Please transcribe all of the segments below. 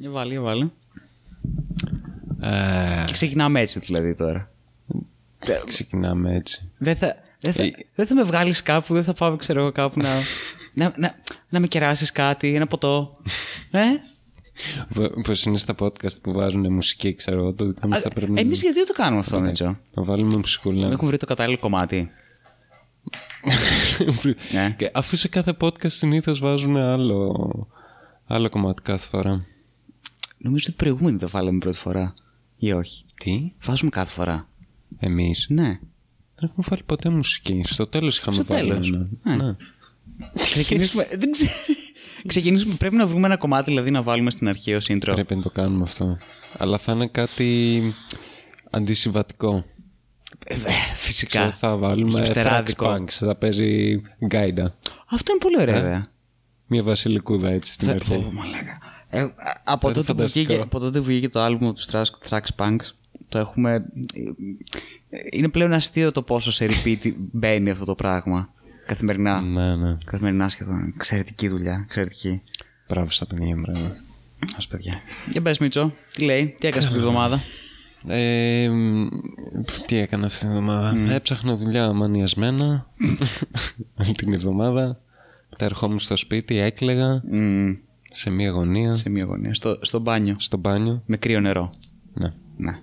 Για βάλει, για βάλει. Ε, Και ξεκινάμε έτσι δηλαδή τώρα. ξεκινάμε έτσι. Δεν θα, δεν θα, Ε, δεν θα με βγάλεις κάπου, δεν θα πάμε, ξέρω εγώ, κάπου να, να, να, να με κεράσεις κάτι, ένα ποτό. Ε; Πώ είναι στα podcast που βάζουν μουσική, ξέρω εγώ. Το δικά μας θα πρέπει να- Εμείς γιατί δεν το κάνουμε αυτό, Μίτσο. να βάλουμε μουσικούλα. Δεν έχουμε βρει το κατάλληλο κομμάτι. Ναι. Και αφού σε κάθε podcast συνήθως βάζουν άλλο, άλλο κομμάτι κάθε φορά. Νομίζω ότι προηγούμενη το βάλαμε πρώτη φορά. Ή όχι; Τι, Βάζουμε κάθε φορά. εμείς; Ναι. Δεν έχουμε βάλει ποτέ μουσική. Στο τέλος είχαμε Στο βάλει. τέλος. ένα. Ε. Ναι. Ξεκινήσουμε. δεν ξέρω. Ξεκινήσουμε. Πρέπει να βρούμε ένα κομμάτι δηλαδή να βάλουμε στην αρχή ως intro. Πρέπει να το κάνουμε αυτό. Αλλά θα είναι κάτι αντισυμβατικό. Ε, Ξέρω, Φυσικά. θα βάλουμε Thrax Χιπστεράδικο. Punks. Θα παίζει γκάιντα. Αυτό είναι πολύ ωραία ιδέα. Μια βασιλικούδα έτσι στην Θα- αρχή. Ω, μαλάκα. Ε, α- από, είναι τότε που φανταστικό. βγήκε, από τότε που βγήκε το άλμπουμ του Thrax, Thrax Punks, το έχουμε... ε, Είναι πλέον αστείο το πόσο σε repeat μπαίνει αυτό το πράγμα. Καθημερινά. Ναι, ναι. Καθημερινά σχεδόν. Εξαιρετική δουλειά. Εξαιρετική. Μπράβο στα παιδιά, μπράβο. Ας παιδιά. Για πες Μίτσο, τι λέει, τι έκανες αυτή τη εβδομάδα; Ε, μ, τι έκανα αυτή την εβδομάδα; Έψαχνα δουλειά μανιασμένα όλη την εβδομάδα. Τα ερχόμουν στο σπίτι, έκλαιγα Μμμ, σε μία γωνία, σε μια γωνία. Στο, στο μπάνιο. στο μπάνιο. Με κρύο νερό. Ναι, Ναι.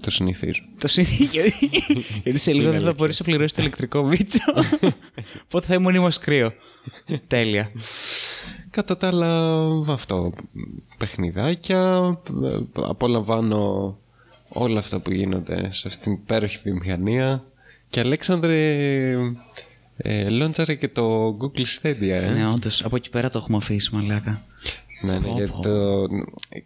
το συνηθίζω. Το συνήθω. Γιατί σε λίγο δεν θα μπορείς να πληρώσεις το ηλεκτρικό Μίτσο. Οπότε θα ήμουν μονίμως κρύο. Τέλεια. Κατά τα άλλα, αυτό. Παιχνιδάκια. ε, Απολαμβάνω όλα αυτά που γίνονται σε αυτήν την υπέροχη βιομηχανία. Και Αλέξανδρε, ε, λόντσαρε και το Google Stadia, ε. Ναι, όντως, από εκεί πέρα το έχουμε αφήσει, μαλάκα. Ναι, ναι, Πω, γιατί πω. το...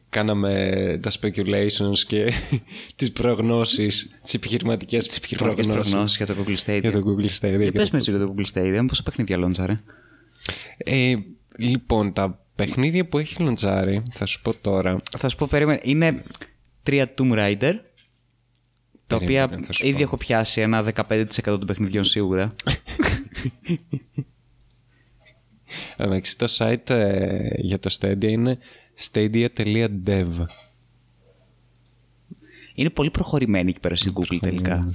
κάναμε τα speculations και τις προγνώσεις, τις επιχειρηματικές, τις Επιχειρηματικές προγνώσεις για το Google Stadia. για το Google Stadia. Για και πες το- με έτσι για το Google Stadia, πόσα παιχνίδια λόντσαρε. Ε, λοιπόν, τα παιχνίδια που έχει λοντσάρει, θα σου πω τώρα, Θα σου πω, περίμενε, είναι τρία Tomb Raider, τα οποία Περίμενε, θα σου ήδη πω. έχω πιάσει ένα 15% των παιχνιδιών σίγουρα. Εντάξει, το site ε, για το Stadia είναι stadia.dev. είναι πολύ προχωρημένη εκεί πέρα στην Google τελικά.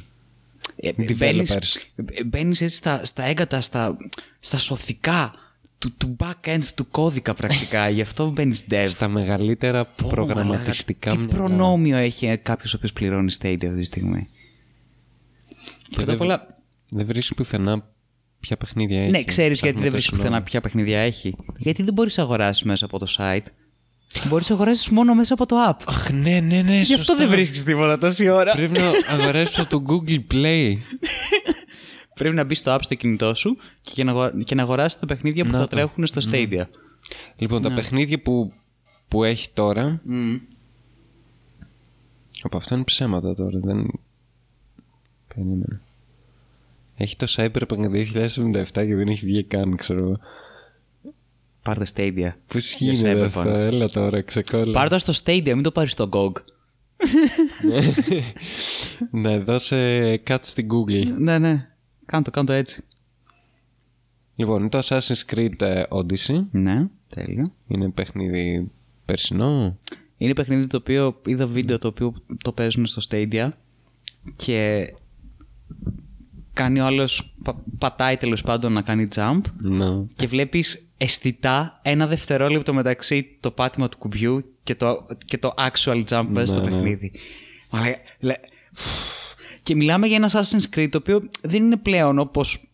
Ε, Developers. μπαίνεις, ε, μπαίνεις έτσι στα, στα έγκατα, στα, στα σωθικά του, του back-end του κώδικα πρακτικά. Γι' αυτό μπαίνεις dev. Στα μεγαλύτερα Πω, προγραμματιστικά μαλάκα, Τι μυαλά. προνόμιο έχει κάποιος ο οποίος πληρώνει Stadia αυτή τη στιγμή; Πρώτα δεν- απ' όλα, Δεν βρίσκεις πουθενά ποια παιχνίδια έχει. ναι, ξέρει γιατί Ψάχνω δεν το βρίσκεις συγγνώμη. πουθενά ποια παιχνίδια έχει. Γιατί δεν μπορείς να αγοράσεις μέσα από το site. Μπορείς να αγοράσεις μόνο μέσα από το app. Αχ, ναι, ναι, ναι, Γι' αυτό σωστά. δεν βρίσκεις τίποτα τόση ώρα. Πρέπει να αγοράσω το Google Play. Πρέπει να μπει στο app στο κινητό σου και να, αγορα... και να αγοράσεις τα παιχνίδια που Να θα το. τρέχουν στο Stadia. Λοιπόν, Ναι. τα παιχνίδια που, που έχει τώρα. Από αυτό είναι ψέματα τώρα. Δεν. Περίμενε. Έχει το Cyberpunk 2077 και δεν έχει βγει καν, ξέρω εγώ. Πάρτε Stadia. Πώς Για γίνεται Cyberpunk. αυτό, έλα τώρα, ξεκόλλα. Πάρ' το στο Stadia, μην το πάρεις στο GOG. ναι, δώσε κάτι στην Google. ναι, ναι. Κάνε το, κάνε το έτσι. Λοιπόν, είναι το Assassin's Creed ε, Odyssey. Ναι, τέλειο. Είναι παιχνίδι περσινό. Είναι παιχνίδι το οποίο είδα βίντεο το οποίο το παίζουν στο Stadia και κάνει ο άλλος, πα- πατάει τέλος πάντων να κάνει jump Ναι. και βλέπεις αισθητά ένα δευτερόλεπτο μεταξύ το πάτημα του κουμπιού και το, και το actual jump μέσα στο Ναι, ναι. παιχνίδι. Αλλά, λέ- και μιλάμε για ένα Assassin's Creed το οποίο δεν είναι πλέον όπως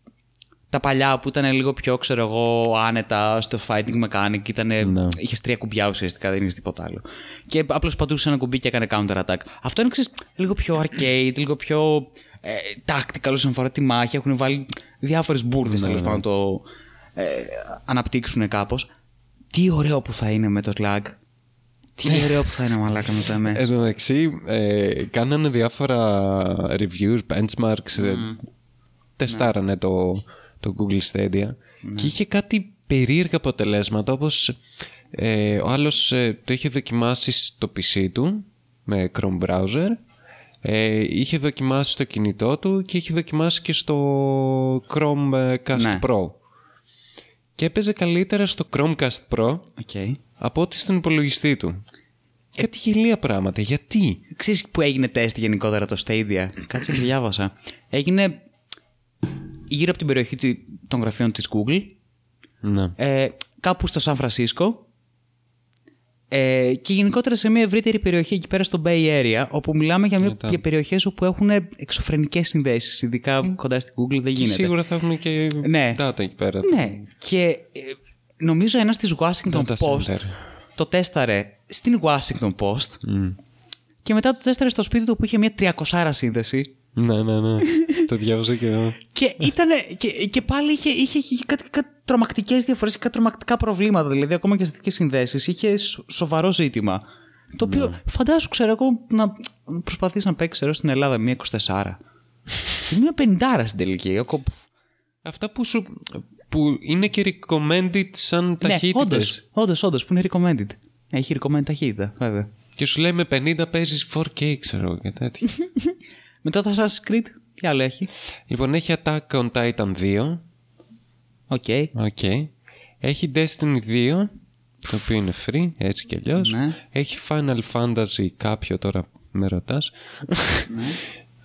τα παλιά που ήταν λίγο πιο, ξέρω εγώ, άνετα στο fighting mechanic. Ήτανε, Ναι. Είχες τρία κουμπιά ουσιαστικά, δεν είχες τίποτα άλλο. Και απλώς πατούσε ένα κουμπί και έκανε counter attack. Αυτό είναι ξέρεις, λίγο πιο arcade, λίγο πιο ε, tactical όσον αφορά τη μάχη. Έχουν βάλει διάφορες μπουρδες τέλος πάντων να το ε, αναπτύξουν κάπως. Τι ωραίο που θα είναι με το lag. Τι ωραίο που θα είναι μαλάκα με το MS. Εν τω μεταξύ, ε, κάνανε διάφορα reviews, benchmarks, ε, τεστάρανε το, το Google Stadia και είχε κάτι περίεργα αποτελέσματα όπως ε, ο άλλος ε, το είχε δοκιμάσει στο PC του με Chrome browser ε, είχε δοκιμάσει στο κινητό του και είχε δοκιμάσει και στο Chromecast Ναι. Pro και έπαιζε καλύτερα στο Chromecast Pro Okay. Από ό,τι στον υπολογιστή του. Κάτι γελία πράγματα. Γιατί; Ξέρεις που έγινε τεστ γενικότερα το Stadia; Κάτσε και διάβασα. Έγινε γύρω από την περιοχή του- των γραφείων της Google. Ναι. Ε, κάπου στο Σαν Φρανσίσκο. Ε, και γενικότερα σε μια ευρύτερη περιοχή εκεί πέρα στο Bay Area, όπου μιλάμε για, μια, για περιοχές όπου έχουν εξωφρενικές συνδέσεις, ειδικά κοντά στην Google δεν Και γίνεται. σίγουρα θα έχουν και Ναι. data εκεί πέρα. Ναι, και ε, νομίζω ένας της Washington Data Post center. το τέσταρε στην Washington Post και μετά το τέσταρε στο σπίτι του που είχε μια 300 σύνδεση Ναι, ναι, ναι. το διάβασα και εγώ. και, ήτανε, και, και πάλι είχε, είχε, είχε κάτι, κάτι τρομακτικές διαφορές και κάτι τρομακτικά προβλήματα δηλαδή ακόμα και σε τέτοιες συνδέσεις είχε σο- σοβαρό ζήτημα το οποίο φαντάσου ξέρω εγώ να προσπαθείς να παίξεις ξέρω, στην Ελλάδα μια 24 και μια 50 στην τελική Εγώ, Αυτά που, σου, που είναι και recommended σαν Ναι, ταχύτητες. όντως, όντως, όντως, που είναι recommended. Έχει recommended ταχύτητα, βέβαια. Και σου λέει με 50 παίζεις 4K, ξέρω και τέτοια. Μετά το Assassin's Creed, τι άλλο έχει; λοιπόν, έχει Attack on Titan 2. Οκ. Οκ. Έχει Destiny 2, το οποίο είναι free, έτσι κι αλλιώς. Ναι. Έχει Final Fantasy κάποιο τώρα με ρωτάς.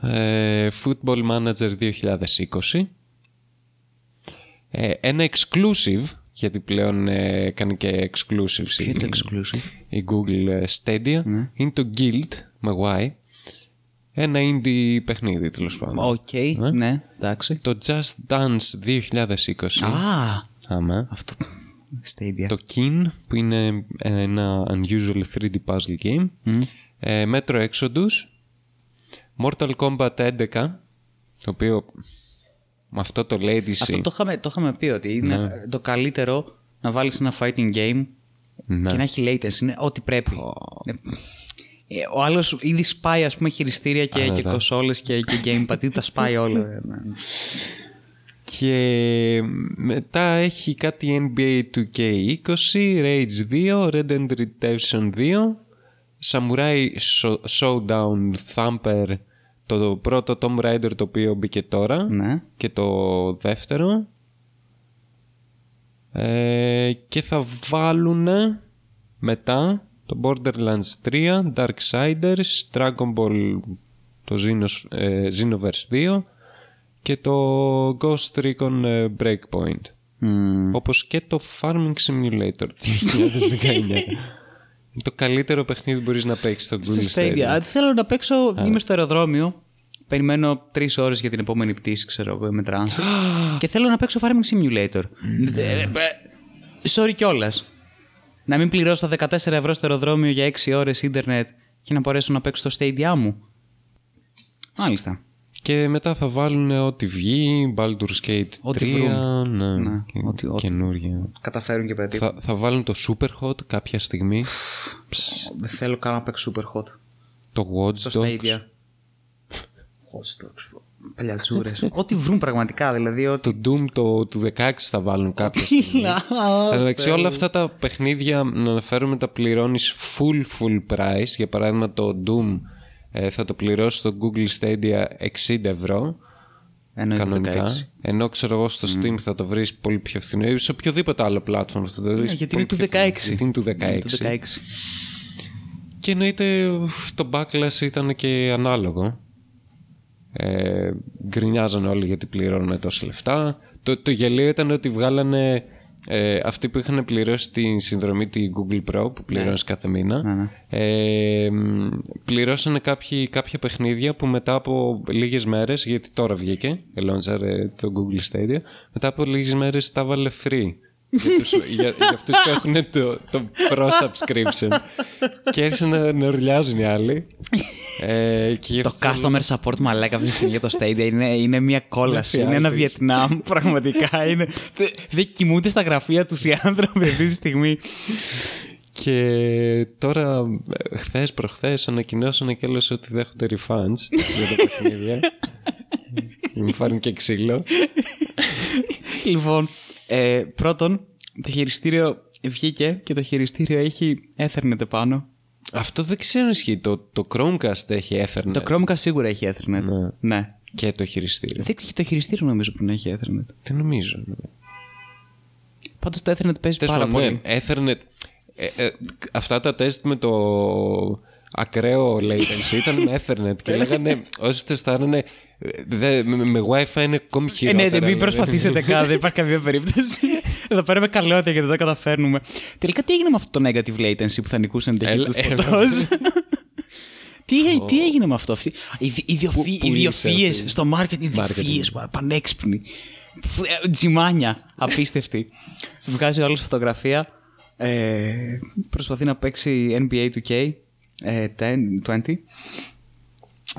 ε, Football Manager 2020. Ε, ένα exclusive, γιατί πλέον ε, κάνει και exclusive Ποιο είναι το exclusive; η Google ε, Stadia. Είναι το Guild με Y. Ένα indie παιχνίδι τέλος πάντων. Οκ, ναι, εντάξει. Το Just Dance 2020. Α, Άμα. αυτό. Stadia. Το Kin που είναι ένα unusual 3D puzzle game. Ε, Metro Exodus. Mortal Kombat 11. Το οποίο με αυτό το Lady Αυτό το είχαμε, το είχαμε πει ότι είναι το καλύτερο να βάλεις ένα fighting game Ναι. και να έχει latency. Είναι ό,τι πρέπει. Ε, ε, Ο άλλος ήδη σπάει ας πούμε χειριστήρια και, και κονσόλες και, και gamepad. ήδη τα σπάει όλα. Ε, ναι. Και μετά έχει κάτι NBA 2K20, Rage 2, Red Dead Redemption 2, Samurai Show- Showdown Thumper, το πρώτο Tomb Raider το οποίο μπήκε τώρα Ναι. και το δεύτερο. Ε, και θα βάλουν μετά το Borderlands 3, Darksiders, Dragon Ball το Xenos, ε, Xenoverse 2 και το Ghost Recon ε, Breakpoint. Μμμ. Όπως και το Farming Simulator 2019. Είναι το καλύτερο παιχνίδι που μπορείς να παίξεις στο Google Στο Stadia. Stadia. Α, Θέλω να παίξω. Είμαι στο αεροδρόμιο. Περιμένω τρεις ώρες για την επόμενη πτήση, ξέρω εγώ, με transit. και θέλω να παίξω Farming Simulator. Δε- ε, Sorry κιόλας. Να μην πληρώσω τα 14 ευρώ στο αεροδρόμιο για 6 ώρες ίντερνετ και να μπορέσω να παίξω στο Stadia μου. Μάλιστα. Και μετά θα βάλουν ό,τι βγει, Baldur's Gate 3, Ό,τι βρουν. ναι, Ναι, και ό,τι- ό,τι. καινούργια. Καταφέρουν και πετύχουν. Θα, θα βάλουν το Super Hot κάποια στιγμή, Δεν θέλω καν να παίξω super hot. το Watch Στο Dogs. Stadia. Hot dogs. Παλιατσούρες. Ό,τι βρουν πραγματικά. Δηλαδή. Ότι... Το Doom το, του 16 θα βάλουν κάποια στιγμή. Εν τω μεταξύ όλα αυτά τα παιχνίδια να αναφέρουμε τα πληρώνεις full full price. Για παράδειγμα το Doom ε, θα το πληρώσει στο Google Stadia 60 ευρώ Ενώ είναι κανονικά. 16. Ενώ ξέρω εγώ στο Steam θα το βρεις πολύ πιο φθηνό ή σε οποιοδήποτε άλλο platform θα το βρεις Ναι, γιατί πολύ είναι του πιο 16. φθηνό. Γιατί είναι του 16. Το 16. Και εννοείται το backlash ήταν και ανάλογο. Ε, γκρινιάζανε όλοι γιατί πληρώνουμε τόσα λεφτά. Το, το γελίο ήταν ότι βγάλανε ε, αυτοί που είχαν πληρώσει τη συνδρομή τη Google Pro που πληρώνεις κάθε μήνα. Ναι, ναι. Ε, μ, πληρώσανε κάποιοι, κάποια παιχνίδια που μετά από λίγες μέρες, γιατί τώρα βγήκε, ελόνζαρε το Google Stadia, μετά από λίγες μέρες τα βάλε free. Για, τους, για, για αυτούς που έχουν το, το pro subscription και άρχισαν να, να ουρλιάζουν οι άλλοι ε, και γι' Το αυτό customer support μαλάκα αυτή τη στιγμή για το Stadia είναι, είναι μια κόλαση. Είναι είναι ένα φιάλτης. Βιετνάμ, πραγματικά. Είναι, δεν δεν κοιμούνται στα γραφεία τους οι άνθρωποι αυτή τη στιγμή. Και τώρα, χθες προχθές, ανακοινώσανε κιόλας ότι δέχονται refunds για τα παιχνίδια. Μου φάρουν και ξύλο. λοιπόν, ε, πρώτον, το χειριστήριο βγήκε και το χειριστήριο έχει Ethernet πάνω. Αυτό δεν ξέρω αν ισχύει. Το, το Chromecast έχει Ethernet Το Chromecast σίγουρα έχει Ethernet. Ναι. ναι. και το χειριστήριο. Δεν και το χειριστήριο νομίζω που να έχει Ethernet. Δεν νομίζω. Πάντως το Ethernet παίζει Τέλος πάρα πάντων, πολύ. ναι, Ethernet. ε, ε, αυτά τα τεστ με το ακραίο latency ήταν με Ethernet και λέγανε όσοι τεστάρανε ε, δε, με, με Wi-Fi είναι ακόμη Ε, χειρότερα. ναι, δεν μην δηλαδή. προσπαθήσετε καν, δεν υπάρχει καμία περίπτωση. Εδώ πέρα με καλότητα γιατί δεν τα καταφέρνουμε. Τελικά τι έγινε με αυτό το negative latency που θα νικούσαν την Έλα, ταχύτητα έλα. φωτός; τι, τι έγινε με αυτό, αυτή. Οι, ιδιοφυ, πού ιδιοφυΐες είσαι αυτή; στο market, οι ιδιοφυΐες, πα- πανέξυπνοι. Φ- ε, Τζιμάνια, απίστευτη. Βγάζει όλη φωτογραφία. Ε, προσπαθεί να παίξει NBA 2K ε, 10, 20.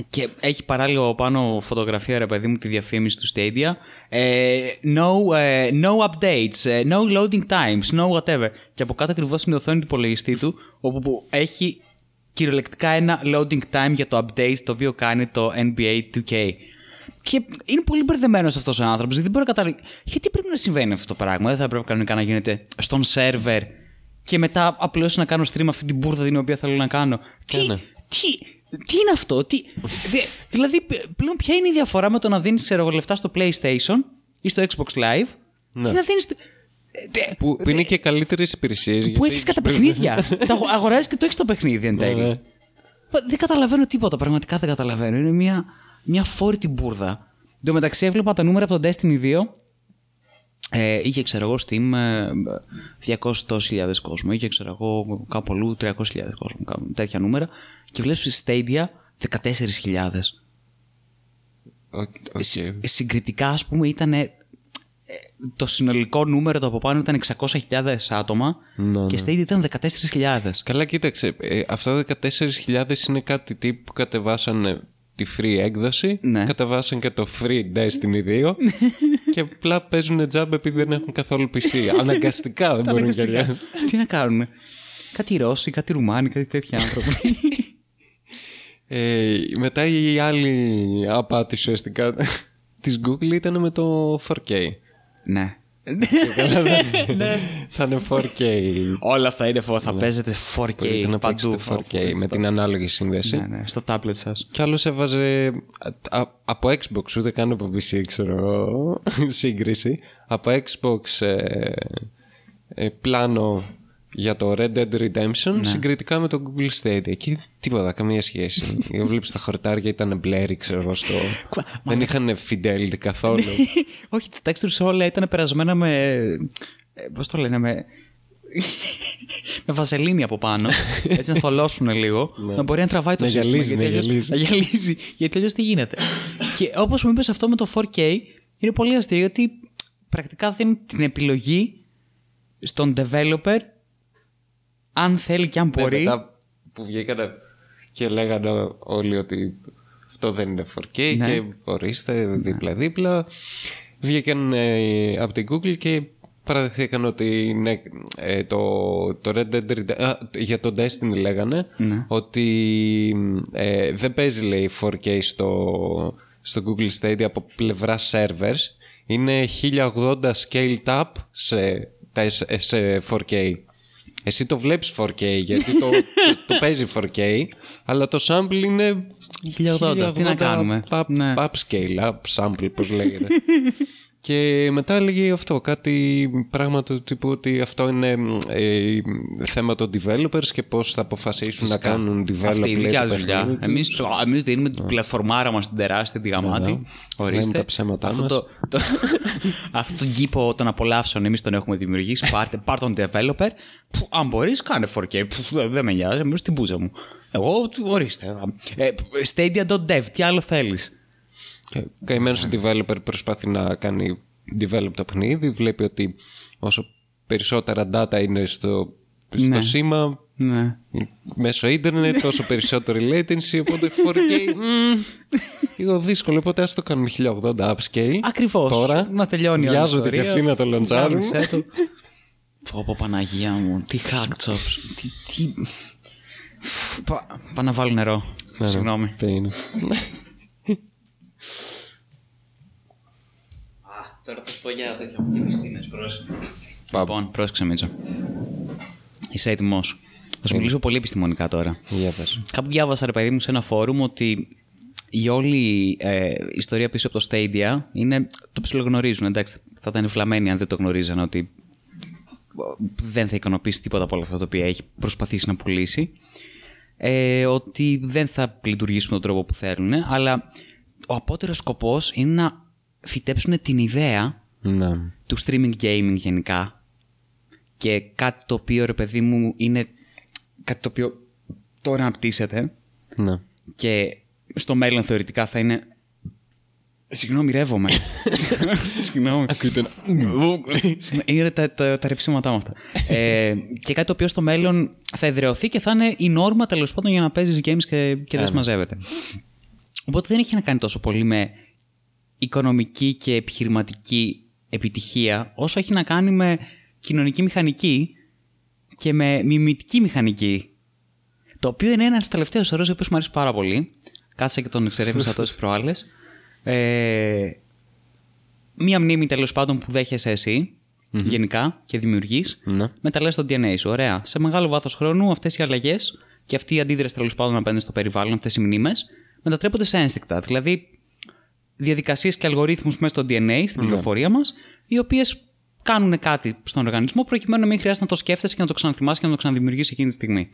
Και έχει παράλληλο πάνω φωτογραφία, ρε παιδί μου, τη διαφήμιση του Stadia. Ε, no, ε, no updates, ε, no loading times, no whatever. Και από κάτω ακριβώς είναι η οθόνη του υπολογιστή του, όπου που έχει κυριολεκτικά ένα loading time για το update το οποίο κάνει το NBA 2K. Και είναι πολύ μπερδεμένος αυτός ο άνθρωπος, γιατί δεν μπορεί να καταλάβει. Γιατί πρέπει να συμβαίνει αυτό το πράγμα, δεν θα πρέπει κανονικά να γίνεται στον σερβερ και μετά απλώς να κάνω stream αυτή την μπουρδα την οποία θέλω να κάνω. Τι, ναι. τι, τι είναι αυτό, τι, δε- δηλαδή π- πλέον ποια είναι η διαφορά με το να δίνεις λεφτά στο PlayStation ή στο Xbox Live Ναι. και να δίνεις. Που, που είναι και καλύτερες υπηρεσίες. που έχεις κατά παιχνίδια. τα αγοράζεις και το έχεις το παιχνίδι εν τέλει. Ναι. Μα Δεν καταλαβαίνω τίποτα, πραγματικά δεν καταλαβαίνω. Είναι μια, μια αφόρητη μπούρδα. Εν τω μεταξύ έβλεπα τα νούμερα από τον Destiny 2. Ε, είχε, ξέρω εγώ, Steam ε, 200.000 κόσμο. Είχε, ξέρω εγώ, κάπου αλλού 300.000 κόσμο. Κάπου, τέτοια νούμερα. Και βλέπεις Stadia 14.000. Οκ. Συ- συγκριτικά, ας πούμε, ήταν. το συνολικό νούμερο το από πάνω ήταν 600.000 άτομα Ναι, και Stadia ήταν 14.000. Καλά, κοίταξε. Ε, αυτά τα 14.000 είναι κάτι τύπου που κατεβάσανε τη free έκδοση. Ναι. Κατεβάσαν και το free Destiny 2. και απλά παίζουν τζάμπ επειδή δεν έχουν καθόλου PC. Αναγκαστικά δεν μπορούν κι Αναγκαστικά. αλλιώς. Τι να κάνουν. Κάτι Ρώσοι, κάτι Ρουμάνοι, κάτι τέτοια άνθρωποι. Ε, μετά η άλλη απάτη ουσιαστικά της Google ήταν με το 4K. ναι. Θα είναι 4K. Όλα θα είναι φω- θα παίζετε 4K Μπορείτε να παντού. παίξετε 4K με την ανάλογη σύνδεση. Ναι, ναι, στο tablet σας. Κι άλλος έβαζε α- α- από Xbox, ούτε καν από PC, ξέρω εγώ, σύγκριση. Από Xbox ε, ε, πλάνο για το Red Dead Redemption συγκριτικά με το Google Stadia. Εκεί τίποτα, καμία σχέση. Βλέπεις τα χορτάρια ήταν μπλέρι, ξέρω εγώ, στο... Δεν είχαν fidelity καθόλου. Όχι, τα textures όλα ήταν περασμένα με. ε, Πώς το λένε, με. με βαζελίνη από πάνω. Έτσι να θολώσουν λίγο. να μπορεί να τραβάει το Να σύστημα. γυαλίζει, γιατί να αλλιώς- γυαλίζει. Να γυαλίζει. Γιατί αλλιώς τι γίνεται. και όπως μου είπες αυτό με το 4K, είναι πολύ αστείο γιατί πρακτικά δίνουν την επιλογή στον developer αν θέλει και αν Ναι, μπορεί. μετά που βγήκανε και λέγανε όλοι ότι αυτό δεν είναι 4K Ναι. και ορίστε δίπλα-δίπλα. Βγήκαν ε, από την Google και παραδεχθήκαν ότι ναι, ε, το, το Red Dead Redemption, α, για το Destiny λέγανε Ναι. ότι ε, δεν παίζει λέει 4K στο, στο Google Stadia από πλευρά servers είναι 1080 scaled up σε, τα- σε 4K εσύ το βλέπεις 4K γιατί το, το, το παίζει 4K αλλά το sample είναι 1080, τι να κάνουμε; Up, Ναι. upscale, up sample πώς λέγεται και μετά έλεγε αυτό κάτι πράγμα του τύπου ότι αυτό είναι ε, θέμα των developers και πώς θα αποφασίσουν να κάνουν develop Αυτή η λέει, δικιά το τους δουλειά. παιχνίδι τους. Εμείς, εμείς δίνουμε την πλατφορμάρα μας την τεράστια, τη γαμάτη. Λέμε Ορίστε. τα ψέματά αυτό μας. Το, το, αυτό τον κήπο των απολαύσεων εμείς τον έχουμε δημιουργήσει. Πάρτε, πάρ τον developer. Που, αν μπορείς κάνε 4K. Που, δεν δεν με νοιάζει. Εμείς στην πούζα μου. Εγώ, του- ορίστε. Ε, Stadia.dev. Τι άλλο θέλεις; Και καημένος ο developer προσπαθεί να κάνει develop το παιχνίδι, βλέπει ότι όσο περισσότερα data είναι στο, στο Ναι. σήμα Ναι. μέσω ίντερνετ, τόσο περισσότερη latency, οπότε 4K μμμ, λίγο δύσκολο, οπότε ας το κάνουμε 1080 upscale. Ακριβώς. Τώρα να τελειώνει η όλη βιάζονται και ιστορία. αυτοί να το λαντσάρουν. Γάμισε το. Πω πω Παναγία μου, τι hack chops, τι... τι... Πα, πάω να βάλω νερό, Ναι, ναι, συγγνώμη. Δεν είναι. Τώρα θα σου πω για τέτοια επιστήμες, πρόσεξε. Πάμε. Λοιπόν, πρόσεξε Μίτσο. Είσαι έτοιμος. Θα σου μιλήσω πολύ επιστημονικά τώρα. Για πες. Κάπου διάβασα, ρε παιδί μου, σε ένα φόρουμ ότι η όλη ε, ιστορία πίσω από το Stadia είναι. Το ψιλογνωρίζουν, εντάξει. Θα ήταν φλαμμένοι αν δεν το γνωρίζαν ότι δεν θα ικανοποιήσει τίποτα από όλα αυτά τα οποία έχει προσπαθήσει να πουλήσει. Ε, ότι δεν θα λειτουργήσουν τον τρόπο που θέλουν, αλλά ο απότερος σκοπός είναι να φυτέψουν την ιδέα Ναι. του streaming gaming γενικά και κάτι το οποίο ρε παιδί μου είναι κάτι το οποίο τώρα αναπτύσσεται Ναι. και στο μέλλον θεωρητικά θα είναι Συγγνώμη, ρεύομαι. Συγγνώμη. Ακούτε ένα... Συγγνώμη, Είναι τα, τα, τα ρεψίματά μου αυτά. ε, και κάτι το οποίο στο μέλλον θα εδραιωθεί και θα είναι η νόρμα τέλος πάντων για να παίζεις games και, και δεν συμμαζεύεται. Οπότε δεν έχει να κάνει τόσο πολύ με οικονομική και επιχειρηματική επιτυχία, όσο έχει να κάνει με κοινωνική μηχανική και με μιμητική μηχανική. Το οποίο είναι ένας τελευταίος ορό, ο οποίος μου αρέσει πάρα πολύ. Κάτσα και τον εξερεύνησα τόσες προάλλες. Ε, μία μνήμη τέλος πάντων που δέχεσαι εσύ, γενικά και δημιουργείς, Ναι. μεταλλάσσει στο DNA σου. Ωραία. Σε μεγάλο βάθος χρόνου αυτές οι αλλαγές και αυτή η αντίδραση τέλος πάντων απέναντι στο περιβάλλον, αυτές οι μνήμες, μετατρέπονται σε ένστικτα. Δηλαδή, διαδικασίες και αλγορίθμους μέσα στο DNA, στην πληροφορία μας, οι οποίες κάνουν κάτι στον οργανισμό προκειμένου να μην χρειάζεται να το σκέφτεσαι και να το ξαναθυμάσαι και να το ξαναδημιουργήσει εκείνη τη στιγμή.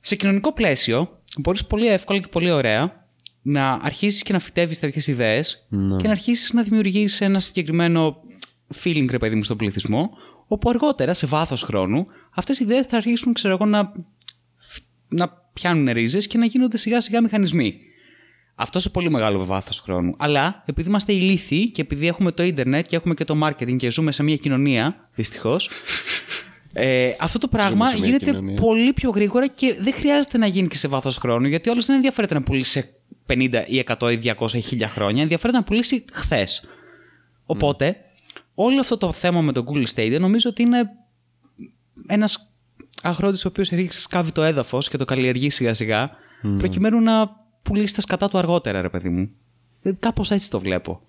Σε κοινωνικό πλαίσιο, μπορείς πολύ εύκολα και πολύ ωραία να αρχίσεις και να φυτεύει τέτοιες ιδέες και να αρχίσεις να δημιουργήσει ένα συγκεκριμένο feeling, ρε παιδί μου, στον πληθυσμό, όπου αργότερα, σε βάθος χρόνου, αυτές οι ιδέες θα αρχίσουν, ξέρω εγώ, να, να πιάνουν ρίζες και να γίνονται σιγά σιγά μηχανισμοί. Αυτός σε πολύ μεγάλο βάθος χρόνου. Αλλά επειδή είμαστε ηλίθιοι και επειδή έχουμε το ίντερνετ και έχουμε και το marketing και ζούμε σε μια κοινωνία, δυστυχώς, ε, αυτό το πράγμα σε μια γίνεται κοινωνία. πολύ πιο γρήγορα και δεν χρειάζεται να γίνει και σε βάθος χρόνου, γιατί όλος δεν ενδιαφέρεται να πουλήσει σε 50 ή 100 ή 200 ή 1000 χρόνια, ενδιαφέρεται να πουλήσει χθες. Οπότε, όλο αυτό το θέμα με το Google Stadia νομίζω ότι είναι ένας αγρότης ο οποίος ρίξει σκάβει το έδαφος και το καλλιεργεί σιγά σιγά, προκειμένου να πουλήσει τα σκατά του αργότερα, ρε παιδί μου. Κάπως έτσι το βλέπω.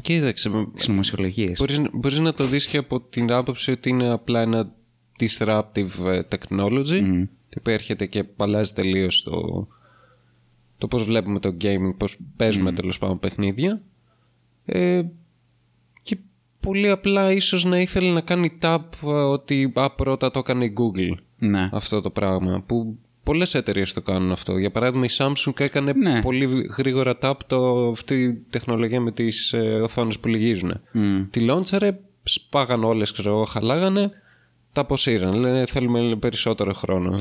Κοίταξε, Συνωμοσιολογίε. μπορείς, μπορείς να το δεις και από την άποψη ότι είναι απλά ένα disruptive ε, technology το οποίο έρχεται και παλάζει τελείως το, το πώς βλέπουμε το gaming, πώς παίζουμε τέλος πάντων παιχνίδια ε, και πολύ απλά ίσως να ήθελε να κάνει tap ε, ότι α, πρώτα το έκανε η Google. Ναι. αυτό το πράγμα που πολλές εταιρείες το κάνουν αυτό. Για παράδειγμα η Samsung έκανε Ναι. πολύ γρήγορα tap το, αυτή η τεχνολογία με τις ε, οθόνες που λυγίζουν. Τη λόντσαρε σπάγαν όλες ξέρω εγώ χαλάγανε τα αποσύραν. Λένε θέλουμε περισσότερο χρόνο.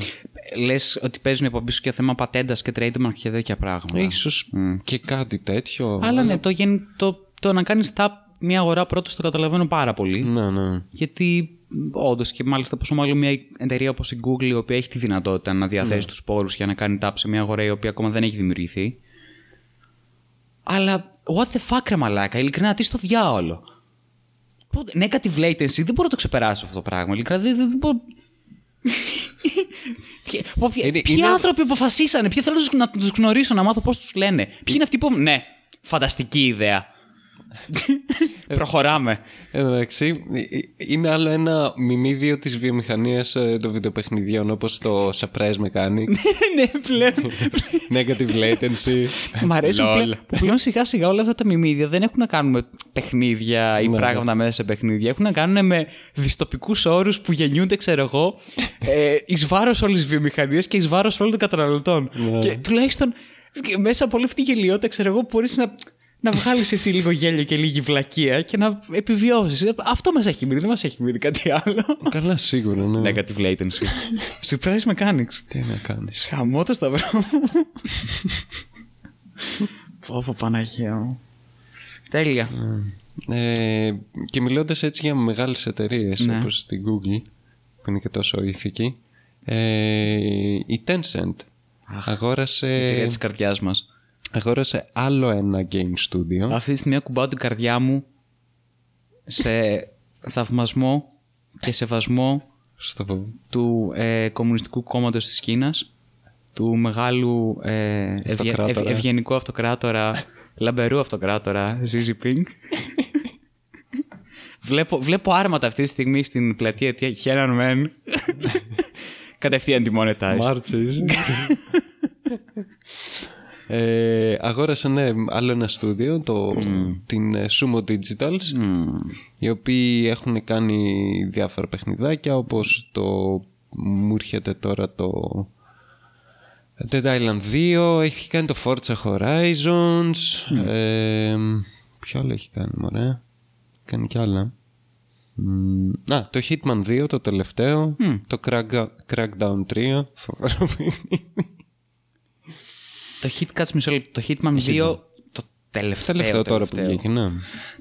Λες ότι παίζουν υπό πίσω και θέμα πατέντας και trademark και τέτοια πράγματα. ίσως και κάτι τέτοιο Αλλά ναι, το, γεν- το, το να κάνεις tap μια αγορά πρώτος το καταλαβαίνω πάρα πολύ. ναι ναι Γιατί όντως και μάλιστα πόσο μάλλον μια εταιρεία όπως η Google, η οποία έχει τη δυνατότητα να διαθέσει τους τους πόρους για να κάνει tap σε μια αγορά η οποία ακόμα δεν έχει δημιουργηθεί. Αλλά what the fuck, ρε μαλάκα, ειλικρινά, τι στο διάολο. Πού- Negative latency, δεν μπορώ να το ξεπεράσω αυτό το πράγμα. Ειλικρινά, δεν, δεν, δεν μπορώ. Τι- πω, Ποιοι, Είναι- ποιοι είναι- άνθρωποι αποφασίσανε, ποιοι θέλω να τους- να τους γνωρίσω, να μάθω πώς τους λένε. Ποιοι είναι αυτοί που. Ναι, φανταστική ιδέα. Προχωράμε. Εντάξει, είναι άλλο ένα μιμίδιο της βιομηχανίας ε, των βιντεοπαιχνιδιών όπως το surprise με κάνει ναι, πλέον. negative latency Μ' αρέσει που lol. πλέον, που πλέον σιγά σιγά όλα αυτά τα μιμίδια δεν έχουν να κάνουν με παιχνίδια ή πράγματα μέσα σε παιχνίδια. Έχουν να κάνουν με διστοπικού όρους που γεννιούνται, ξέρω εγώ, ε, εις βάρος όλης της βιομηχανίας και εις βάρος όλων των καταναλωτών. Και τουλάχιστον και μέσα από όλη αυτή τη γελιότητα, ξέρω εγώ, μπορείς να, να βγάλεις έτσι λίγο γέλιο και λίγη βλακεία και να επιβιώσεις. Αυτό μας έχει μείνει, δεν μας έχει μείνει κάτι άλλο. Καλά σίγουρα ναι Negative latency. Surprise mechanics. Τι να κάνεις Χαμό το σταυρό μου. Πω πω Παναγία μου. Τέλεια. ε, και μιλώντας έτσι για μεγάλες εταιρείες Ναι. όπως την Google που είναι και τόσο ηθική ε, η Tencent αγόρασε, Εταιρεία της καρδιάς μας. Αγόρασε άλλο ένα game studio Αυτή τη στιγμή ακουμπάω την καρδιά μου σε θαυμασμό και σεβασμό στο, του ε, Κομμουνιστικού Κόμματος της Κίνας, του μεγάλου ε, ευγε- Αυτοκράτορα. ευ- ευγενικού αυτοκράτορα, λαμπερού αυτοκράτορα, Ζίζι Πινγκ. βλέπω, βλέπω άρματα αυτή τη στιγμή στην πλατεία Tiananmen. Κατευθείαν demonetized. Μάρτσες. ε, αγόρασε ναι, άλλο ένα στούντιο, το, την ε, Sumo Digitals οι οποίοι έχουν κάνει διάφορα παιχνιδάκια όπως το μου έρχεται τώρα το Dead Island 2 έχει κάνει το Forza Horizons ε, ποιο άλλο έχει κάνει μωρέ κάνει κι άλλα. Μ, Α, το Hitman 2 το τελευταίο το Crack, Crackdown 3 φοβερό παιχνίδι. Το Hit Cuts μισό λεπτό. Το Hitman 2. Το τελευταίο. τελευταίο τώρα που τελευταίο. βγήκε ναι.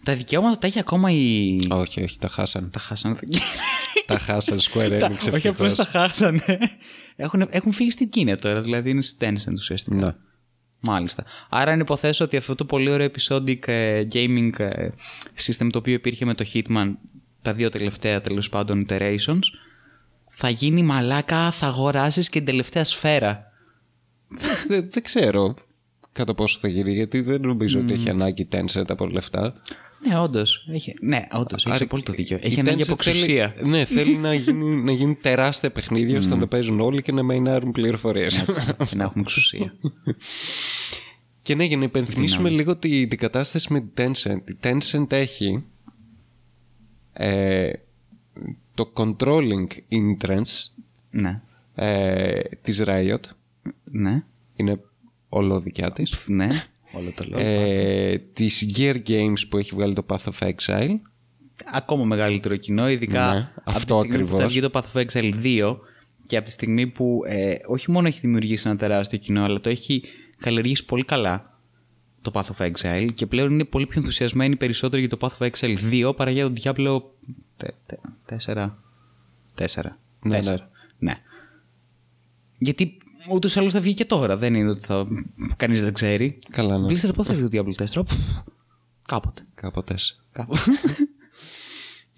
Τα δικαιώματα τα έχει ακόμα η. όχι όχι τα χάσαν Τα χάσανε. τα χάσαν Square Τα- Enix Όχι ευτυχώς. απλώ τα χάσανε. Έχουν, έχουν φύγει στην Κίνα τώρα, δηλαδή είναι στη Tencent ουσιαστικά. Ναι. Μάλιστα. Άρα αν υποθέσω ότι αυτό το πολύ ωραίο episodic ε, gaming ε, system το οποίο υπήρχε με το Hitman, τα δύο τελευταία τέλος πάντων iterations, θα γίνει μαλάκα, θα αγοράσεις και την τελευταία σφαίρα. δεν, δεν ξέρω κατά πόσο θα γίνει γιατί δεν νομίζω ότι έχει ανάγκη Tencent από λεφτά Ναι, όντως. Ναι, όντως. Έχει Άρα, απόλυτο δίκιο. η Έχει ανάγκη Tencent από εξουσία. θέλει, ναι θέλει να, γίνει, να γίνουν τεράστια παιχνίδια ώστε να τα παίζουν όλοι και να μεϊνάρουν πληροφορίες και να έχουμε εξουσία. Και ναι, για να υπενθυμίσουμε λίγο τη, την κατάσταση με την Tencent. Η Tencent έχει ε, το controlling interest ναι. ε, της Riot. Ναι. Είναι όλο δικιά της. Ναι. Όλο το λέω. Ε, της Gear Games που έχει βγάλει το Path of Exile. Ακόμα μεγαλύτερο κοινό, ειδικά Ναι, από αυτό τη στιγμή που θα ακριβώς. βγει το Path of Exile 2 και από τη στιγμή που ε, όχι μόνο έχει δημιουργήσει ένα τεράστιο κοινό, αλλά το έχει καλλιεργήσει πολύ καλά το Path of Exile και πλέον είναι πολύ πιο ενθουσιασμένοι περισσότερο για το Path of Exile 2 παρά για τον Diablo 4. 4. Ναι, ναι. ναι. Γιατί ούτως ή άλλως θα βγει και τώρα. Δεν είναι ότι θα... κανείς δεν ξέρει. Καλά, ναι. Blizzard πότε θα βγει το Diablo 4. Πφ, Κάποτε. Κάποτε. Κάποτε.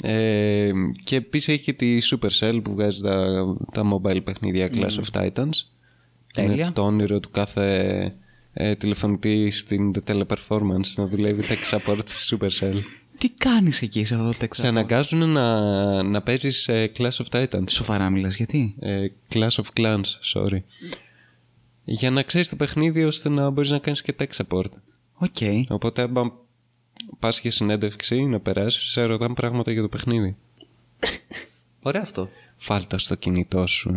Ε, και επίσης έχει και τη Supercell που βγάζει τα, τα mobile παιχνίδια Clash of Titans. Τέλεια. Είναι το όνειρο του κάθε ε, τηλεφωνητή στην teleperformance να δουλεύει tech support της Supercell. Τι κάνεις εκεί σε αυτό το Σε τεξά. αναγκάζουν να, να παίζεις ε, Clash of Titans. Σοβαρά μιλάς, γιατί; Ε, Clash of Clans, sorry. Για να ξέρεις το παιχνίδι ώστε να μπορείς να κάνεις και tech support. Οκ. Οπότε άμα πας για συνέντευξη να περάσεις, σε ρωτάνε πράγματα για το παιχνίδι. Ωραίο αυτό. Βάλ' τα στο κινητό σου.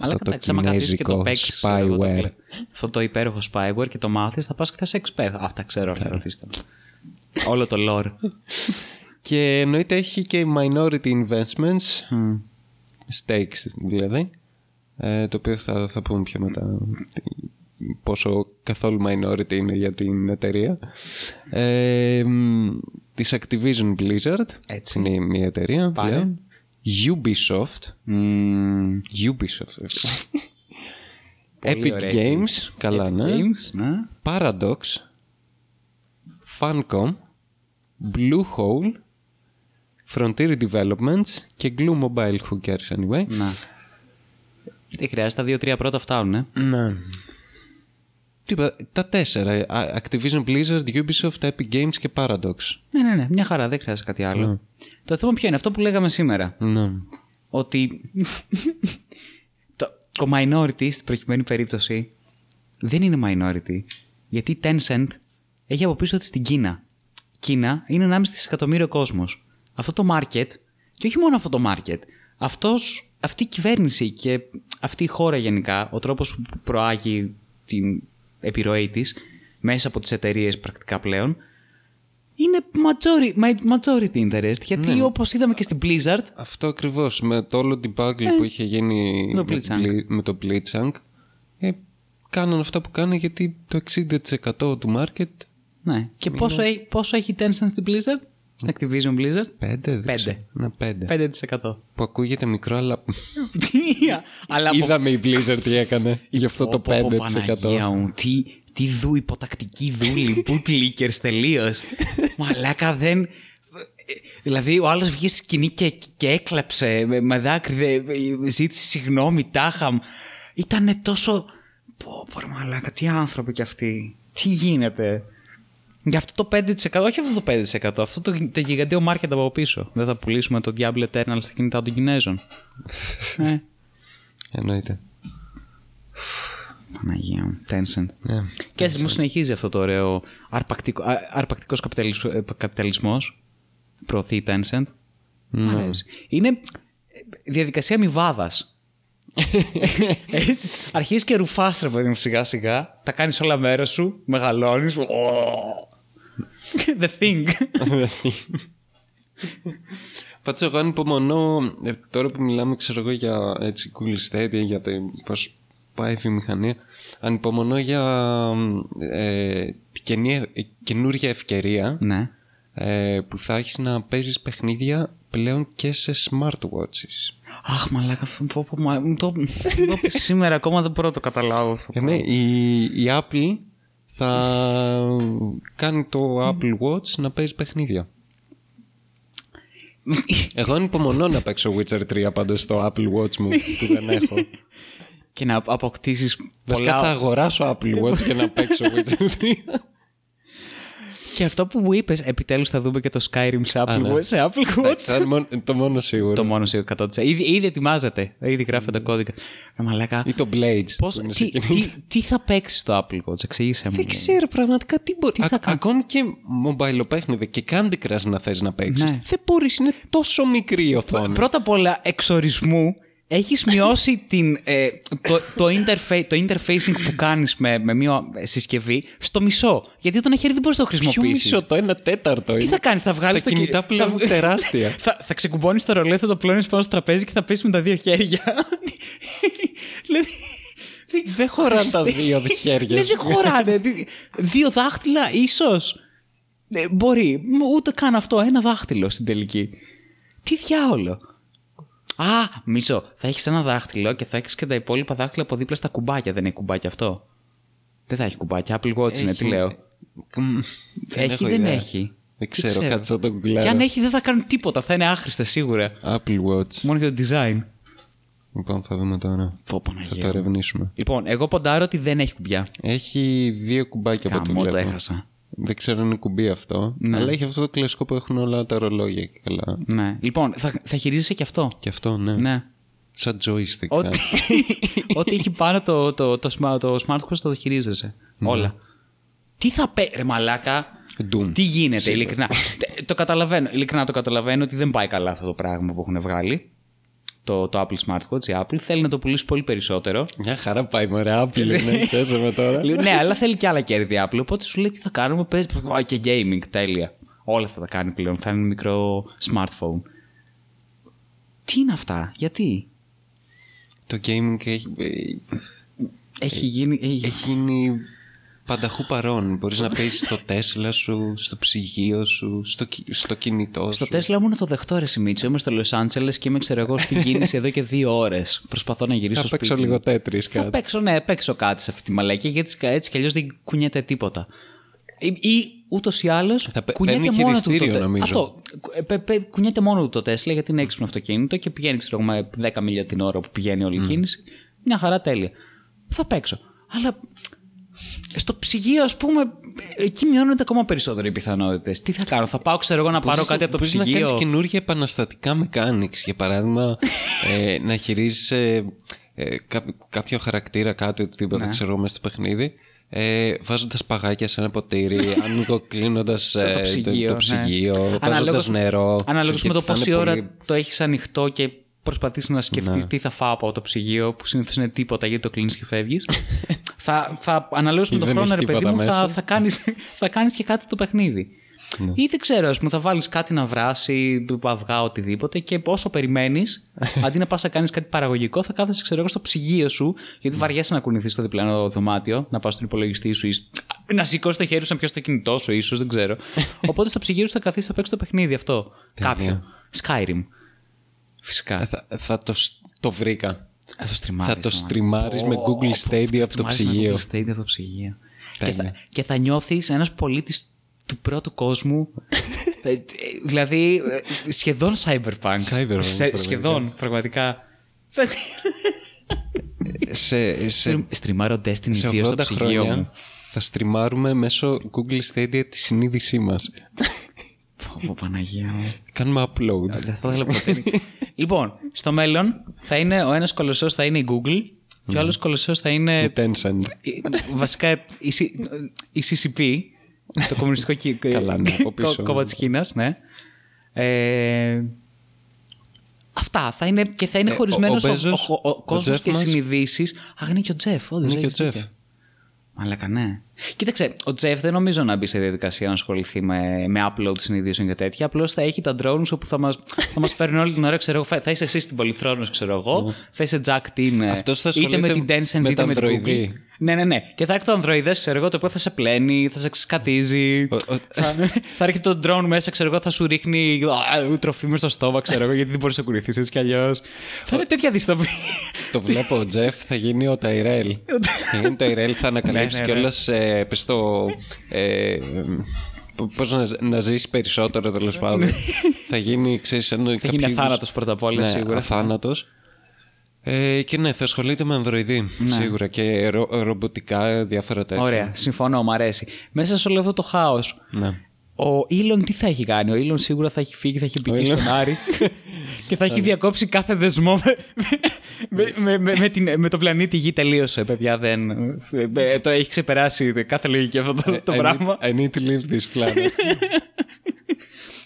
Αλλά Αυτό το κατάξει, άμα καθίσεις και το κινέζικο παίξεις το, spyware. κλε- αυτό το υπέροχο spyware και το μάθεις, θα πας και θα σε expert. Α, τα ξέρω όλα, ρωτήστε με. Όλο το lore. Και εννοείται έχει και minority investments, stakes δηλαδή, ε, το οποίο θα, θα πούμε πιο μετά τι- πόσο καθόλου minority είναι για την εταιρεία. Ε, μ, της Activision Blizzard, Έτσι. είναι μια εταιρεία Πάλι. πλέον. Ubisoft, Μμμ, Ubisoft, Πολύ Epic ωραία. Games, καλά Epic ναι. Games, ναι. Paradox, Funcom, Bluehole, Frontier Developments και Glue Mobile, who cares anyway; Να. Δεν χρειάζεται, τα δύο-τρία πρώτα φτάνουν, ε. Ναι. Τι είπα, τα τέσσερα. Α, Activision Blizzard, Ubisoft, Epic Games και Paradox. Ναι, ναι, ναι, μια χαρά, δεν χρειάζεται κάτι άλλο. Το θέμα ποιο είναι, αυτό που λέγαμε σήμερα. Ναι. ότι το, το minority στην προκειμένη περίπτωση δεν είναι minority γιατί η Tencent έχει από πίσω της την Κίνα. Κίνα είναι 1,5 δισεκατομμύριο κόσμος. Αυτό το market και όχι μόνο αυτό το market αυτός, αυτή η κυβέρνηση και αυτή η χώρα γενικά ο τρόπος που προάγει την επιρροή της μέσα από τις εταιρείες πρακτικά πλέον είναι majority, majority interest γιατί όπως είδαμε και στην Blizzard Αυτό ακριβώς. Με το όλο την buggy που είχε γίνει το με, Blitzchung. Bli- με το Blitzchung, ε, κάνανε αυτά που κάνανε γιατί το 60% του market Ναι. Και πόσο, έχει, πόσο έχει η Tencent στην Blizzard, στην Activision Blizzard; 5, δεν Πέντε. ξέρω. Ναι, 5. 5%. Που ακούγεται μικρό, αλλά Αλλά από... είδαμε η Blizzard τι έκανε. Γι' αυτό το Πω, πω, πω, 5%. Παναγία μου, τι, τι δου, υποτακτική δούλη, bootlickers τελείως. Μαλάκα δεν. Δηλαδή, ο άλλος βγήκε στη σκηνή και, και έκλαψε με, με δάκρυ, δε- ζήτησε συγγνώμη, τάχαμ. Ήταν τόσο. Πω, πω, ρε μαλάκα, τι άνθρωποι κι αυτοί. Τι γίνεται; Για αυτό το 5%, όχι αυτό το 5%, αυτό το, το γιγαντίο market από πίσω. Δεν θα πουλήσουμε το Diablo Eternal στα κινητά των Κινέζων. ε, Εννοείται. Παναγία μου, Tencent. Ναι. Και έτσι μου συνεχίζει αυτό το ωραίο αρπακτικό, α- αρπακτικός καπιταλισ- ε, καπιταλισμός προωθεί η Tencent. Μ' αρέσει. Είναι ε, διαδικασία αμοιβάδας. Έτσι. Αρχίζεις και ρουφάς, ρε παιδί μου, σιγά σιγά. Τα κάνεις όλα μέρος σου, μεγαλώνεις. The thing. Πάντως εγώ ανυπομονώ, ε, τώρα που μιλάμε ξέρω εγώ για έτσι, Google Stadia, για το πώς πάει η βιομηχανία, ανυπομονώ για ε, τη καινή- ε, καινούργια ευκαιρία ναι. ε, που θα έχεις να παίζεις παιχνίδια πλέον και σε smartwatches. Αχ, μαλάκα, αυτό πω, πω, μα- μου το, μου το πεις σήμερα ακόμα δεν μπορώ να το καταλάβω αυτό. Ε, ναι, η, η Apple θα κάνει το Apple Watch να παίζει παιχνίδια. Εγώ ανυπομονώ να παίξω Witcher 3 πάντως στο Apple Watch μου που δεν έχω. και να αποκτήσεις Βασικά θα πολλά... αγοράσω Apple Watch και να παίξω Witcher 3. Και αυτό που μου είπες, επιτέλους θα δούμε και το Skyrim σε Apple, ναι. Watch, σε Apple Εντάξει, Watch. θα είναι μόνο- το μόνο σίγουρο. το μόνο σε 100%. Ήδη, ήδη ετοιμάζεται. Ήδη γράφεται κώδικα. Ρε μαλάκα. Ή το Blades. Πώς, που είναι τι, σε κινητό. τι, τι θα παίξει στο Apple Watch, εξήγησε μου. Δεν ξέρω πραγματικά τι μπορεί. Τι θα Α- κάνω. Ακόμη και mobile παιχνίδι και Candy Crush να θες να παίξεις. Ναι. Δεν μπορείς, είναι τόσο μικρή η οθόνη. Πρώτα απ' όλα, εξορισμού, έχεις μειώσει την, ε, το, το, interfa- το interfacing που κάνεις με, με μια συσκευή στο μισό. Γιατί όταν χέρι δεν μπορείς να το Ποιο χρησιμοποιήσεις. μισό, το ένα τέταρτο Τι είναι. θα κάνεις, θα βγάλεις Τα το κινητά κι- πλέον θα- είναι τεράστια. θα, θα ξεκουμπώνεις το ρολέ, θα το πλώνεις πάνω στο τραπέζι και θα πεις με τα δύο χέρια. δηλαδή... Δεν χωράνε τα δύο χέρια Ναι, σου. δεν χωράνε. Δι- Δύο δάχτυλα, ίσως. Ναι, μπορεί. Μ, Ούτε καν αυτό. Ένα δάχτυλο στην τελική. Τι διάολο. Α, μισό. Θα έχεις ένα δάχτυλο και θα έχεις και τα υπόλοιπα δάχτυλα από δίπλα στα κουμπάκια. Δεν έχει κουμπάκια αυτό; Δεν θα έχει κουμπάκια. Apple Watch είναι, τι Έχει. λέω. Μμ, έχει, έχω δεν ιδέα. έχει. Δεν ξέρω, κάτσε να το γκουγκλάρω. Και αν έχει, δεν θα κάνουν τίποτα. Θα είναι άχρηστα σίγουρα. Apple Watch. Μόνο για το design. Λοιπόν, θα δούμε τώρα. Πω, Θα Παναγία το μου. ερευνήσουμε. Λοιπόν, εγώ ποντάρω ότι δεν έχει κουμπιά. Έχει δύο κουμπάκια από ό,τι Καμώ το βλέπω. έχασα. Δεν ξέρω αν είναι κουμπί αυτό. Ναι. Αλλά έχει αυτό το κλασικό που έχουν όλα τα ρολόγια και καλά. Ναι. Λοιπόν, θα, θα χειρίζεσαι και αυτό. Και αυτό, ναι. Ναι. Σαν joystick. Ό,τι, ό,τι έχει πάνω το, το, το, smart, το smartphone το χειρίζεσαι. Όλα. Τι θα πει, ρε μαλάκα. Doom. Τι γίνεται, Σίγουρα. ειλικρινά. Τε- το καταλαβαίνω, ειλικρινά το καταλαβαίνω ότι δεν πάει καλά αυτό το πράγμα που έχουν βγάλει. Το, το Apple Smartwatch, η Apple. Θέλει να το πουλήσει πολύ περισσότερο. Μια χαρά πάει μωρέ, Apple είναι. Ξέρετε τώρα. Λέω, ναι, αλλά θέλει και άλλα κέρδη η Apple. Οπότε σου λέει τι θα κάνουμε. Πες, «Α, και gaming, τέλεια. Όλα θα τα κάνει πλέον. Θα είναι μικρό smartphone. Τι είναι αυτά, γιατί; Το gaming έχει, ε, Έχει γίνει. Έχει... έχει γίνει πανταχού παρόν. Μπορείς να παίζεις στο Τέσλα σου, στο ψυγείο σου, στο, κι- στο κινητό Στο σου. Τέσλα μου είναι το δεχτώ ρε Σιμίτσο. Είμαι στο Λος Άντζελες και είμαι ξέρω εγώ στην κίνηση εδώ και δύο ώρες. Προσπαθώ να γυρίσω Θα στο παίξω σπίτι. λίγο μου. τέτρις Θα κάτι. παίξω, ναι, παίξω κάτι σε αυτή τη μαλακή γιατί έτσι, έτσι κι αλλιώς δεν κουνιέται τίποτα. Ή, ή ούτως ή άλλως Θα παι- κουνιέται παίρνει μόνο του. Το, χειριστήριο, τε- νομίζω. Αυτό. Ε, πε- πε- κουνιέται μόνο του το Τέσλα γιατί είναι έξυπνο αυτοκίνητο και πηγαίνει ξέρω, εγώ, με 10 μίλια την ώρα που πηγαίνει όλη η κίνηση. Μια χαρά τέλεια. Θα παίξω. Αλλά στο ψυγείο, ας πούμε, εκεί μειώνονται ακόμα περισσότερο οι πιθανότητες. Τι θα κάνω, θα πάω, ξέρω εγώ, να πάρω Μπορείς- κάτι από το μπορείς ψυγείο; να κάνεις καινούργια επαναστατικά mechanics. Για παράδειγμα, ε, να χειρίζεσαι ε, κά- κάποιο χαρακτήρα, κάτι οτιδήποτε Ναι. ξέρω μέσα στο παιχνίδι. Ε, βάζοντας παγάκια σε ένα ποτήρι, ανοιγοκλίνοντας ε, το ψυγείο. το, ναι. ψυγείο βάζοντας Αναλόγως- νερό. Αναλόγως με Ξέρεις, το γιατί θα πόση είναι ώρα πολύ- το έχεις ανοιχτό και προσπαθεί να σκεφτείς Ναι. τι θα φάω από το ψυγείο, που συνήθως είναι τίποτα γιατί το κλείνεις και φεύγεις. θα, θα αναλόγως με Ή τον δεν χρόνο, έχεις ρε παιδί τίποτα μου, θα, μέσα. θα, κάνεις, θα κάνεις και κάτι το παιχνίδι. Ναι. Ή δεν ξέρω, ας πούμε, θα βάλεις κάτι να βράσει, αυγά, οτιδήποτε και όσο περιμένεις, αντί να πας να κάνεις κάτι παραγωγικό, θα κάθεσαι, ξέρω εγώ, στο ψυγείο σου, γιατί Ναι. βαριέσαι να κουνηθείς στο διπλανό δωμάτιο, να πας στον υπολογιστή σου ή σ- να σηκώσει το χέρι σου να πιάσει το κινητό σου, ίσως, δεν ξέρω. Οπότε στο ψυγείο σου θα καθίσεις, θα παίξεις το παιχνίδι αυτό. Κάποιο. Skyrim. Φυσικά. Ε, Θα, θα το, σ- το βρήκα. Θα το στριμάρεις. θα το άμα. στριμάρεις με Πω, Google πω, Stadia θα από το στριμάρεις με ψυγείο. Google Stadia από το ψυγείο. Και Τέλεια. θα, και θα νιώθεις ένας πολίτης του πρώτου κόσμου. Ε, ε, δηλαδή ε, σχεδόν cyberpunk. Cyberpunk, πραγματικά. σχεδόν, πραγματικά. σε, σε, Στριμάρω Destiny 2 σε στο 80 ψυγείο χρόνια μου. θα στριμάρουμε μέσω Google Stadia τη συνείδησή μας. Πω, πω, Παναγία μου. Κάνουμε upload. Δεν θα ήθελα ποτέ. λοιπόν, στο μέλλον θα είναι ο ένας κολοσσός θα είναι η Google και ο άλλος κολοσσός θα είναι Η Tencent. η- βασικά η, C- η CCP, το κομμουνιστικό κι- Καλά, ναι, από πίσω. κόμμα της Κίνας, ναι. Ε, αυτά. Θα είναι, και θα είναι Ε, χωρισμένο ο- ο, ο ο, Μπέζος, ο, ο, ο κόσμος Τζεφ και μας- συνειδήσεις. Α, είναι και ο Τζεφ. όντως, Είναι και ο έχεις Τζεφ. δίκιο. Μαλάκα, ναι. Κοίταξε, ο Τζεφ δεν νομίζω να μπει σε διαδικασία να ασχοληθεί με, με upload συνειδήσεων και τέτοια. Απλώς θα έχει τα drones όπου θα μας θα μας φέρνουν όλη την ώρα. Ξέρω, εγώ, θα θα είσαι εσύ στην Πολυθρόνο, ξέρω εγώ. Θα είσαι Jack Team. ε, Αυτός θα είτε με ασχολείται την Tencent με είτε τα με την Google. Android. Ναι, ναι, ναι. Και θα έρχεται το Ανδροειδέ, ξέρω εγώ, το οποίο θα σε πλένει, θα σε ξεσκατίζει. Ο- ο- θα, θα έρχεται το drone μέσα, ξέρω εγώ, θα σου ρίχνει α, τροφή μες στο στόμα, ξέρω εγώ, γιατί δεν μπορείς να κουνηθείς έτσι κι αλλιώς. θα είναι τέτοια δυστοπία. Το βλέπω, ο Τζεφ θα γίνει ο Ταϊρέλ. θα γίνει ο Ταϊρέλ, θα ανακαλύψει Ναι, ναι, ναι. κιόλας. Ε, πες το. Ε, Πώς να, να ζήσει περισσότερο τέλος πάντων. θα γίνει, ξέρεις, ένα. θα γίνει αθάνατος πρώτα απ' όλα, ναι, σίγουρα. Αθάνατος. Ε, και ναι, θα ασχολείται με ανδροειδή. Σίγουρα. Και ρο, ρομποτικά, διάφορα τέτοια. Ωραία, συμφωνώ, μου αρέσει. Μέσα σε όλο αυτό το χάος, Ναι. Ο Ήλον τι θα έχει κάνει; Ο Ήλον σίγουρα θα έχει φύγει, θα έχει πει Elon- στον Άρη και θα έχει διακόψει κάθε δεσμό με, με, με, με, με την, με το πλανήτη Γη. Τελείωσε, παιδιά. Δεν, ε, το έχει ξεπεράσει κάθε λογική αυτό το, το I πράγμα. Need, I need to leave this planet.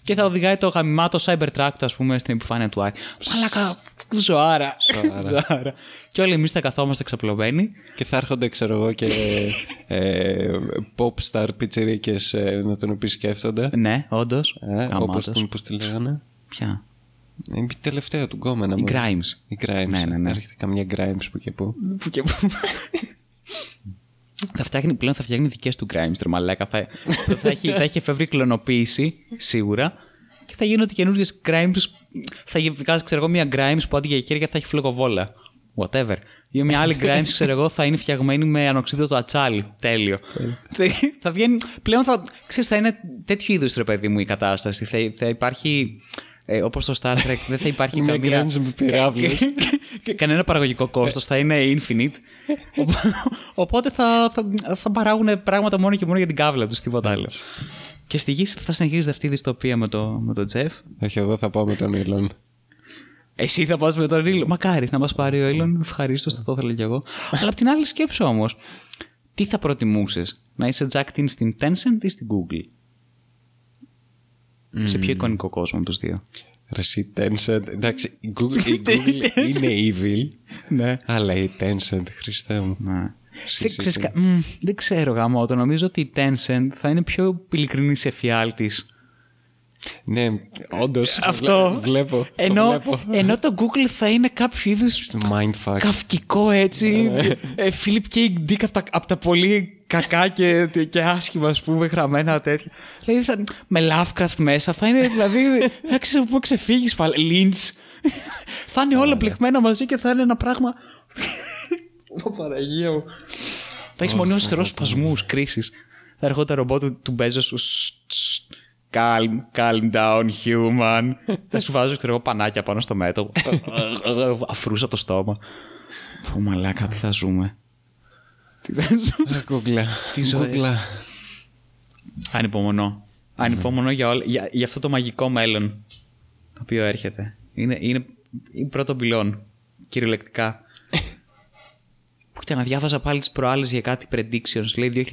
Και θα οδηγάει το γαμημάτο Cybertruck του, ας πούμε, στην επιφάνεια του Άρη. Μαλάκα, ζωάρα. ζωάρα. Και όλοι εμείς θα καθόμαστε ξαπλωμένοι. και θα έρχονται, ξέρω εγώ, και ε, pop star πιτσιρίκες ε, να τον επισκέφτονται. Ναι, όντως. Ε, όπως την, πώς τη λέγανε. Ποια; Η τελευταία του γκόμενα Η μου. Grimes. Η Grimes. Ναι, ναι, ναι. Έρχεται καμιά Grimes που και που. Που και που. θα φτιάχνει, πλέον θα φτιάχνει δικές του Grimes, τρε μαλάκα. Θα, θα, έχει, θα έχει εφεύρει κλωνοποίηση, σίγουρα. Και θα γίνονται καινούργιες Grimes. Θα βγάζεις, ξέρω εγώ, μια Grimes που αντί για χέρια θα έχει φλεγοβόλα. Whatever. Ή μια άλλη Grimes, ξέρω εγώ, θα είναι φτιαγμένη με ανοξίδιο του ατσάλι. Τέλειο. θα, θα βγαίνει. Πλέον θα. Ξέρεις, θα είναι τέτοιου είδους ρε παιδί μου η κατάσταση. Θα, θα υπάρχει. Ε, Όπως το Star Trek, δεν θα υπάρχει Μια καμία. Grimes με πυράβλους. και κανένα παραγωγικό κόστος, θα είναι infinite. Οπό- Οπότε θα, θα, θα παράγουν πράγματα μόνο και μόνο για την κάβλα τους, τίποτα άλλο. Και στη γη θα συνεχίζεται αυτή η δυστοπία με το, με τον Τζεφ. Όχι, εγώ θα πάω με τον Elon. Εσύ θα πας με τον Ήλον. Μακάρι να μας πάρει ο Ήλον. Ευχαρίστω, θα το ήθελα κι εγώ. Αλλά απ' την άλλη σκέψη όμως, τι θα προτιμούσες, να είσαι Jack Tin στην Tencent ή στην Google; Σε ποιο εικονικό κόσμο από τους δύο; Ρε εσύ Tencent. Εντάξει, η Google, η Google είναι evil. Ναι. Αλλά η Tencent, Χριστέ μου. Ναι. Εσύ, Δεν, εσύ, ξέρεις εσύ. κα- μμ, δεν ξέρω γάμο, το νομίζω ότι η Tencent θα είναι πιο ειλικρινής εφιάλτης. Ναι, όντως. Αυτό. Βλέπω. το Ενώ, βλέπω. ενώ το Google θα είναι κάποιο είδους Mindfuck. καυκικό έτσι. ε, Philip K. Dick από τα, απ' τα πολύ κακά και, και άσχημα, ας πούμε, γραμμένα τέτοια. Δηλαδή θα, με Lovecraft μέσα θα είναι, δηλαδή. Δεν ξέρω πού ξεφύγεις πάλι. Lynch. θα είναι όλα πληγμένα μαζί και θα είναι ένα πράγμα. Ω Παναγία μου. Θα έχεις μονίμω χερό σπασμούς, κρίσεις. Θα έρχονται ρομπότ του, του Μπέζος σου. «Σστ, σστ, Calm, calm down, human. θα σου βάζω, ξέρω εγώ, πανάκια πάνω στο μέτωπο. Αφρούσα το στόμα. Πω μαλάκα, τι θα ζούμε. Τι θα ζούμε. Google. Τι ζωές. Google. Ανυπομονώ. Ανυπομονώ για, όλα, για, για αυτό το μαγικό μέλλον το οποίο έρχεται. Είναι, είναι, είναι πρώτο πυλόν, κυριολεκτικά. Που ήταν να διάβαζα πάλι τις προάλλες για κάτι predictions. Λέει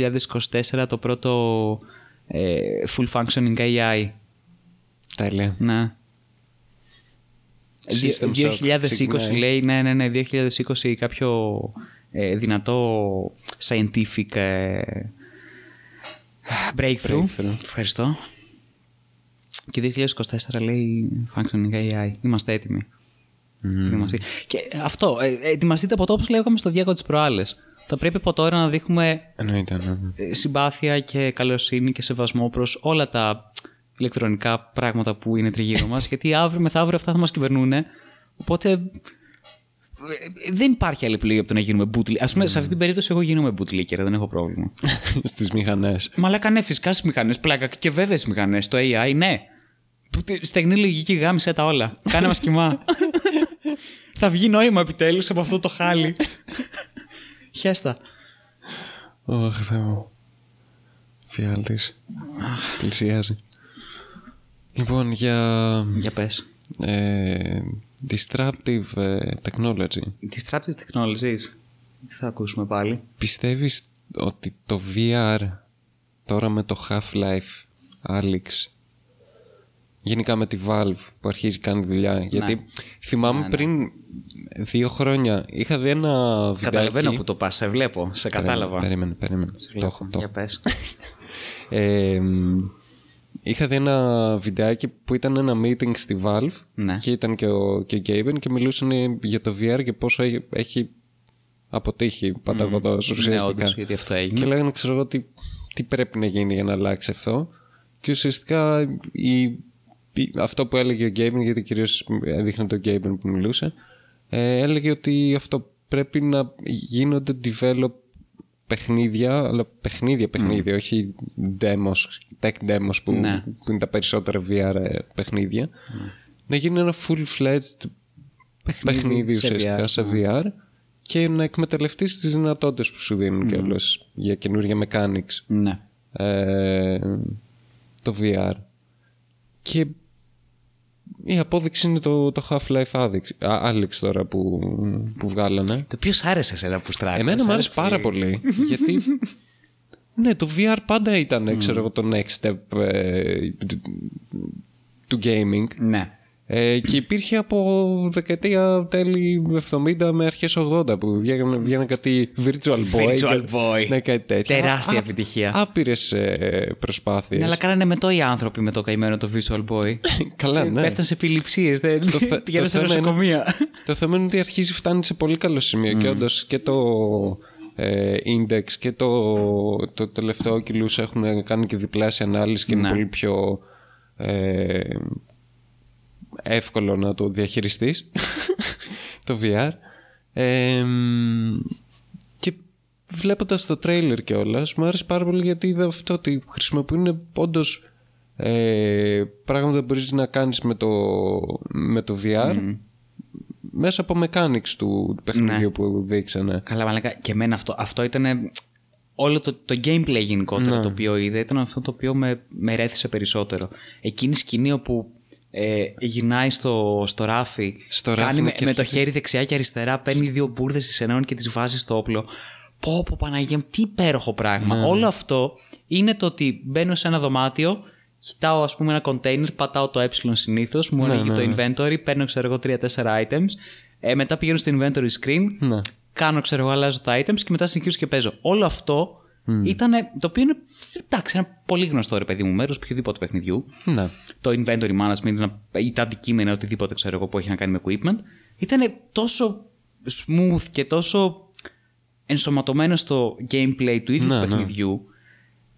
2024 το πρώτο ε, full functioning AI. Τέλεια. Ναι. System Δυ- shock, 2020 ξεκινάει. λέει, ναι, ναι, ναι, 2020 κάποιο ε, δυνατό scientific ε, breakthrough. Breakthrough. Ευχαριστώ. Και 2024 λέει functioning AI. Είμαστε έτοιμοι. Είμαστε... Και αυτό, ε, ετοιμαστείτε από το όπως λέγαμε στο διάκο της προάλλες. Θα πρέπει από τώρα να δείχνουμε Εννοείται. ναι. ε, συμπάθεια και καλοσύνη και σεβασμό προς όλα τα ηλεκτρονικά πράγματα που είναι τριγύρω μας γιατί αύριο μεθαύριο αυτά θα μας κυβερνούν οπότε ε, δεν υπάρχει άλλη επιλογή από το να γίνουμε bootleg. Ας πούμε, σε αυτή την περίπτωση εγώ γίνομαι bootlegger, δεν έχω πρόβλημα. Στις μηχανές. Μα αλλά ναι, φυσικά στις μηχανές, πλάκα και βέβαια στις μηχανές, το AI, ναι. Που τε- Στεγνή λογική γάμισε τα όλα. Κάνε μας κοιμά. θα βγει νόημα επιτέλους από αυτό το χάλι. Χέστα. Ωχ, Θεέ μου. Φιάλτης. Πλησιάζει. Λοιπόν, για Για πες. ε, disruptive ε, technology. Disruptive technologies. Τι θα ακούσουμε πάλι. Πιστεύεις ότι το VR τώρα με το Half-Life Alyx γενικά με τη Valve που αρχίζει και κάνει δουλειά. Γιατί θυμάμαι πριν δύο χρόνια είχα δει ένα βιντεάκι. Καταλαβαίνω που το πας, σε βλέπω, σε κατάλαβα. Περίμενε, περίμενε. Το έχω, το Για πες. Ε, είχα δει ένα βιντεάκι που ήταν ένα meeting στη Valve Ναι. και ήταν και ο, και ο Gaben και μιλούσαν για το VR και πόσο έχει, έχει αποτύχει παταγωδός Ναι, ουσιαστικά. όντως, γιατί αυτό έγινε. και λέγανε ξέρω εγώ τι, τι πρέπει να γίνει για να αλλάξει αυτό και ουσιαστικά η, η- αυτό που έλεγε ο Gaben γιατί κυρίως έδειχνε το Gaben που μιλούσε ε, έλεγε ότι αυτό πρέπει να γίνονται develop παιχνίδια, αλλά παιχνίδια παιχνίδια, όχι demos, tech demos που, Ναι. που είναι τα περισσότερα VR ε, παιχνίδια. Να γίνει ένα full-fledged παιχνίδι, σε ουσιαστικά VR, σε VR και να εκμεταλλευτείς τις δυνατότητες που σου δίνουν κιόλας για καινούργια mechanics Ναι. ε, το VR. Και η απόδειξη είναι το, το Half-Life Alyx, Α- Alyx τώρα που, που βγάλανε. Το ποιος σ' άρεσε εσένα που στράκει. Εμένα μου άρεσε πάρα πολύ. γιατί. Ναι, το VR πάντα ήταν, ξέρω εγώ, το next step ε, του gaming. Ναι. Ε, και υπήρχε από δεκαετία τέλη 70 με αρχές 80 που βγαίνανε, βγαίνανε κάτι Virtual Boy. Virtual και- Boy. Ναι, κάτι τέτοιο. Τεράστια Α- επιτυχία. Άπειρες ε, προσπάθειες. Ναι, αλλά κάνανε με το οι άνθρωποι με το καημένο το Visual Boy. Καλά, ναι. Πέφτανε σε επιληψίες. Δεν θε- πηγαίνανε το σε θέμα είναι- νοσοκομεία. Το θέμα είναι ότι αρχίζει φτάνει σε πολύ καλό σημείο και όντως και το ε, index και το, το τελευταίο Oculus έχουν κάνει και διπλάσια ανάλυση και είναι Ναι. πολύ πιο ε, εύκολο να το διαχειριστείς το VR ε, και βλέποντας το τρέιλερ και όλα μου άρεσε πάρα πολύ γιατί είδα αυτό ότι χρησιμοποιούν όντως ε, πράγματα που μπορείς να κάνεις με το, με το VR μέσα από mechanics του παιχνιδιού Ναι. που δείξανε. Καλά, μαλάκα. Και εμένα αυτό, αυτό ήταν. Όλο το, το gameplay γενικότερα Ναι. το οποίο είδα ήταν αυτό το οποίο με, με ρέθησε περισσότερο. Εκείνη η σκηνή όπου ε, γυρνάει στο, στο ράφι, Στο ράφι, κάνει ναι, με, και με το αρχίζει- χέρι δεξιά και αριστερά, παίρνει δύο μπουρδες της ενέων και τις βάζει στο όπλο. Πω, πω, Παναγία μου, τι υπέροχο πράγμα. Ναι, Όλο αυτό είναι το ότι μπαίνω σε ένα δωμάτιο, κοιτάω ας πούμε ένα container, πατάω το ε συνήθως, μου Ναι, ανοίγει ναι, το inventory, παίρνω ξέρω εγώ 3-4 items, ε, μετά πηγαίνω στο inventory screen, Ναι. κάνω, ξέρω εγώ, αλλάζω τα items και μετά συνεχίζω και παίζω. Όλο αυτό ήταν. Το οποίο είναι. Εντάξει, ένα πολύ γνωστό ρε παιδί μου μέρος οποιοδήποτε παιχνιδιού. Ναι. Το inventory management ένα- ή τα αντικείμενα, οτιδήποτε ξέρω εγώ που έχει να κάνει με equipment. Ήταν τόσο smooth και τόσο ενσωματωμένο στο gameplay του ίδιου Ναι, του ναι. παιχνιδιού.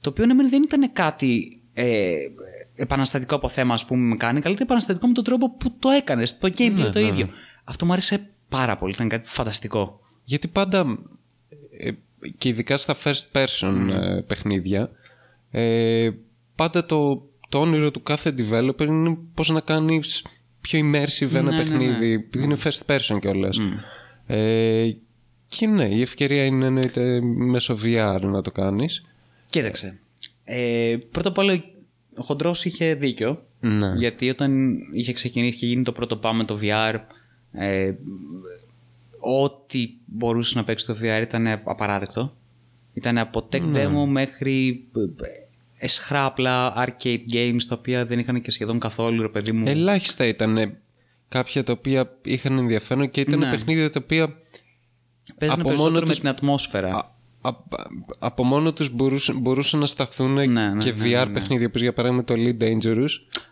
Το οποίο ναι, μεν δεν ήταν κάτι ε, επαναστατικό από θέμα, ας πούμε, mechanical, ήταν επαναστατικό με τον τρόπο που το έκανες. Το gameplay Ναι, το ίδιο. Αυτό μου άρεσε πάρα πολύ. Ήταν κάτι φανταστικό. Γιατί πάντα ε, και ειδικά στα first person ε, παιχνίδια ε, πάντα το, το όνειρο του κάθε developer είναι πώς να κάνεις πιο immersive ένα Ναι, ναι, παιχνίδι επειδή είναι first person κιόλας ε, και ναι η ευκαιρία είναι εννοείται μέσω VR να το κάνεις Κοίταξε. Ε, πρώτα απ' όλα, ο χοντρός είχε δίκιο. Ναι. Γιατί όταν είχε ξεκινήσει και γίνει το πρώτο πάμε το VR, ε, ό,τι μπορούσε να παίξει το VR ήταν απαράδεκτο. Ήταν από tech Ναι. demo μέχρι ε, εσχρά απλά arcade games τα οποία δεν είχαν και σχεδόν καθόλου ρε παιδί μου. ελάχιστα ήταν ε, κάποια τα οποία είχαν ενδιαφέρον και ήταν Ναι. παιχνίδια τα οποία Παίζανε από περισσότερο μόνο με τους- την ατμόσφαιρα. Α- α- από μόνο τους μπορούσαν, μπορούσαν να σταθούν Ναι, ναι, και ναι, VR ναι, ναι. παιχνίδια όπως για παράδειγμα το Elite Dangerous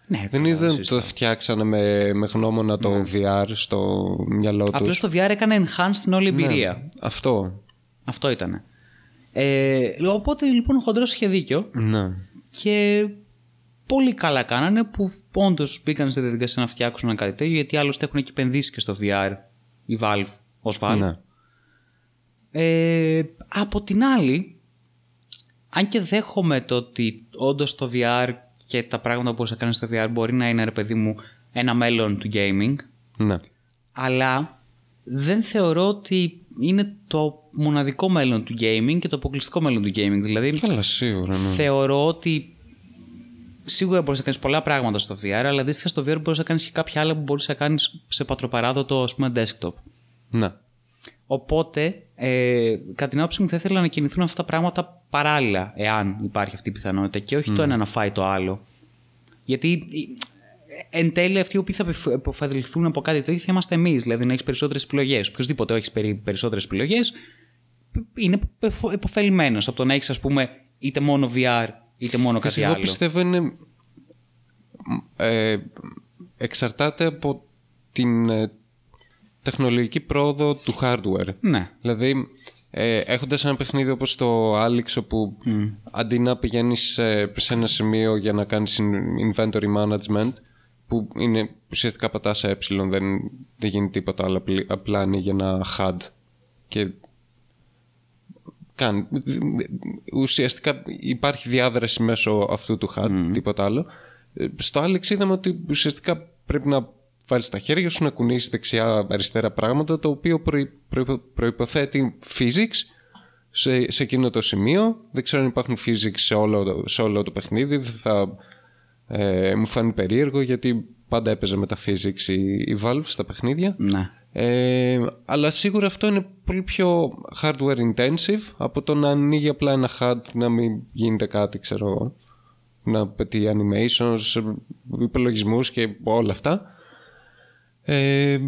Ναι, δεν καλά, είδαν σωστά. το φτιάξανε με, με γνώμονα το VR στο μυαλό Απλώς τους το VR έκανε enhance την όλη εμπειρία. αυτό Αυτό ήταν. Ε, οπότε λοιπόν ο χοντρός είχε δίκιο. ναι. Και πολύ καλά κάνανε που όντως μπήκαν στη διαδικασία να φτιάξουν κάτι τέτοιο γιατί άλλωστε έχουν και επενδύσει και στο VR η Valve ως Valve. Ναι. Ε, από την άλλη, αν και δέχομαι το ότι όντως το VR και τα πράγματα που μπορείς να κάνεις στο VR μπορεί να είναι ρε παιδί μου ένα μέλλον του gaming ναι. αλλά δεν θεωρώ ότι είναι το μοναδικό μέλλον του gaming και το αποκλειστικό μέλλον του gaming. Δηλαδή, Καλά σίγουρα ναι. θεωρώ ότι σίγουρα μπορείς να κάνεις πολλά πράγματα στο VR, αλλά αντίστοιχα στο VR μπορείς να κάνεις και κάποια άλλα που μπορείς να κάνεις σε πατροπαράδοτο ας πούμε desktop. ναι. Οπότε, ε, κατά την άποψή μου, θα ήθελα να κινηθούν αυτά τα πράγματα παράλληλα, εάν υπάρχει αυτή η πιθανότητα, και όχι το ένα να φάει το άλλο. Γιατί εν τέλει αυτοί οι οποίοι θα υποφεληθούν από κάτι τέτοιο θα είμαστε εμείς. Δηλαδή να έχεις περισσότερες επιλογές. Οποιοδήποτε έχεις περισσότερες επιλογές είναι υποφελημένο από το να έχεις, ας πούμε, είτε μόνο VR είτε μόνο κάτι εγώ άλλο. Εγώ πιστεύω είναι. Ε, εξαρτάται από την ε, τεχνολογική πρόοδο του hardware. Ναι. Δηλαδή, ε, έχοντας ένα παιχνίδι όπως το Alex όπου αντί να πηγαίνεις σε, σε ένα σημείο για να κάνεις inventory management που είναι ουσιαστικά πατάς σε ε, δεν, δεν γίνει τίποτα άλλο απλά είναι για ένα HUD και κάνει, ουσιαστικά υπάρχει διάδραση μέσω αυτού του HUD, τίποτα άλλο. Ε, στο Alex είδαμε ότι ουσιαστικά πρέπει να βάλεις τα χέρια σου να κουνήσεις δεξιά-αριστερά πράγματα, το οποίο προϋποθέτει physics σε, σε εκείνο το σημείο. Δεν ξέρω αν υπάρχουν physics σε όλο, σε όλο το παιχνίδι. Θα, ε, μου φάνει περίεργο γιατί πάντα έπαιζε με τα physics η, η Valve στα παιχνίδια. Ναι. Ε, αλλά σίγουρα αυτό είναι πολύ πιο hardware intensive από το να ανοίγει απλά ένα HUD να μην γίνεται κάτι, ξέρω εγώ. Να πετύχει animations, υπολογισμούς και όλα αυτά. Ε,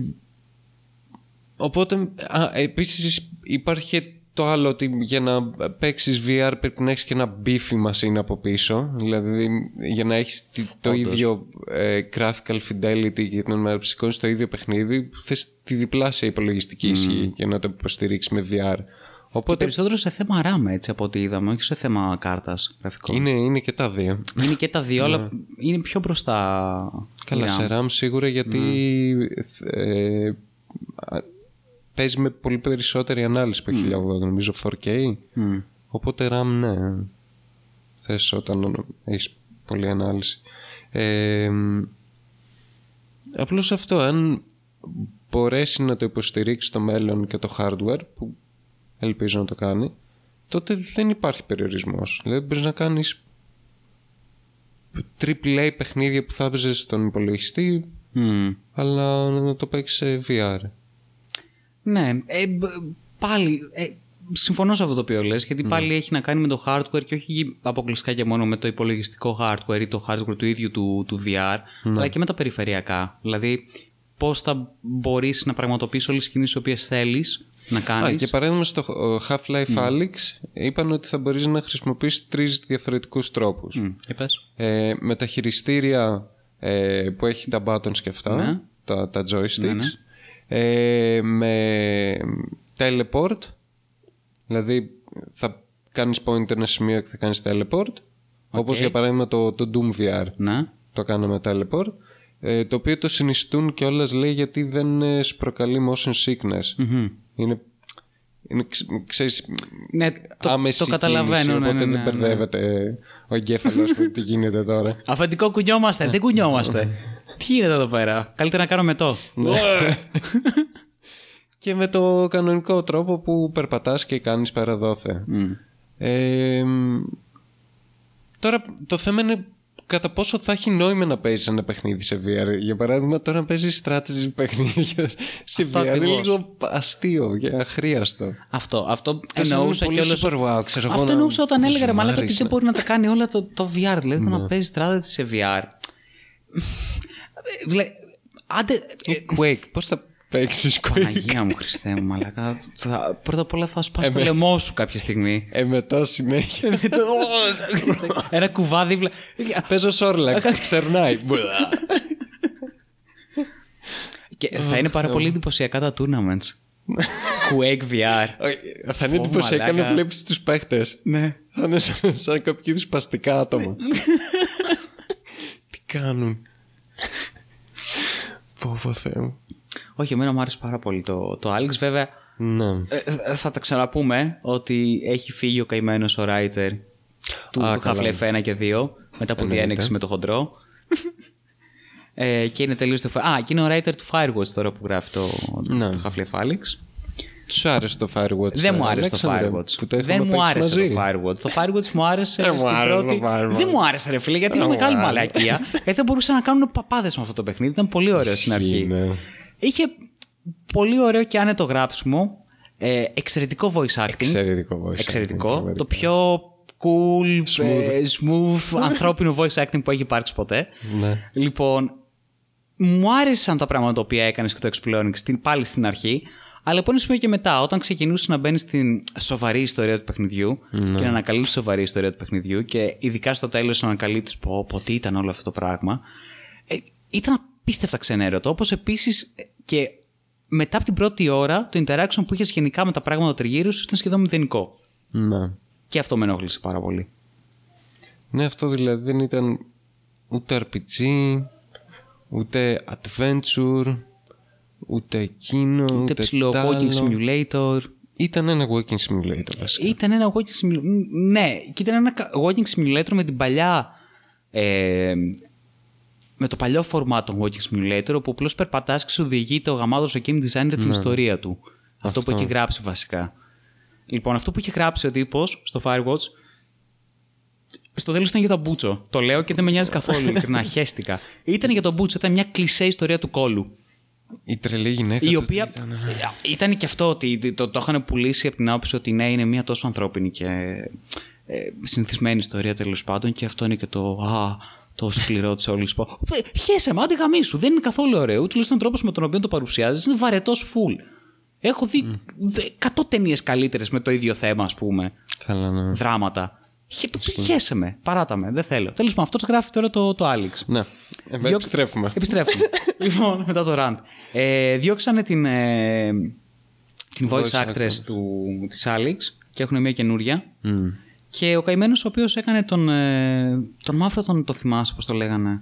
οπότε, α, επίσης υπάρχει το άλλο ότι για να παίξεις VR πρέπει να έχεις και ένα beefy machine από πίσω. Δηλαδή για να έχεις το ίδιο ε, graphical fidelity και να ψηκώνεις το ίδιο παιχνίδι θες τη διπλάσια υπολογιστική mm. ισχύ για να το υποστηρίξεις με VR Οπότε... περισσότερο σε θέμα RAM έτσι από ό,τι είδαμε, όχι σε θέμα κάρτας γραφικών. Είναι, είναι και τα δύο. Είναι και τα δύο, αλλά ναι. είναι πιο μπροστά. Καλά, σε RAM σίγουρα γιατί ναι. ε, παίζει με πολύ περισσότερη ανάλυση από 1080, νομίζω 4K. Οπότε RAM ναι. Θες όταν έχεις πολλή ανάλυση. Ε, απλώς αυτό, αν μπορέσει να το υποστηρίξει το μέλλον και το hardware, που ελπίζω να το κάνει, τότε δεν υπάρχει περιορισμός. Δηλαδή μπορείς να κάνεις AAA παιχνίδια που θα έπαιζες στον υπολογιστή, αλλά να το παίξεις σε VR. Ναι, ε, πάλι ε, συμφωνώ σε αυτό το οποίο λες, γιατί πάλι έχει να κάνει με το hardware και όχι αποκλειστικά και μόνο με το υπολογιστικό hardware ή το hardware του ίδιου του, του VR, ναι. αλλά και με τα περιφερειακά. Δηλαδή, πώς θα μπορείς να πραγματοποιήσεις όλες τις κινήσεις οποίες θέλεις να κάνεις. Α, και παράδειγμα στο Half-Life mm. Alyx είπαν ότι θα μπορείς να χρησιμοποιήσεις τρεις διαφορετικούς τρόπους. Mm. Ε, με τα χειριστήρια ε, που έχει τα buttons και αυτά, ναι. τα, τα joysticks, ναι, ναι. Ε, με teleport, δηλαδή θα κάνεις point ένα σημείο και θα κάνεις teleport, okay. όπως για παράδειγμα το, το Doom VR. Ναι. Το κάναμε teleport. Ε, το οποίο το συνιστούν και όλες λέει γιατί δεν ε, προκαλεί motion sickness. Mm-hmm. Είναι, είναι ξέρεις, ναι, το, άμεση το καταλαβαίνω, κίνηση, ναι, οπότε ναι, ναι, δεν μπερδεύεται ο εγκέφαλος που τι γίνεται τώρα. Αφεντικό κουνιόμαστε, δεν κουνιόμαστε. τι γίνεται εδώ πέρα, καλύτερα να κάνουμε το. Ναι. και με το κανονικό τρόπο που περπατάς και κάνεις πέρα δόθε. Ε, τώρα το θέμα είναι κατά πόσο θα έχει νόημα να παίζεις ένα παιχνίδι σε VR. Για παράδειγμα, τώρα παίζεις strategy παιχνίδια σε VR. Είναι λίγο αστείο και αχρίαστο. Αυτό, αυτό εννοούσα και όλο. Wow, ξέρω αυτό εννοούσα όταν έλεγα ρε Μαλάκα ότι δεν μπορεί να τα κάνει όλα το, το VR. Δηλαδή, να παίζεις strategy σε VR. Άντε. Ε, Quake, πώς θα παίξεις Quake. Παναγία μου, Χριστέ μου, μαλάκα. Θα, πρώτα απ' όλα θα σπάσει το λαιμό σου κάποια στιγμή. Ε, μετά συνέχεια. Ένα κουβάδι. Παίζω Σόρλακ. Ξερνάει. Και θα είναι πάρα πολύ εντυπωσιακά τα tournaments. Quake VR. Θα είναι εντυπωσιακά να βλέπεις τους παίχτες. Ναι. Θα είναι σαν κάποιο είδου σπαστικά άτομα. Τι κάνουν. Πω, πω, Θεέ μου. Όχι, εμένα μου άρεσε πάρα πολύ το, το Alex. Βέβαια, ναι. ε, ε, θα τα ξαναπούμε ότι έχει φύγει ο καημένος ο writer του, του Half-Life 1 και 2 μετά από διένεξη με το χοντρό. ε, και είναι τελείως. Α, και είναι ο writer του Firewatch τώρα που γράφει το, ναι. το Half-Life Alex. Τους άρεσε το Firewatch. Δεν μου άρεσε το Firewatch. Δεν μου άρεσε το Firewatch. Το Firewatch μου άρεσε στην πρώτη. Δεν μου άρεσε, ρε φίλε, γιατί είναι μεγάλη μαλακία. γιατί δεν μπορούσαν να κάνουν παπάδες με αυτό το παιχνίδι. Ήταν πολύ ωραίο στην αρχή. Ναι. Είχε πολύ ωραίο και άνετο γράψιμο. Ε, εξαιρετικό voice acting. Εξαιρετικό voice Εξαιρετικό. Το πιο cool, smooth, ε, smooth ανθρώπινο voice acting που έχει υπάρξει ποτέ. Ναι. Λοιπόν, μου άρεσαν τα πράγματα τα οποία έκανες και το Exploring στην, πάλι στην αρχή. Αλλά από ένα σημείο και μετά, όταν ξεκινούσε να μπαίνει στην σοβαρή ιστορία του παιχνιδιού Ναι. και να ανακαλύψει σοβαρή ιστορία του παιχνιδιού και ειδικά στο τέλος να ανακαλύψει πω, πω τι ήταν όλο αυτό το πράγμα. Ε, ήταν απίστευτα ξενέρωτο. Όπως επίσης και μετά από την πρώτη ώρα, το interaction που είχε γενικά με τα πράγματα τριγύρω σου ήταν σχεδόν μηδενικό. Ναι. Και αυτό με ενόχλησε πάρα πολύ. Ναι, αυτό δηλαδή δεν ήταν ούτε RPG, ούτε adventure, ούτε εκείνο, ούτε, Ούτε ψηλό τ' walking άλλο. simulator. Ήταν ένα walking simulator βασικά. Ήταν ένα walking simulator. Ναι, και ήταν ένα walking simulator με την παλιά. Ε, με το παλιό format των walking simulator, όπου απλώς περπατάς και σου διηγείται ο γαμάδο ο game designer την ιστορία του. Αυτό, που έχει γράψει βασικά. Λοιπόν, αυτό που είχε γράψει ο τύπος στο Firewatch. Στο τέλος ήταν για τον Μπούτσο. Το λέω και δεν με νοιάζει καθόλου. ειλικρινά, χαίστηκα. Ήταν για τον Μπούτσο, ήταν μια κλεισέ ιστορία του κόλου. Η τρελή γυναίκα. Η του οποία. τι ήταν, ήταν και αυτό ότι το, το είχαν πουλήσει από την άποψη ότι ναι, είναι μια τόσο ανθρώπινη και ε, συνηθισμένη ιστορία τέλος πάντων και αυτό είναι και το. Α, το σκληρό της όλης. Χέσαι, μα, άντε γαμίσου. Δεν είναι καθόλου ωραίο. Τουλάχιστον ο τρόπο με τον οποίο το παρουσιάζεις είναι βαρετός φουλ. Έχω δει mm. 100 ταινίες καλύτερες με το ίδιο θέμα, ας πούμε. Καλά, ναι. Δράματα. Χε- Χέσε με, παράτα με, δεν θέλω. Τέλος πάντων, αυτός γράφει τώρα το, το Alex. Ναι, ε, Διώξ- επιστρέφουμε. Επιστρέφουμε. λοιπόν, μετά το rant. Ε, διώξανε την, ε, την voice, Voice actress actress. του, της Alex και έχουν μια καινούρια. Μμ. Και ο καημένος ο οποίος έκανε τον, ε, τον μαύρο, τον το θυμάσαι πώς το λέγανε;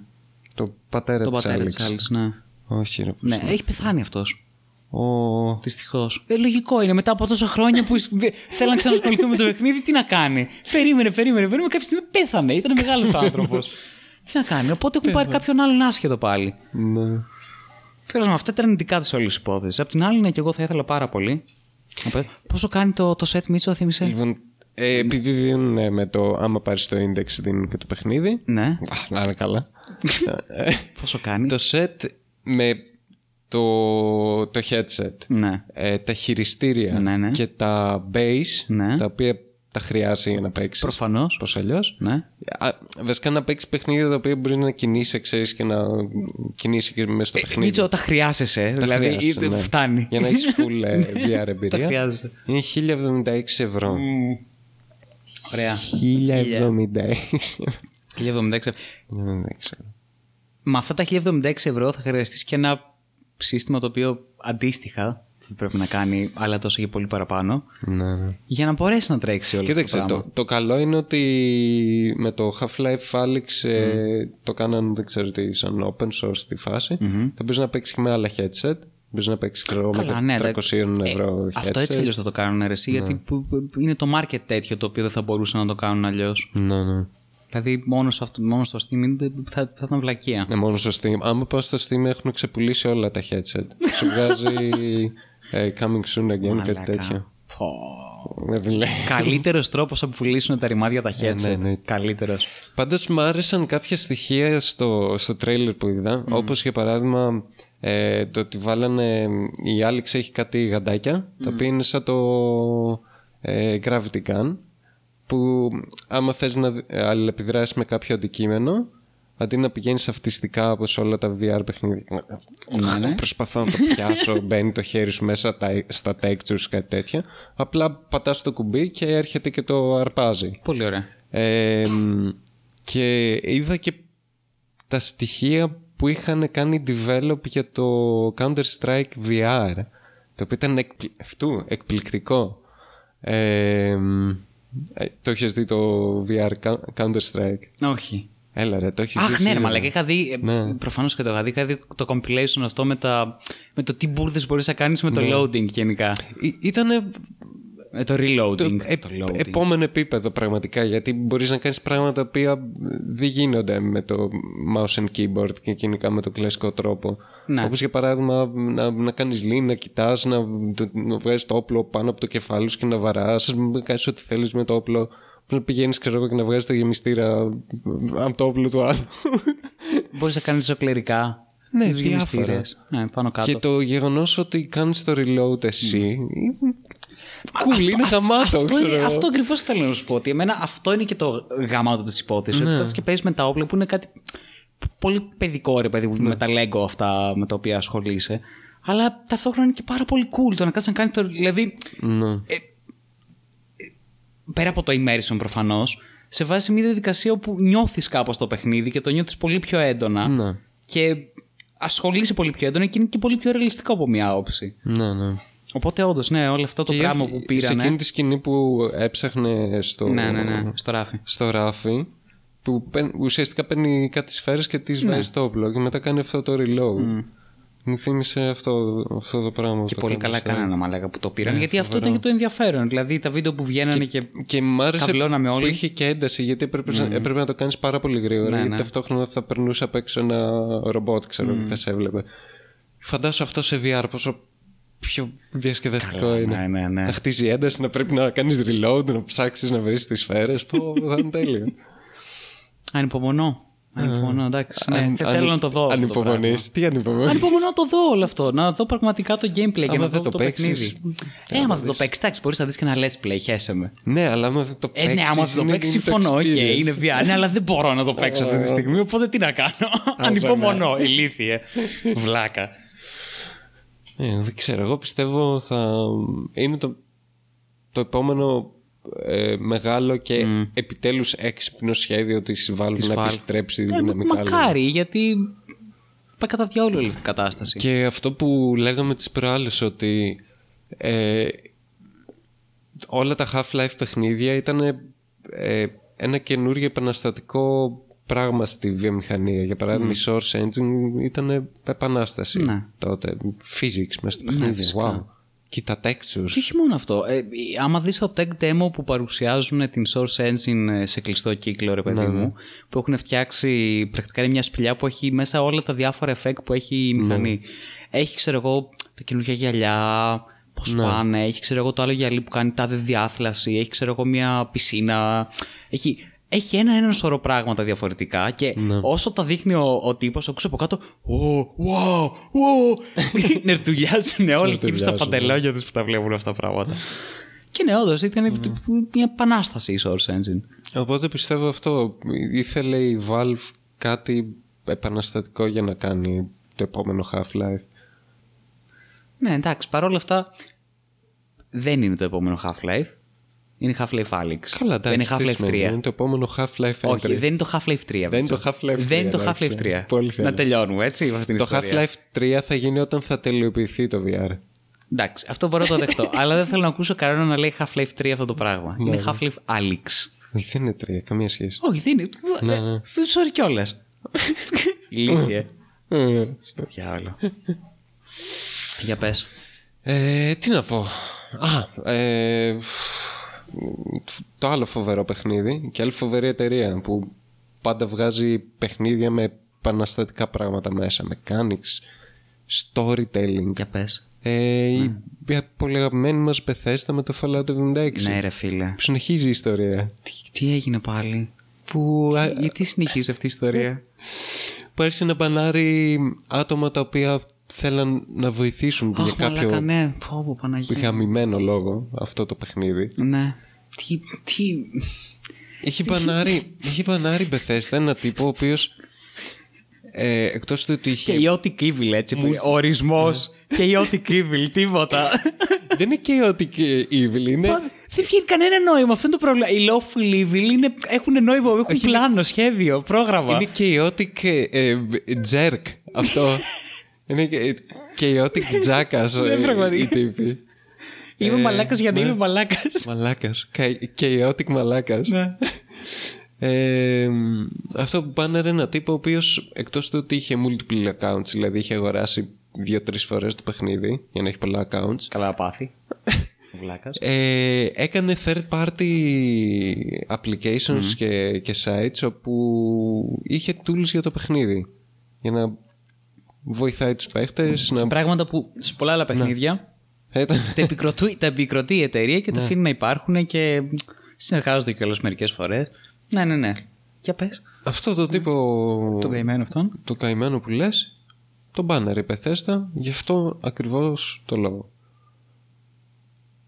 Το πατέρα τον της πατέρα της Άλεξ. Alex, ναι. Όχι, ρε. πώς Ναι, είναι. έχει πεθάνει αυτός. Ο... Δυστυχώς. Ε, λογικό είναι μετά από τόσα χρόνια που θέλει να ξανασχοληθούν με το παιχνίδι, τι να κάνει; Περίμενε, περίμενε, περίμενε. Κάποια στιγμή πέθανε. Ήταν μεγάλος άνθρωπος. τι να κάνει. Οπότε έχουν πάρει κάποιον άλλον άσχετο πάλι. Ναι. Τέλος πάντων, αυτά ήταν αρνητικά της όλης υπόθεσης. Απ' την άλλη, ναι, και εγώ θα ήθελα πάρα πολύ. να πω, Πόσο κάνει το, το set Μίτσο, θύμισε. Λοιπόν, ε, επειδή δίνουν με το άμα πάρεις το index δίνουν και το παιχνίδι. Ναι. Α, να είναι καλά. Ε, Πόσο κάνει; το set με το, το headset, Ναι. ε, τα χειριστήρια Ναι, ναι. και τα base, Ναι. τα οποία τα χρειάζεται για να παίξεις. Προφανώς. Πώς αλλιώς. Ναι. Βασικά να παίξεις παιχνίδια τα οποία μπορείς να κινείσαι, ξέρεις και να κινείσαι και μέσα στο παιχνίδι. Μίτσο, τα χρειάζεσαι. Τα δηλαδή, χρειάζεσαι, ή- ναι. φτάνει. Για να έχεις full ε, VR Τα εμπειρία. χρειάζεσαι. Είναι 1076 ευρώ. Ωραία. 1076. 1076. Δεν ξέρω. Με αυτά τα 1076 ευρώ θα χρειαστείς και ένα σύστημα το οποίο αντίστοιχα θα πρέπει να κάνει, αλλά τόσο και πολύ παραπάνω, Ναι, ναι. για να μπορέσει να τρέξει όλο Κοίταξε, αυτό το το, πράγμα. το καλό είναι ότι με το Half-Life Alyx ε, το κάναν, δεν ξέρω τι, σαν open source τη φάση. Θα μπορείς να παίξεις και με άλλα headset. Μπορείς να παίξεις ξέρω, εγώ, Καλά, με ναι, το 300 ε, ευρώ headset. Αυτό έτσι αλλιώς θα το κάνουν ρε, εσύ, γιατί που- που- είναι το market τέτοιο το οποίο δεν θα μπορούσαν να το κάνουν αλλιώς. Ναι, ναι. Δηλαδή, μόνος, σε αυτό, μόνος στο Steam είναι- θα, θα ήταν βλακεία. Ναι, μόνος στο Steam. Άμα πάω στο Steam έχουν ξεπουλήσει όλα τα headset. Σου βγάζει ε, coming soon again, κάτι Μαλάκα. τέτοιο. Πω. Δεν λέει. Καλύτερος τρόπος να πουλήσουν τα ρημάδια τα headset. ναι, ναι. Καλύτερος. Πάντως μου άρεσαν κάποια στοιχεία στο, στο τρέιλερ που είδα. Όπως για παράδειγμα ε, το ότι βάλανε. Η Alex έχει κάτι γαντάκια τα οποία είναι σαν το ε, Gravity Gun. Που άμα θες να ε, αλληλεπιδράσεις με κάποιο αντικείμενο, αντί να πηγαίνεις αυτιστικά όπως όλα τα VR παιχνίδια. Προσπαθώ να το πιάσω, μπαίνει το χέρι σου μέσα τα- στα textures κάτι τέτοια. Απλά πατάς το κουμπί και έρχεται και το αρπάζει. Πολύ ωραία. Ε, και είδα και τα στοιχεία που είχαν κάνει develop για το Counter-Strike VR το οποίο ήταν εκπλη... αυτού, εκπληκτικό ε, ε, το έχεις δει το VR Coun- Counter-Strike; Όχι. έλα ρε το έχεις δει Αχ, ναι, ρε, σίγουρα. μαλάκα. Είχα δει. Ναι. Προφανώς και το είχα δει. Είχα δει το compilation αυτό με, τα, με το τι μπουρδες μπορείς να κάνεις με το Ναι. loading γενικά. Ή- ήτανε Με το reloading. το ε- το loading. επόμενο επίπεδο πραγματικά γιατί μπορείς να κάνεις πράγματα τα οποία δεν γίνονται με το mouse and keyboard και γενικά με τον κλασικό τρόπο Ναι. όπως για παράδειγμα να, να κάνεις lean, να κοιτάς να, το- να βγάζεις το όπλο πάνω από το κεφάλι σου και να βαράς να κάνεις ό,τι θέλεις με το όπλο να πηγαίνεις ξέρω εγώ και να βγάζεις το γεμιστήρα από το όπλο του άλλου Μπορείς να κάνεις ζωκλερικά. Ναι, τους διάφορα. γεμιστήρες. Ναι, πάνω κάτω. και το γεγονός ότι κάνεις το reload εσύ Κουλ, είναι γαμάτο, αυτό, ξέρω είναι, εγώ. αυτό ακριβώς θέλω να σου πω. Ότι εμένα αυτό είναι και το γαμάτο της υπόθεσης. Ναι. Ότι κάθεσαι και παίζεις με τα όπλα που είναι κάτι πολύ παιδικό ρε παιδί μου, με τα Lego αυτά με τα οποία ασχολείσαι. Αλλά ταυτόχρονα είναι και πάρα πολύ cool το να κάτσει να κάνεις το. Δηλαδή, Ναι. πέρα από το immersion προφανώς, σε βάζει σε μια διαδικασία όπου νιώθεις κάπως το παιχνίδι και το νιώθεις πολύ πιο έντονα. Ναι. Και ασχολείσαι πολύ πιο έντονα και είναι και πολύ πιο ρεαλιστικό από μια άποψη. Ναι, ναι. Οπότε, όντως, ναι, όλο αυτό το Και πράγμα όχι- που Σε πήρανε. εκείνη τη σκηνή που έψαχνε στο, Ναι, ναι, ναι, στο ράφι. στο ράφι, που παίρν- ουσιαστικά παίρνει κάτι σφαίρες και τις Ναι. βάζει στο όπλο και μετά κάνει αυτό το reload. Μου θύμισε αυτό, αυτό το πράγμα. Και το πολύ Counter καλά Strike. κάνανε μαλάκα που το πήραν. Ναι, γιατί αυτό φοβερό. ήταν και το ενδιαφέρον. Δηλαδή τα βίντεο που βγαίνανε και. Και μ' άρεσε Καυλώναμε που όλοι. είχε και ένταση γιατί έπρεπε, έπρεπε να το κάνεις πάρα πολύ γρήγορα Ναι, γιατί ναι. ταυτόχρονα θα περνούσε απ' έξω ένα ρομπότ ξέρω mm. θα σε έβλεπε. Φαντάσου αυτό σε VR πόσο πιο διασκεδαστικό Καλά, είναι. ναι, ναι, ναι. Να χτίζει ένταση, να πρέπει να κάνεις reload, να ψάξεις να βρεις τις σφαίρες. Πω, θα είναι τέλειο. Ανυπομονώ. Ανυπομονώ, εντάξει. Ναι, Αν- θε- αν- θέλω να το δω. αυτό το πράγμα. Ανυπομονείς. Τι ανυπομονείς; Ανυπομονώ να το δω όλο αυτό. Να δω πραγματικά το gameplay και Άμα να δεν δω το το, παίξεις, παιχνίδι. Ε, άμα δεν το παίξεις, εντάξει, μπορείς να δεις και ένα let's play, χέσε με. Ναι, αλλά άμα δεν το Ε, παίξεις... ναι, άμα δεν το είναι- παίξεις, είναι το συμφωνώ. Οκ, experience. είναι VR. Ναι, αλλά δεν μπορώ να το παίξω αυτή τη στιγμή, οπότε τι να κάνω. Ανυπομονώ, ηλίθιε. Βλάκα. Ε, δεν ξέρω, εγώ πιστεύω θα είναι το, το επόμενο ε, μεγάλο και επιτέλους έξυπνο σχέδιο της Valve να Valve. επιστρέψει Ε, δυναμικά. λίγο. μακάρι, γιατί πάει κατά διάολο όλη αυτή η κατάσταση. Και αυτό που λέγαμε τις προάλλες ότι ε, όλα τα Half-Life παιχνίδια ήταν ε, ένα καινούργιο επαναστατικό πράγμα στη βιομηχανία. Για παράδειγμα, η Source Engine ήταν επανάσταση Ναι. τότε. Physics μέσα στο παιχνίδι. φυσικά. wow. Και τα textures. Και όχι μόνο αυτό. Ε, άμα δεις το tech demo που παρουσιάζουν την Source Engine ε, σε κλειστό κύκλο, ρε παιδί μου, που έχουν φτιάξει πρακτικά είναι μια σπηλιά που έχει μέσα όλα τα διάφορα effect που έχει η μηχανή. Έχει, ξέρω εγώ, τα καινούργια γυαλιά, πώς πάνε, έχει, ξέρω εγώ, το άλλο γυαλί που κάνει τάδε διάθλαση, έχει, ξέρω εγώ, μια πισίνα. Έχει, έχει ένα, ένα σωρό πράγματα διαφορετικά και όσο τα δείχνει ο, ο τύπος, ακούς από κάτω. Wow, wow, wow. Νερτουλιάζουν όλοι εκεί στα Νερτουλιάζουν, παντελόνια τους που τα βλέπουν αυτά τα πράγματα. Και ναι, όντως ήταν μια επανάσταση η Source Engine. Οπότε πιστεύω αυτό. Ήθελε η Valve κάτι επαναστατικό για να κάνει το επόμενο Half-Life; Ναι, εντάξει, παρόλα αυτά δεν είναι το επόμενο Half-Life. Είναι Half-Life Alyx. Καλά, δεν εντάξει, είναι τι Half-Life 3. σημαίνει, Είναι το επόμενο Half-Life Όχι, entry. δεν είναι το Half-Life 3. Δεν είναι το Half-Life 3, Δεν είναι το εντάξει. Half-Life 3. Πολύ καλά. Να τελειώνουμε έτσι με αυτήν την Το ιστορία. Half-Life 3 θα γίνει όταν θα τελειοποιηθεί το VR. Εντάξει, αυτό μπορώ να το δεχτώ. αλλά δεν θέλω να ακούσω κανένα να λέει Half-Life 3 αυτό το πράγμα. Ναι, είναι Half-Life Alyx. Όχι, δεν είναι 3, καμία σχέση. Όχι, δεν είναι. Ναι, Ε, ναι. Sorry κιόλας. Ηλίθιε. Ε, Στο διάλογο. Για πες. Ε, τι να πω. Α, ε, το άλλο φοβερό παιχνίδι και άλλη φοβερή εταιρεία που πάντα βγάζει παιχνίδια με επαναστατικά πράγματα μέσα. Mechanics, storytelling. Για πες. Ε, η, η πολύ αγαπημένη μας Bethesda με το Fallout 76. Ναι, ρε φίλε. Που συνεχίζει η ιστορία. Τι, τι έγινε πάλι; Που, α, Γιατί συνεχίζει αυτή η ιστορία; που άρχισε να μπανάρει άτομα τα οποία θέλαν να βοηθήσουν για Αχ, μαλάκα, κάποιο ναι. Πω, πω, Παναγία. γαμημένο λόγο αυτό το παιχνίδι. Ναι. Τι, τι... Έχει μπανάρει, έχει μπανάρει Bethesda ένα τύπο ο οποίος. Ε, Εκτός του ότι είχε. Chaotic evil, έτσι. Που... Ορισμός. Chaotic evil, τίποτα. Δεν είναι chaotic evil, είναι. Δεν βγαίνει κανένα νόημα. Αυτό είναι το πρόβλημα. Οι lawful evil είναι, έχουν νόημα, έχουν πλάνο, σχέδιο, πρόγραμμα. Είναι chaotic ε, ε, jerk αυτό. είναι και- chaotic jackass Ναι, ε, πραγματικά. οι τύποι. Είμαι Ε, μαλάκας για να ναι. είμαι μαλάκας. Μαλάκας. Κα- Chaotic μαλάκας. ναι. Ε, αυτό που πάνε ένα τύπο ο οποίος εκτός του ότι είχε multiple accounts, δηλαδή είχε αγοράσει δύο-τρεις φορές το παιχνίδι για να έχει πολλά accounts. Καλά πάθη. Βλάκα. Ε, έκανε third party applications και, και sites όπου είχε tools για το παιχνίδι για να βοηθάει τους παίχτες να... Πράγματα που σε πολλά άλλα παιχνίδια Ε, τα, επικροτεί, τα επικροτεί η εταιρεία και τα αφήνει να υπάρχουν και συνεργάζονται κιόλας μερικές φορές. Ναι, ναι, ναι. Για πες. Αυτό το τύπο Τον καημένο αυτόν. το καημένο που λες το banner η Bethesda γι' αυτό ακριβώς το λόγο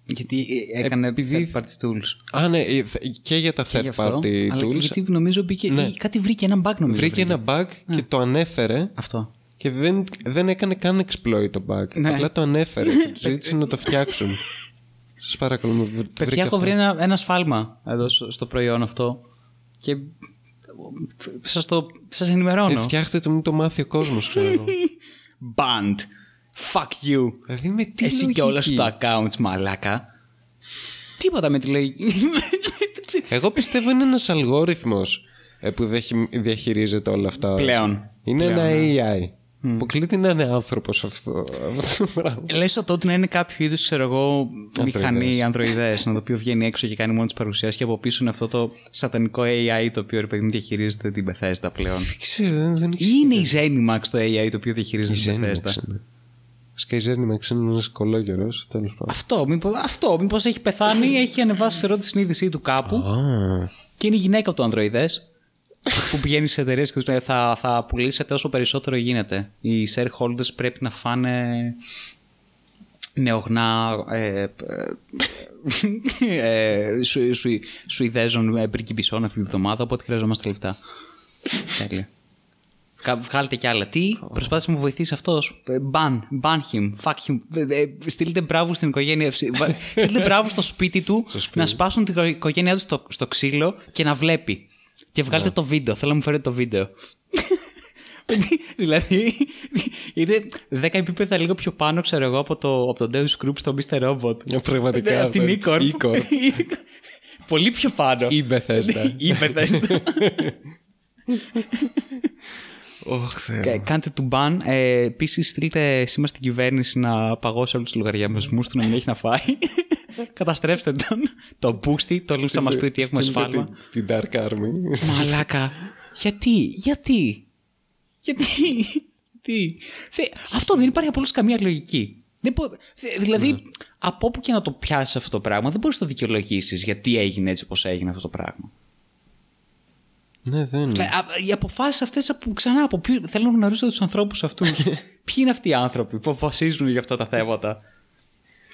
Γιατί έκανε Επειδή- third party tools. Α, ναι, ε, th- και για τα Γι' third αυτό, party αλλά και tools. γιατί νομίζω μπήκε. Ναι. ή Κάτι βρήκε ένα bug νομίζω. Βρήκε ένα bug και το ανέφερε Αυτό. Και δεν, δεν έκανε καν exploit το bug. Ναι. Απλά το ανέφερε και του ζήτησε να το φτιάξουν. Σας παρακαλώ, μου βρ- Παιδιά, βρήκα έχω αυτό. βρει ένα, ένα σφάλμα εδώ στο, στο προϊόν αυτό. Και σας, το, σας ενημερώνω. Ε, φτιάχτε το, μην το μάθει ο κόσμος, ξέρω εγώ. Banned. Fuck you. δηλαδή με τι Εσύ και όλα λογική; σου τα accounts, μαλάκα. Τίποτα με τη λογική. Εγώ πιστεύω είναι ένας αλγόριθμος ε, που διαχει- διαχειρίζεται όλα αυτά. Πλέον. Είναι Πλέον, ένα ναι. AI. Που κλείται να είναι άνθρωπος αυτό, αυτό το πράγμα. Λες ότι τότε να είναι κάποιο είδους, ξέρω εγώ, Ανδροειδές. μηχανή ανδροειδές, να το οποίο βγαίνει έξω και κάνει μόνο τι παρουσιάσεις και από πίσω είναι αυτό το σατανικό AI το οποίο ρε παιδί μου διαχειρίζεται την Bethesda πλέον. Δεν ξέρω, δεν, δεν Ή ξέρω. είναι η Zenimax το AI το οποίο διαχειρίζεται Η την Zenimax Bethesda. είναι. Βασικά η Zenimax είναι ένας κολόγερος, τέλος πάντων. Αυτό, μήπως, αυτό, μήπως έχει πεθάνει, έχει ανεβάσει ξέρω, τη συνείδησή του κάπου Α, και είναι η γυναίκα του ανδροειδές που πηγαίνει σε εταιρείες και τους λέει θα, θα πουλήσετε όσο περισσότερο γίνεται. Οι shareholders πρέπει να φάνε νεογνά ε, ε, ε, σου, σου, Σουηδέζων ε, πριγκιπισών αυτή τη βδομάδα, οπότε χρειαζόμαστε λεφτά. Τέλεια. Κα- Βγάλτε κι άλλα. Τι, προσπάθησε να μου βοηθήσει αυτός. Ban, ban him, fuck him. Ε, ε, Στείλτε μπράβο στην οικογένεια. Βα- Στείλτε μπράβο στο σπίτι του να σπάσουν την οικογένειά του στο, στο ξύλο και να βλέπει. Και βγάλτε το βίντεο. Θέλω να μου φέρετε το βίντεο. δηλαδή είναι 10 επίπεδα λίγο πιο πάνω, ξέρω εγώ, από το, από το Deus Group στο Mr. Robot. Ε, πραγματικά, Ναι, από την αυτό. E-Corp. E-Corp. Πολύ πιο πάνω. η Bethesda. Η Bethesda. Ωχ, Θεέ Κα- μου. Κάντε του ban. Ε, Επίσης, στείλτε σήμα στην κυβέρνηση να παγώσει όλους τους λογαριασμούς του να μην έχει να φάει. Καταστρέψτε τον. Το boosty, το λούσα μας πει ότι έχουμε Στείλτε σφάλμα. Την, την Dark Army. Μαλάκα. Γιατί, γιατί, γιατί, γιατί; Θε- Αυτό δεν υπάρχει απλώ καμία λογική. Δεν μπο- δε- Δηλαδή, από όπου και να το πιάσεις αυτό το πράγμα, δεν μπορείς να το δικαιολογήσεις γιατί έγινε έτσι όπως έγινε αυτό το πράγμα. Ναι, δεν είναι. Ε, α, Οι αποφάσεις αυτές που ξανά από ποιου. Θέλω να γνωρίσω τους ανθρώπους αυτούς. Ποιοι είναι αυτοί οι άνθρωποι που αποφασίζουν για αυτά τα θέματα;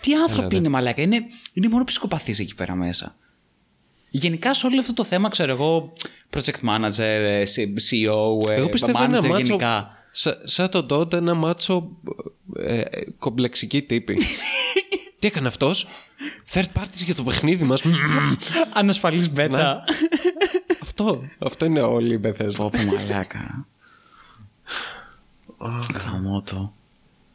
Τι άνθρωποι είναι, μαλάκα; Είναι, είναι μόνο ψυχοπαθείς εκεί πέρα μέσα. Γενικά σε όλο αυτό το θέμα, ξέρω εγώ, project manager, ε, CEO, ε, Εγώ πιστεύω ένα manager μάτσο. γενικά. Σα, σαν τον Ντόντα, ένα μάτσο ε, ε, κομπλεξική τύπη. Τι έκανε αυτός, Third parties για το παιχνίδι μας. Ανασφαλής Ναι. μπέτα. αυτό, αυτό είναι όλη η Bethesda. Πω πω μαλάκα. Χαμότο.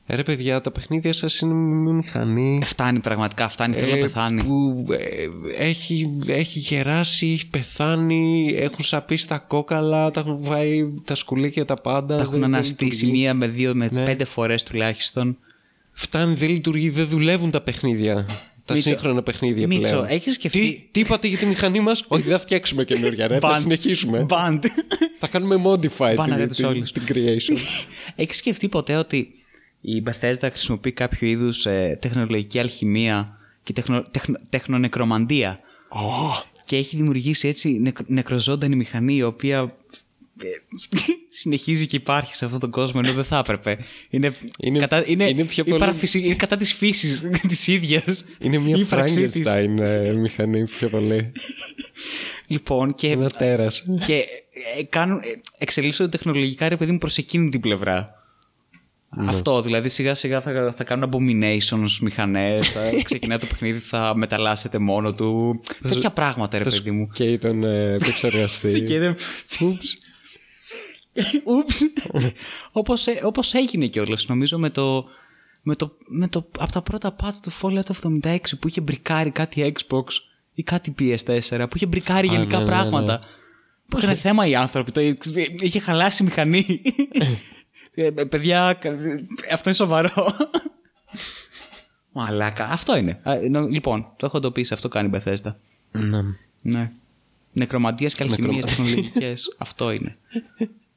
Ε, ρε παιδιά, τα παιχνίδια σας είναι με μηχανή. Φτάνει πραγματικά, φτάνει. Θέλω να ε, πεθάνει. Που ε, έχει, έχει γεράσει, έχει πεθάνει, έχουν σαπεί στα κόκαλα, τα έχουν φάει τα σκουλίκια τα πάντα. Τα έχουν δεν- δεν αναστήσει λειτουργεί. μία με δύο με Ναι. πέντε φορές τουλάχιστον. Φτάνει, δεν λειτουργεί, δεν δουλεύουν τα παιχνίδια. Τα Μίτσο, σύγχρονα παιχνίδια Μίτσο, πλέον. έχεις σκεφτεί- Τι, τι είπατε για τη μηχανή μας, Όχι, δεν θα φτιάξουμε καινούργια, ρε. θα Band. συνεχίσουμε. Band. θα κάνουμε modify Μπαναγέ την, τους την, όλους. την creation. Έχεις σκεφτεί ποτέ ότι η Bethesda χρησιμοποιεί κάποιο είδους τεχνολογική αλχημία και τεχνο, τεχνο, τεχνονεκρομαντία; Και έχει δημιουργήσει έτσι νεκ, νεκροζώντανη μηχανή η οποία ε, συνεχίζει και υπάρχει σε αυτόν τον κόσμο ενώ δεν θα έπρεπε. Είναι, Είναι- κατά, είναι, είναι πιο η πολύ- παραφυσι- είναι κατά της φύσης της ίδιας. είναι μια Η ύπαρξή της. Frankenstein ε, μηχανή πιο πολύ. Λοιπόν, και, Ένα τέρας. και ε, κάνουν, ε, εξελίσσονται τεχνολογικά ρε παιδί μου προς εκείνη την πλευρά. Ναι. Αυτό, δηλαδή σιγά σιγά θα, θα κάνουν abominations μηχανές, θα ξεκινάει το παιχνίδι, θα μεταλλάσσεται μόνο του. Τέτοια πράγματα ρε παιδί μου. Και τον ε, επεξεργαστή. Και δεν- Ούψ. όπως, ε, όπως έγινε κιόλας νομίζω με το, με το, με το, από τα πρώτα patch του Fallout 76 που είχε μπρικάρει κάτι Xbox ή κάτι PS4 που είχε μπρικάρει γενικά ναι, ναι, ναι. πράγματα που είχαν θέμα οι άνθρωποι το, είχε χαλάσει η μηχανή Ε, παιδιά κα- αυτό είναι σοβαρό Μαλάκα, αυτό είναι. Α, νο- λοιπόν, το έχω εντοπίσει, αυτό κάνει η Bethesda. Ναι. Ναι. Νεκρομαντία και αλχημίες τεχνολογικές. Αυτό είναι.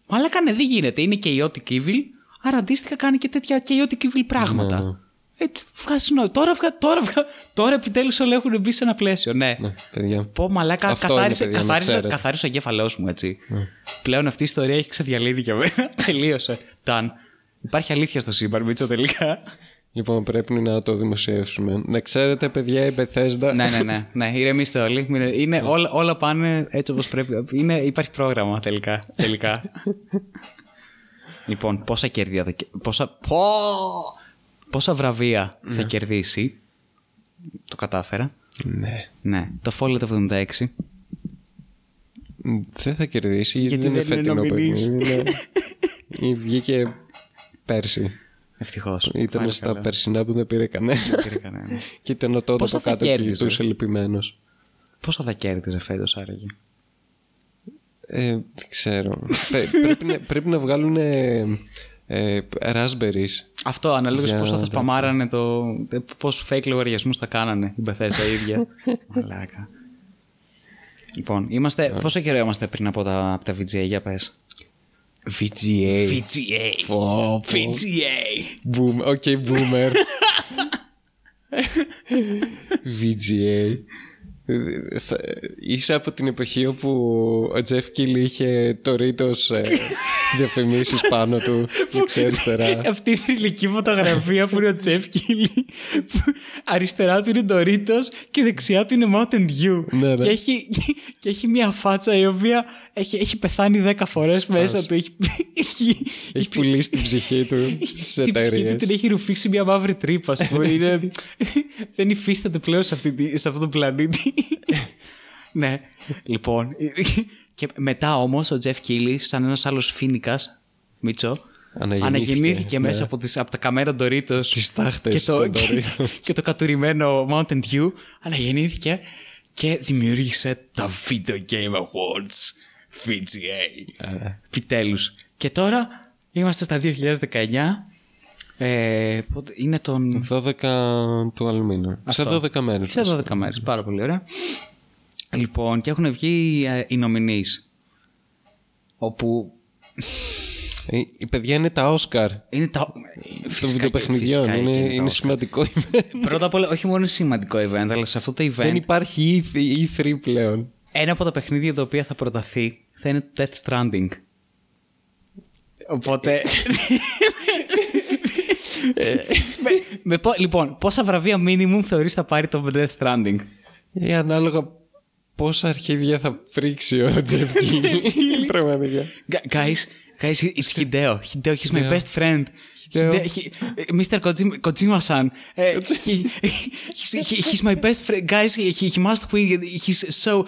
Μαλάκα ναι, δεν γίνεται. Είναι chaotic evil, άρα αντίστοιχα κάνει και τέτοια chaotic evil πράγματα. Ναι. Ε, τι βγάζει νόημα. Τώρα, βγα, τώρα, βγα, τώρα επιτέλους όλα έχουν μπει σε ένα πλαίσιο. Ναι. Ναι, παιδιά. Πω μαλάκα, Αυτό καθάρισε, είναι, παιδιά, να καθάρισε, ξέρετε. καθάρισε ο εγκέφαλός μου έτσι. Πλέον αυτή η ιστορία έχει ξεδιαλύνει για μένα. Τελείωσε. Ταν. Υπάρχει αλήθεια στο σύμπαν, Μίτσο, τελικά. Λοιπόν, πρέπει να το δημοσιεύσουμε. Να ξέρετε, παιδιά, η Bethesda. ναι, ναι, ναι, ναι. Ηρεμήστε όλοι. Μην- Είναι, όλα, όλα πάνε έτσι όπως πρέπει. Είναι, υπάρχει πρόγραμμα τελικά. τελικά. λοιπόν, πόσα κέρδη θα κε- πόσα, πω, πόσα βραβεία θα κερδίσει. Το κατάφερα. ναι. Ναι, το Fallout 76. Δεν θα κερδίσει γιατί, Γιατί δεν είναι δεν είναι φετινό νομινής. παιχνίδι. ναι. Ή Βγήκε πέρσι. Ευτυχώς. Ήταν στα περσινά που δεν πήρε κανένα. και ήταν ο τότε Πόσα από θα κάτω και κέρδιζε; ζητούσε λυπημένος. Πόσα θα κέρδιζε φέτος άραγε; Ε, δεν ξέρω. Πέ- πρέπει, να, πρέπει να βγάλουν ε, ε, raspberries. Αυτό αναλόγως Για πώς θα εντάξει. σπαμάρανε το. Πόσους fake λογαριασμούς θα κάνανε η Bethesda η ίδια. Μαλάκα. Λοιπόν, είμαστε, πόσο καιρό είμαστε πριν από τα, από τα VGA, για πες; VGA. VGA. Πω, πω. VGA. Boom. Οκ, boomer. VGA. Ε, θα- Είσαι από την εποχή όπου ο Τζεφ Κίλ είχε το ρίτος ε, διαφημίσεις πάνω του δεξιά-αριστερά. Αυτή η θρηλυκή φωτογραφία που είναι ο Τζεφ Κίλι. που Αριστερά του είναι Doritos και δεξιά του είναι Mountain Dew. Ναι, ναι. Και, έχει, και έχει μια φάτσα η οποία έχει, έχει πεθάνει 10 φορές μέσα του. Έχει, έχει, Έχει πουλήσει την ψυχή του σε την ψυχή του εταιρείε. την έχει ρουφήξει μια μαύρη τρύπα, ας πούμε. Είναι, δεν υφίσταται πλέον σε, αυτή, τη- σε αυτόν τον πλανήτη. ναι. Λοιπόν. Και μετά όμως ο Τζεφ Κίλι, σαν ένας άλλος φίνικα, Μίτσο, Αναγεννήθηκε, αναγεννήθηκε ναι. μέσα από, τις, από τα καμένα Doritos Τις τάχτες και, το, των και, Doritos. και το κατουρημένο Mountain Dew. Αναγεννήθηκε και δημιούργησε τα Video Game Awards VGA. Επιτέλους. Και τώρα είμαστε στα 2019. Ε, πότε- είναι τον. 12 του αλμίνου. Σε 12 μέρες. Σε 12 μέρε. Πάρα πολύ ωραία. Λοιπόν, και έχουν βγει ε, οι nominees. Όπου Ε, Η παιδιά είναι τα Όσκαρ είναι τα. των Φυσικά και- βιντεοπαιχνιδιών. φυσικά Είναι, και τα είναι Oscar. σημαντικό event. Πρώτα απ' όλα, όχι μόνο είναι σημαντικό event, αλλά σε αυτό το event Δεν υπάρχει E- E3 πλέον. ένα από τα παιχνίδια τα οποία θα προταθεί θα είναι το Death Stranding. Οπότε. με, με πο- λοιπόν, πόσα βραβεία minimum θεωρείς θα πάρει το Death Stranding; Ή Ε, ανάλογα πόσα αρχίδια θα πρίξει ο Τζεφ Κίλ. Πραγματικά. Gu- Guys, guys, it's Hideo. Hideo, he's my best friend. Hideo. Hideo, he, Mr. Kojima- Kojima-san. Uh, he's, my best friend. Guys, he, must win. He's so...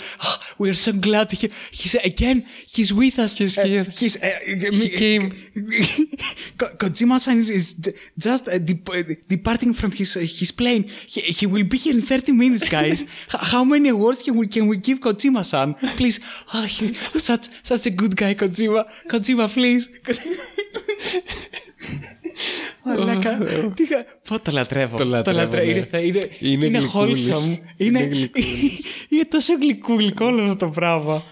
we are so glad to hear. He's, again, he's with us. He's Uh, here. he's, uh, He came. Ko- Kojima-san is, just dep- departing from his his plane. He, will be here in 30 minutes, guys. How many awards can we, can we give Kojima-san? Please. Oh, such, such a good guy, Kojima. Kojima, please. Μαλάκα. Τι κα- Πω, το λατρεύω. Το λατρεύω, ναι. Είναι, θα- είναι, Είναι είναι γλυκούλης. wholesome. Είναι Είναι, γλυκούλης. είναι τόσο γλυκούλικο όλο αυτό το πράγμα.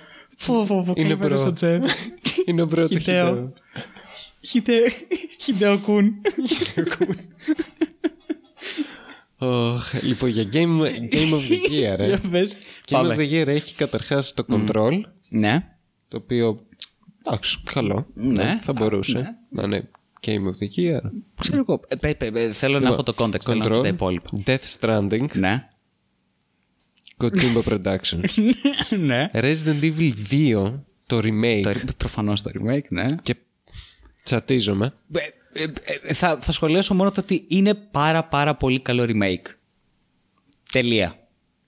Πω, πω, πω, Είναι καλημέρας μπρο. ο Τζεφ. Είναι ο πρώτο Χιδαίο. χιδαίο. Χιδε- Χιδeo Kun. Ωχ, Λοιπόν, για Game, game of the Year, ε. Για πες. Game of Πάμε. the Year έχει καταρχάς το Control, Ναι. το οποίο, εντάξει, καλό. Ναι. Θα μπορούσε ναι. να είναι Game of the Year. Ξέρω εγώ. Ε, πε- πε- πε- Θέλω να έχω το context. Θέλω να έχω τα υπόλοιπα. Death Stranding, Ναι. Kojima Productions. Ναι. Resident Evil 2, το remake. Το- Προφανώς το remake, ναι. Και τσατίζομαι. Ε, ε, ε, θα, θα σχολιάσω μόνο το ότι είναι πάρα πάρα πολύ καλό remake. Τελεία.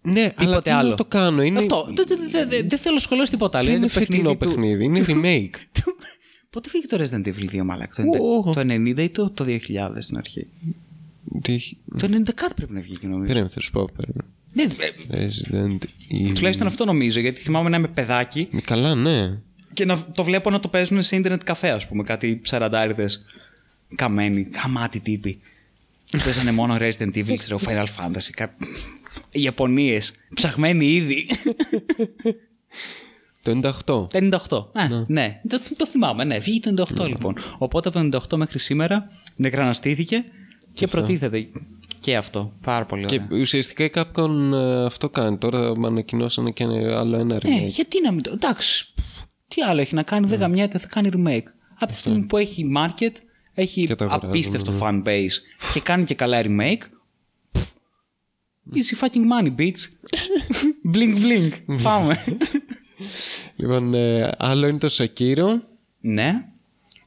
Ναι, αλλά τι άλλο. να το κάνω. Είναι, Αυτό. Δεν δε, δε, δε, δεν θέλω να σχολιάσω τίποτα άλλο. δεν είναι παιχνίδι φετινό του- παιχνίδι, είναι remake. Του- Πότε βγήκε το Resident Evil 2, μαλάκα. Το, Ω. 90 το 90 ή το, το 2000 στην αρχή; Τι έχει- Το 90 κάτι πρέπει να βγήκε νομίζω. Περίμενε, θα σου πω. περίμενε. Ναι, ε, Resident Evil. τουλάχιστον αυτό νομίζω, γιατί θυμάμαι να είμαι παιδάκι Ε, Καλά, ναι. και να το βλέπω να το παίζουν σε ίντερνετ καφέ, ας πούμε. Κάτι ψαραντάριδες καμένοι, καμάτι τύποι. Παίζανε μόνο Resident Evil, ξέρω, Final Fantasy. Κα... Οι Ιαπωνίες, ψαχμένοι ήδη. Το 98. Το 98. Ε, ναι. Το, το θυμάμαι, ναι. Βγήκε το 98 λοιπόν. Οπότε από το 98 μέχρι σήμερα νεκραναστήθηκε και προτίθεται και αυτό. Πάρα πολύ ωραία. Και ουσιαστικά η Capcom ε, αυτό κάνει. Τώρα με ανακοινώσανε και ένα άλλο ένα Ε, remake. γιατί να μην το. Εντάξει. πφ, Τι άλλο έχει να κάνει, δεν γαμιέται, θα κάνει remake. Από τη στιγμή που έχει market, έχει Και το αγοράζουν, απίστευτο fan base και κάνει και καλά remake. Πφ, Easy fucking money, bitch. blink blink. Πάμε. Λοιπόν, ε, άλλο είναι το Sekiro, ναι.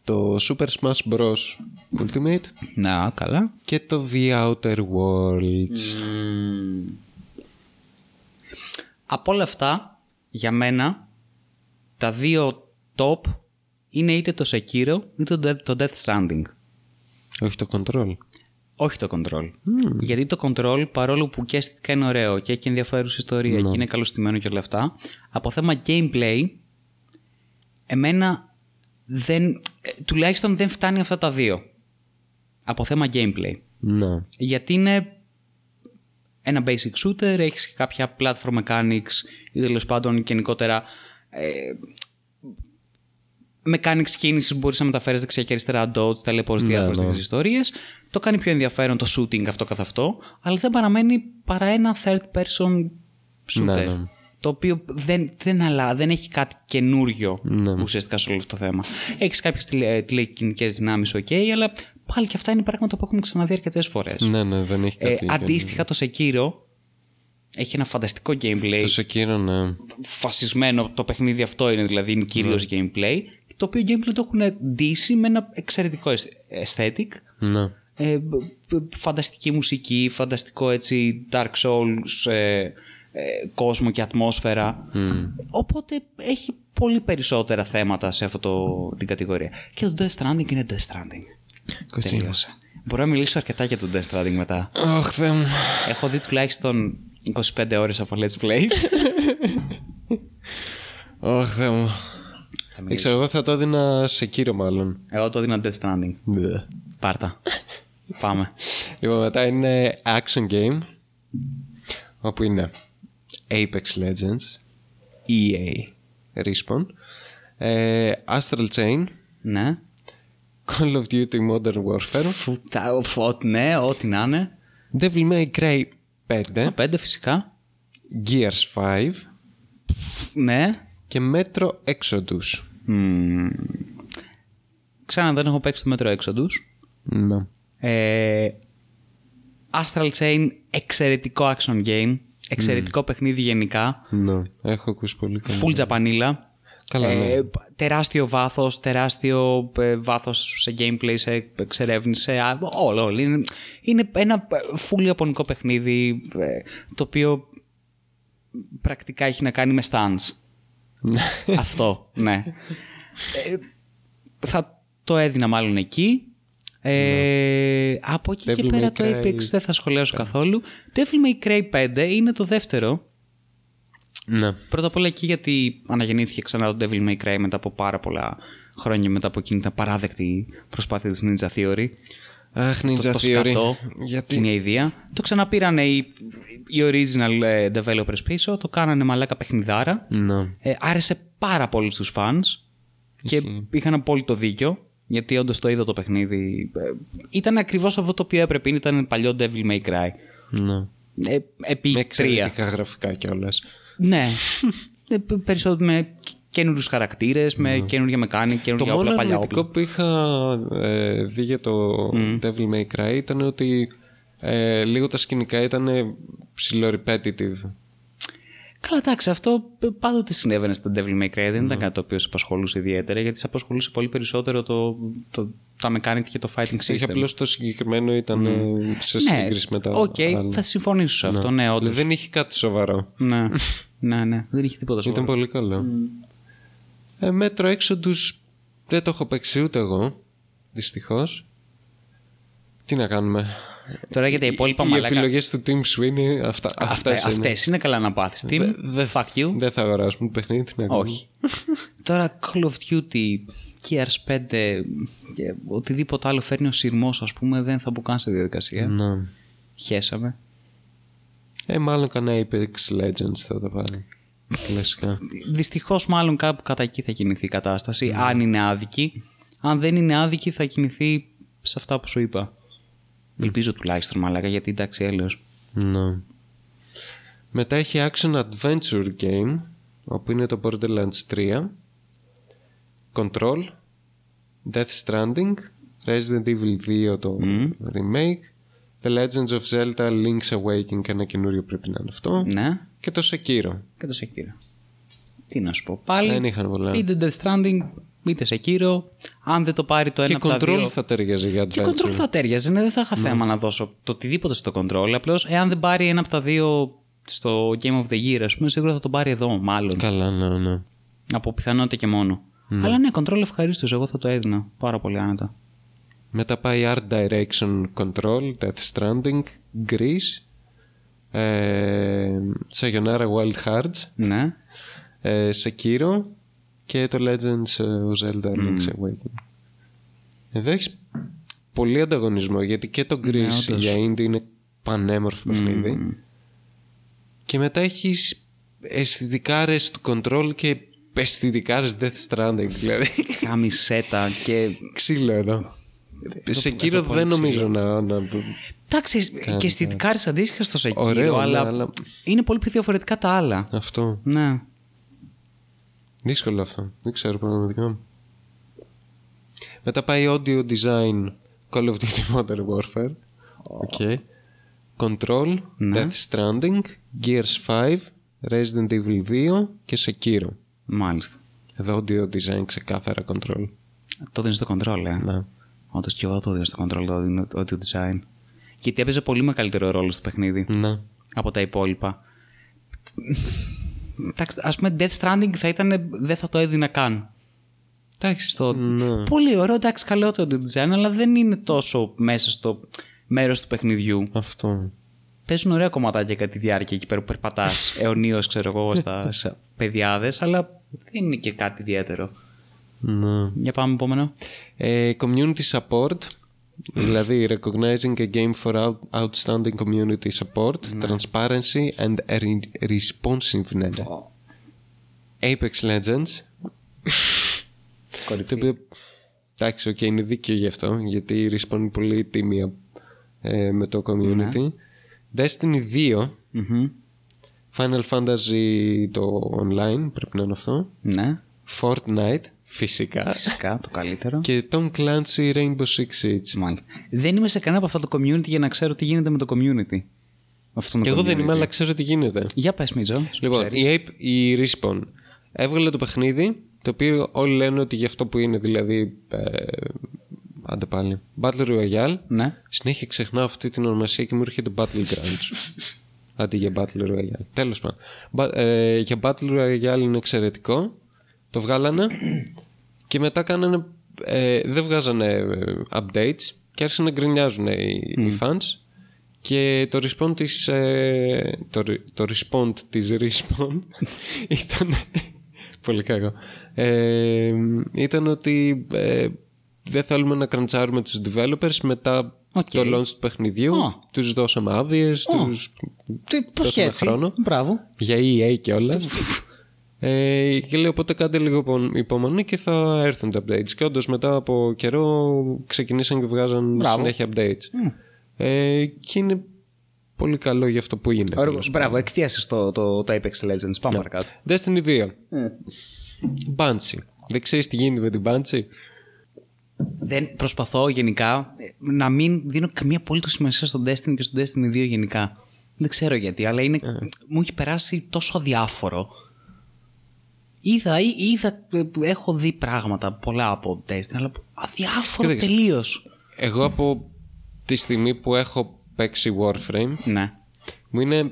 το Super Smash Bros. Ultimate Να, καλά. και το The Outer Worlds. Από όλα αυτά, για μένα, τα δύο top είναι είτε το Sekiro είτε το Death- το Death Stranding. Όχι το Control. Όχι το Control. Γιατί το Control, παρόλο που και αισθητικά είναι ωραίο και έχει ενδιαφέρουσα ιστορία και είναι καλωστημένο και όλα αυτά, από θέμα gameplay, εμένα δεν, ε, τουλάχιστον δεν φτάνει αυτά τα δύο. Από θέμα gameplay. Να. Γιατί είναι ένα basic shooter, έχεις και κάποια platform mechanics ή τέλος πάντων γενικότερα ε, mechanics κίνησης που μπορείς να μεταφέρεις δεξιά και αριστερά dodge, ταλαιπωρείς διάφορες ναι. τέτοιες ιστορίες. Το κάνει πιο ενδιαφέρον το shooting αυτό καθ' αυτό, αλλά δεν παραμένει παρά ένα third person shooter. Ναι, ναι. Το οποίο δεν, δεν, αλλα, δεν έχει κάτι καινούριο Ναι. ουσιαστικά σε όλο αυτό το θέμα. Έχεις κάποιες τηλε, τηλεκινικέ δυνάμεις, OK, αλλά πάλι και αυτά είναι πράγματα που έχουμε ξαναδεί αρκετές φορές. Ναι, ναι, δεν έχει Ε, κάτι. αντίστοιχα το Sekiro έχει ένα φανταστικό gameplay. Το Sekiro, ναι. Φασισμένο το παιχνίδι αυτό είναι δηλαδή είναι κυρίως gameplay. Το οποίο gameplay το έχουν ντύσει με ένα εξαιρετικό aesthetic. Ναι. Ε, μπ- μπ- φανταστική μουσική, φανταστικό έτσι Dark Souls ε, ε, κόσμο και ατμόσφαιρα. Οπότε έχει πολύ περισσότερα θέματα σε αυτό την κατηγορία. Και το Death Stranding είναι Death Stranding. Τελείωσε. Μπορώ να μιλήσω αρκετά για το Death Stranding μετά. Αχ, Θεέ μου. Έχω δει τουλάχιστον 25 ώρες από Let's Plays. Αχ, Θεέ μου. Ε, εγώ θα το έδινα σε κύριο, μάλλον. Εγώ το έδινα Death Stranding. Ναι. Πάρτα. Πάμε. Λοιπόν, μετά είναι Action Game. Όπου είναι. Apex Legends. EA. Ρίσπον. Ε, Astral Chain. Ναι. Call of Duty Modern Warfare. Ναι, ό,τι να είναι. Devil May Cry 5. 5 φυσικά. Gears 5. Ναι. Και Metro Exodus. Μμμ. Ξανά δεν έχω παίξει το Metro Exodus. Ναι. Ε, Astral Chain, εξαιρετικό action game. Εξαιρετικό παιχνίδι γενικά. Ναι, έχω ακούσει πολύ καλά. Full τζαπανίλα. Καλά, ναι. Ε, τεράστιο βάθος, τεράστιο ε, βάθος σε gameplay, σε εξερεύνηση, σε α, όλο, όλο. Είναι, είναι ένα ε, full ιαπωνικό παιχνίδι ε, το οποίο πρακτικά έχει να κάνει με stands. Αυτό, ναι. Ε, θα το έδινα μάλλον εκεί. Ε, από εκεί και Devil πέρα May το Cry Apex δεν θα σχολιάσω καθόλου. Devil May Cry 5 είναι το δεύτερο Ναι. Πρώτα απ' όλα εκεί γιατί αναγεννήθηκε ξανά το Devil May Cry μετά από πάρα πολλά χρόνια μετά από εκείνη την παράδεκτη προσπάθεια της Ninja Theory. Αχ, Ninja το, το Theory. σκατό, Γιατί... είναι η ιδέα. Το ξαναπήρανε οι, οι original ε, developers πίσω, το κάνανε μαλάκα παιχνιδάρα. Ναι. Ε, άρεσε πάρα πολύ στους fans και είχαν απόλυτο δίκιο γιατί όντως το είδα το παιχνίδι. Ε, ήταν ακριβώς αυτό το οποίο έπρεπε, ήταν παλιό Devil May Cry. ναι. Ε, επί Με τρία. εξαιρετικά γραφικά κιόλας. Ναι. Ε, π- Περισσότερο με καινούριους χαρακτήρες, με καινούργια μεκάνη, Το καινούργια μόνο όπλα, παλιά αρνητικό όπλα. που είχα ε, δει για το Devil May Cry ήταν ότι ε, λίγο τα σκηνικά ήταν ψιλο-repetitive. Καλά, εντάξει, αυτό π- πάντοτε συνέβαινε στο Devil May Cry. Δεν ήταν κάτι το οποίο σε απασχολούσε ιδιαίτερα, γιατί σε απασχολούσε πολύ περισσότερο το, το, τα mechanic και το fighting Όχι system. απλώς το συγκεκριμένο ήταν ε, σε ναι, σύγκριση με τα οκ, άλλα. θα συμφωνήσω σε αυτό, ναι, όντως. Δεν είχε κάτι σοβαρό. ναι, ναι, ναι, δεν είχε τίποτα Ήταν σοβαρό. πολύ καλό. Ε, Metro Exodus δεν το έχω παίξει ούτε εγώ. Δυστυχώς. Τι να κάνουμε. Τώρα για τα υπόλοιπα Οι μαλάκα. επιλογές του Tim Sweeney αυτά, Αυτέ αυτές είναι. αυτές είναι καλά να πάθεις. Tim, Δε- fuck you. Δεν θα αγοράσουμε το παιχνίδι, τι να κάνουμε. Όχι. Τώρα Call of Duty, Gears 5 και οτιδήποτε άλλο φέρνει ο σειρμός ας πούμε δεν θα μπω καν σε διαδικασία. Ναι. Χέσαμε. Ε, μάλλον κανένα Apex Legends θα το πάρει. Κλασικά. Δυστυχώς μάλλον κάπου κατά εκεί θα κινηθεί η κατάσταση, αν είναι άδικη. Αν δεν είναι άδικη θα κινηθεί σε αυτά που σου είπα. Ελπίζω τουλάχιστον μαλάκα γιατί εντάξει έλεος. Ναι. Μετά έχει Action Adventure Game, όπου είναι το Borderlands 3, Control, Death Stranding Resident Evil 2 το remake. The Legends of Zelda Link's Awakening και ένα καινούριο πρέπει να είναι αυτό. Ναι. Και το Sekiro. Και το Sekiro. Τι να σου πω. Πάλι. Δεν είχαν πολλά. Είτε Death Stranding, είτε Sekiro. Αν δεν το πάρει το ένα Και από τα Control δύο. θα ταιριάζει για Και adventure. control θα τέριαζε. Ναι, δεν θα είχα θέμα να δώσω το οτιδήποτε στο control. Απλώς εάν δεν πάρει ένα από τα δύο στο Game of the Year, ας πούμε, σίγουρα θα τον πάρει εδώ, μάλλον. Καλά, ναι, ναι. Από πιθανότητα και μόνο. Αλλά ναι, control ευχαρίστως. Εγώ θα το έδινα πάρα πολύ άνετα. Μετά πάει Art Direction Control, Death Stranding, Grease, ε, Sayonara Wild Hearts, Ναι. ε, Sekiro και το Legends ε, of Zelda Link's Awakening. Εδώ έχεις πολύ ανταγωνισμό γιατί και το Grease Ναι, όντως. για indie είναι πανέμορφο παιχνίδι και μετά έχεις αισθητικάρες του Control και αισθητικάρες Death Stranding δηλαδή Κάμισέτα και. ξύλο εδώ. Σε κύριο δεν νομίζω να, να... Εντάξει, και αισθητικά αντίστοιχα στο Sekiro, Ωραίο, ναι, αλλά, αλλά- είναι πολύ πιο διαφορετικά τα άλλα. Αυτό. Ναι. Δύσκολο αυτό. Δεν ξέρω πραγματικά. Μετά πάει audio design Call of Duty Modern Warfare. Okay. Control, Ναι. Death Stranding, Gears 5, Resident Evil 2 και Sekiro. Μάλιστα. Εδώ audio design ξεκάθαρα control. Το δίνεις στο control, ε; Ναι. Όντως και εγώ το δίνω στο control, το δίνω το audio design. Γιατί έπαιζε πολύ μεγαλύτερο ρόλο στο παιχνίδι Ναι. από τα υπόλοιπα. Εντάξει, ας πούμε, Death Stranding θα ήταν. δεν θα το έδινα καν. Εντάξει, στο... Ναι. Πολύ ωραίο, εντάξει, καλό το audio design, αλλά δεν είναι τόσο μέσα στο μέρος του παιχνιδιού. Αυτό. Παίζουν ωραία κομματάκια κατά τη διάρκεια εκεί πέρα που περπατάς αιωνίως, ξέρω εγώ, στα σε παιδιάδες, αλλά δεν είναι και κάτι ιδιαίτερο. Ναι. Για πάμε επόμενο. Ε, community support, δηλαδή recognizing a game for out- outstanding community support, transparency and re- responsiveness. Apex Legends, το οποίο εντάξει, οκ, είναι δίκαιο γι' αυτό, γιατί η Respawn είναι πολύ τίμια ε, με το community. Destiny 2, Μμμ. Final Fantasy το online, πρέπει να είναι αυτό. Ναι, Fortnite, φυσικά. φυσικά το καλύτερο. Και Tom Clancy Rainbow Six Siege. Μάλιστα. Δεν είμαι σε κανένα από αυτά το community για να ξέρω τι γίνεται με το community. Αυτό Και εγώ δεν είμαι, αλλά ξέρω τι γίνεται. Για πες Μίτζο. Λοιπόν, η, Ape, η Respawn έβγαλε το παιχνίδι, το οποίο όλοι λένε ότι γι' αυτό που είναι, δηλαδή. Ε, άντε πάλι. Battle Royale. Ναι. Συνέχεια ξεχνάω αυτή την ονομασία και μου έρχεται Battlegrounds. Αντί για Battle Royale. Τέλος πάντων. Ba- ε, για Battle Royale είναι εξαιρετικό. Το βγάλανε και μετά κάνανε. Ε, δεν βγάζανε ε, updates και άρχισαν να γκρινιάζουν οι, οι fans και το response της ε, το, re- το response της Respawn ήταν πολύ κακό ε, ήταν ότι ε, δεν θέλουμε να crunch-άρουμε τους developers μετά Οκ. το launch του παιχνιδιού Α. τους δώσαμε άδειες τους Τι, πώς και δώσαμε έτσι. χρόνο Μπράβο. για EA κιόλας. ε, και λέω οπότε κάντε λίγο υπο- υπομονή και θα έρθουν τα updates. Και όντως μετά από καιρό ξεκινήσαν και βγάζαν Μπράβο. συνέχεια updates. Ε, και είναι πολύ καλό για αυτό που είναι. Ωραίο. τέλος Μπράβο, εκθίασες το, το, το Apex Legends. Πάμε παρακάτω. Destiny 2. Banshee. Δεν ξέρεις τι γίνεται με την Banshee; Δεν προσπαθώ γενικά ε, να μην δίνω καμία απολύτω σημασία στον Destiny και στον Destiny 2 γενικά. Δεν ξέρω γιατί, αλλά είναι, μου έχει περάσει τόσο αδιάφορο. Είδα, ή- είδα, ε, έχω δει πράγματα πολλά από Destiny, αλλά αδιάφορο Κοίταξε. τελείως. Εγώ από τη στιγμή που έχω παίξει Warframe Ναι. μου είναι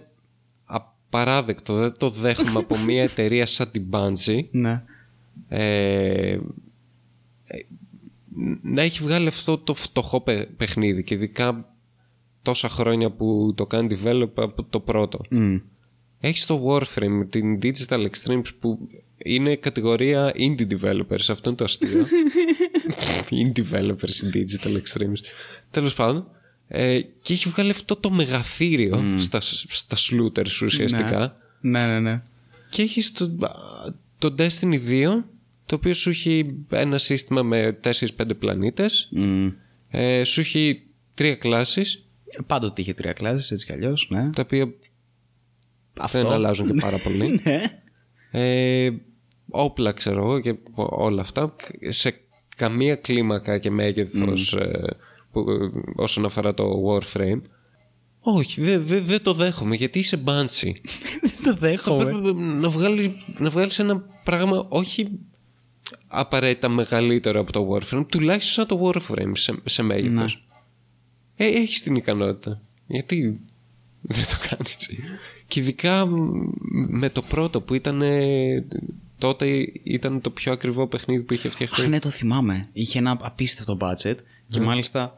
απαράδεκτο. Δεν το δέχομαι από μια εταιρεία σαν την Bungie Ναι. ε, ε, να έχει βγάλει αυτό το φτωχό παι- παιχνίδι και ειδικά τόσα χρόνια που το κάνει develop από το πρώτο. Μμ. Έχεις το Warframe, την Digital Extremes που είναι κατηγορία indie developers. Αυτό είναι το αστείο. indie developers in Digital Extremes. Τέλος πάντων. Ε, και έχει βγάλει αυτό το μεγαθύριο στα, στα shooters ουσιαστικά. Ναι, ναι, ναι. Και έχει το, το Destiny 2, το οποίο σου έχει ένα σύστημα με 4-5 πλανήτες. Μμ. Ε, σου έχει τρία κλάσεις, Πάντοτε είχε τρία κλάσεις, έτσι κι αλλιώς. Ναι. τα οποία Αυτό. δεν αλλάζουν και πάρα πολύ. ναι. ε, όπλα, ξέρω εγώ, και όλα αυτά. Σε καμία κλίμακα και μέγεθος ε, που, ε, όσον αφορά το Warframe. Όχι, δεν δε, δεν το δέχομαι γιατί είσαι Banshee. Δεν το δέχομαι. Πρέπει να βγάλεις, να βγάλεις ένα πράγμα όχι απαραίτητα μεγαλύτερο από το Warframe, τουλάχιστον σαν το Warframe σε, σε μέγεθος. Ε, έχεις την ικανότητα. Γιατί δεν το κάνεις. Και ειδικά μ, με το πρώτο που ήταν ε, τότε ήταν το πιο ακριβό παιχνίδι που είχε φτιαχτεί. Αχ, ναι, το θυμάμαι. Είχε ένα απίστευτο budget και μάλιστα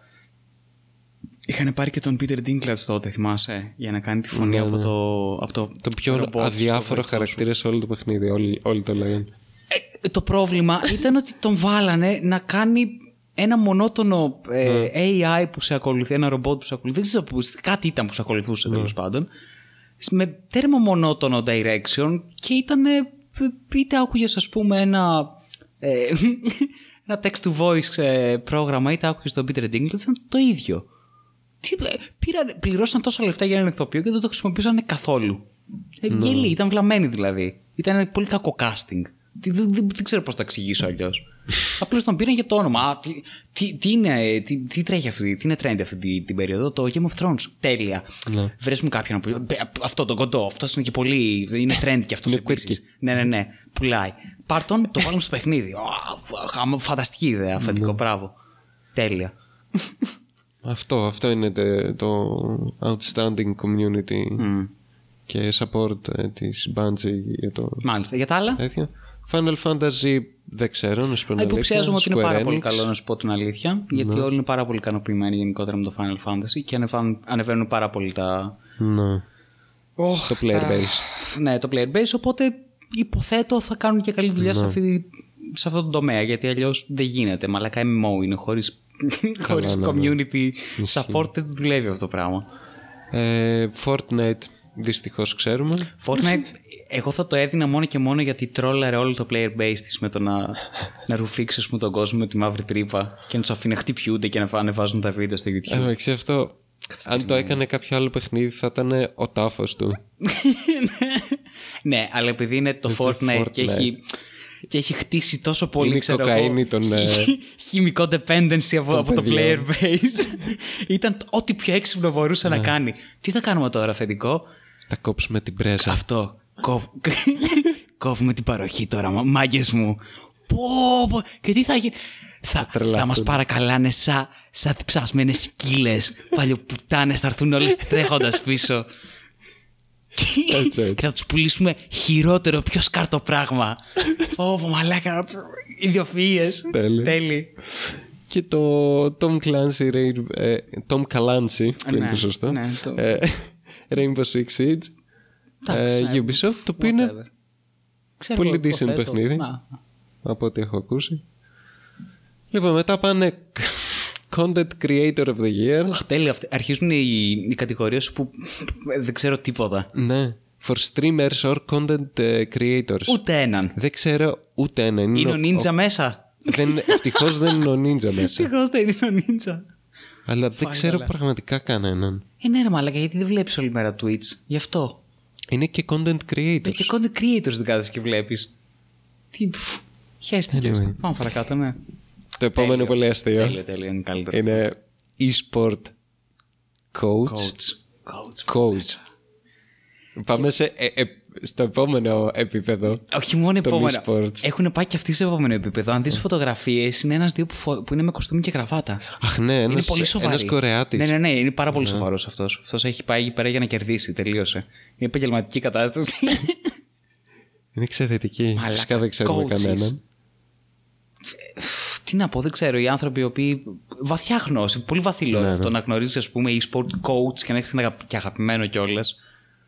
είχαν πάρει και τον Peter Dinklage τότε, θυμάσαι, για να κάνει τη φωνή από, το, από το, το πιο ρομπότ αδιάφορο στο χαρακτήρα σε όλο το παιχνίδι. Όλοι, όλοι το λέγανε. Ε, το πρόβλημα ήταν ότι τον βάλανε να κάνει ένα μονότονο ε, AI που σε ακολουθεί, ένα ρομπότ που σε ακολουθεί. Δεν ξέρω, που- κάτι ήταν που σε ακολουθούσε τέλος πάντων. Με τέρμα μονότονο direction και ήταν. Είτε άκουγες, ας πούμε, ένα. Ε, ένα text to voice ε, πρόγραμμα, είτε άκουγες τον Peter Dinklage, ήταν το ίδιο. Τι, ε, πήραν, πληρώσαν τόσα λεφτά για έναν ηθοποιό και δεν το χρησιμοποιούσαν καθόλου. Ε, γελί, ήταν βλαμμένοι δηλαδή. Ήταν πολύ κακό casting. Τι- Δεν, δεν, δεν ξέρω πώς το εξηγήσω αλλιώς. Απλώς τον πήραν για το όνομα. Α, τι, τι, τι είναι, τι, τι τρέχει αυτή, τι είναι trend αυτή την, την περίοδο, το Game of Thrones. Τέλεια. Ναι. Βρες μου κάποιον να πει. «Μπε, Αυτό το κοντό, αυτός είναι και πολύ. Είναι trend και αυτός Είναι επίσης. Ναι, ναι, ναι. Πουλάει. Πάρ τον, το βάλουμε στο παιχνίδι. Α, χα- Φανταστική ιδέα, αφεντικό, Ναι. μπράβο. Τέλεια. Αυτό, αυτό είναι τε- το outstanding community Μμ. και support ε, της Bungie για το Μάλιστα. Για τα άλλα; τέτοιο. Final Fantasy δεν ξέρω, να σου πω την Υποψιάζομαι ότι αλήθεια. είναι πάρα Square πολύ Enix. καλό να σου πω την αλήθεια. Γιατί όλοι είναι πάρα πολύ ικανοποιημένοι γενικότερα με το Final Fantasy και ανεβαίνουν, ανεβαίνουν πάρα πολύ τα. Ναι. Το player τα- base. Ναι, το player base. Οπότε υποθέτω θα κάνουν και καλή δουλειά σε, αυτή, σε αυτό το τομέα. Γιατί αλλιώς δεν γίνεται. Μαλάκα MMO είναι. Χωρί χωρίς ναι, ναι. community support δεν δουλεύει αυτό το πράγμα. Ε, Fortnite δυστυχώς ξέρουμε. Fortnite, εγώ θα το έδινα μόνο και μόνο γιατί τρόλαρε όλο το player base της με το να, να ρουφήξεις ας πούμε, τον κόσμο με τη μαύρη τρύπα και να τους αφήνει να χτυπιούνται και να ανεβάζουν τα βίντεο στο YouTube. Εντάξει, αυτό. Αν το έκανε κάποιο άλλο παιχνίδι θα ήταν ο τάφος του. ναι, αλλά επειδή είναι το το Fortnite, Και, Fortnite. έχει, και έχει χτίσει τόσο πολύ Είναι η ξέρω κοκαίνη εγώ, των, ε, χι- χημικό dependency από, από το player παιδιών. base. Ήταν το- ό,τι πιο έξυπνο μπορούσε Ναι. να κάνει. Τι θα κάνουμε τώρα, αφεντικό; Θα κόψουμε την πρέζα. Αυτό. Κόβ... Κόβουμε την παροχή τώρα, μάγκες μου. Πω, πω. Και τι θα γίνει. Θα, θα, τρελαθούν. μας παρακαλάνε σαν σα ψασμένες σκύλες Παλιοπουτάνες θα έρθουν όλες τρέχοντας πίσω Έτσι, έτσι. Και θα τους πουλήσουμε χειρότερο πιο σκάρτο πράγμα Φόβο μαλάκα Ιδιοφυΐες Τέλεια. Τέλει Και το Tom Clancy, Rain- ε, Tom Clancy, που είναι Ναι, το σωστό. Ναι, το- ε, Rainbow Six Siege. Εντάξει, ε, ναι, Ubisoft, το οποίο είναι whatever. Ξέρω πολύ εγώ, decent υποθέτω. παιχνίδι. Να. από ό,τι έχω ακούσει. Λοιπόν, μετά πάνε Content Creator of the Year. Αχ, τέλεια. Αυτοί- Αρχίζουν οι, οι κατηγορίες που δεν ξέρω τίποτα. Ναι. For streamers or content ε, creators. Ούτε έναν. Δεν ξέρω ούτε ένα. Είναι ο ο- Ninja μέσα; δεν, ευτυχώς δεν είναι ο Ninja μέσα. Ευτυχώς δεν είναι ο Ninja. Αλλά δεν ξέρω πραγματικά κανέναν. Ε, ναι, ρε μαλάκα, γιατί δεν βλέπεις όλη μέρα Twitch. Γι' αυτό. Είναι και content creators. Και content creators δεν κάθεσαι και βλέπεις. Τι. πφ, Χαίστηκες. Anyway. Πάμε παρακάτω, ναι. Το επόμενο είναι πολύ αστείο. Τέλειο, τέλειο. Είναι καλύτερο. Είναι e-sport coach. Coach. Coach. Coach. Πάμε σε, ε, ε, στο επόμενο επίπεδο. Όχι μόνο Των επόμενο. e-sports. Έχουν πάει και αυτοί σε επόμενο επίπεδο. Αν δεις φωτογραφίες, είναι ένα-δύο που, φο- που είναι με κοστούμι και γραβάτα. Αχ ναι, είναι ένας, πολύ σοβαρό. ένας Κορεάτης. Ναι, ναι, ναι, είναι πάρα πολύ σοβαρός αυτός. Αυτός έχει πάει εκεί πέρα για να κερδίσει. Τελείωσε. Είναι επαγγελματική κατάσταση. Είναι εξαιρετική. Μαλάκα, Φυσικά δεν ξέρουμε coaches. κανέναν. Τι να πω, δεν ξέρω. Οι άνθρωποι οι οποίοι. Βαθιά γνώση, πολύ βαθύ λόγο Ναι, αυτό. ναι. Να γνωρίζεις, ας πούμε, e-sport coach και να έχεις ένα αγα- και αγαπημένο κιόλας.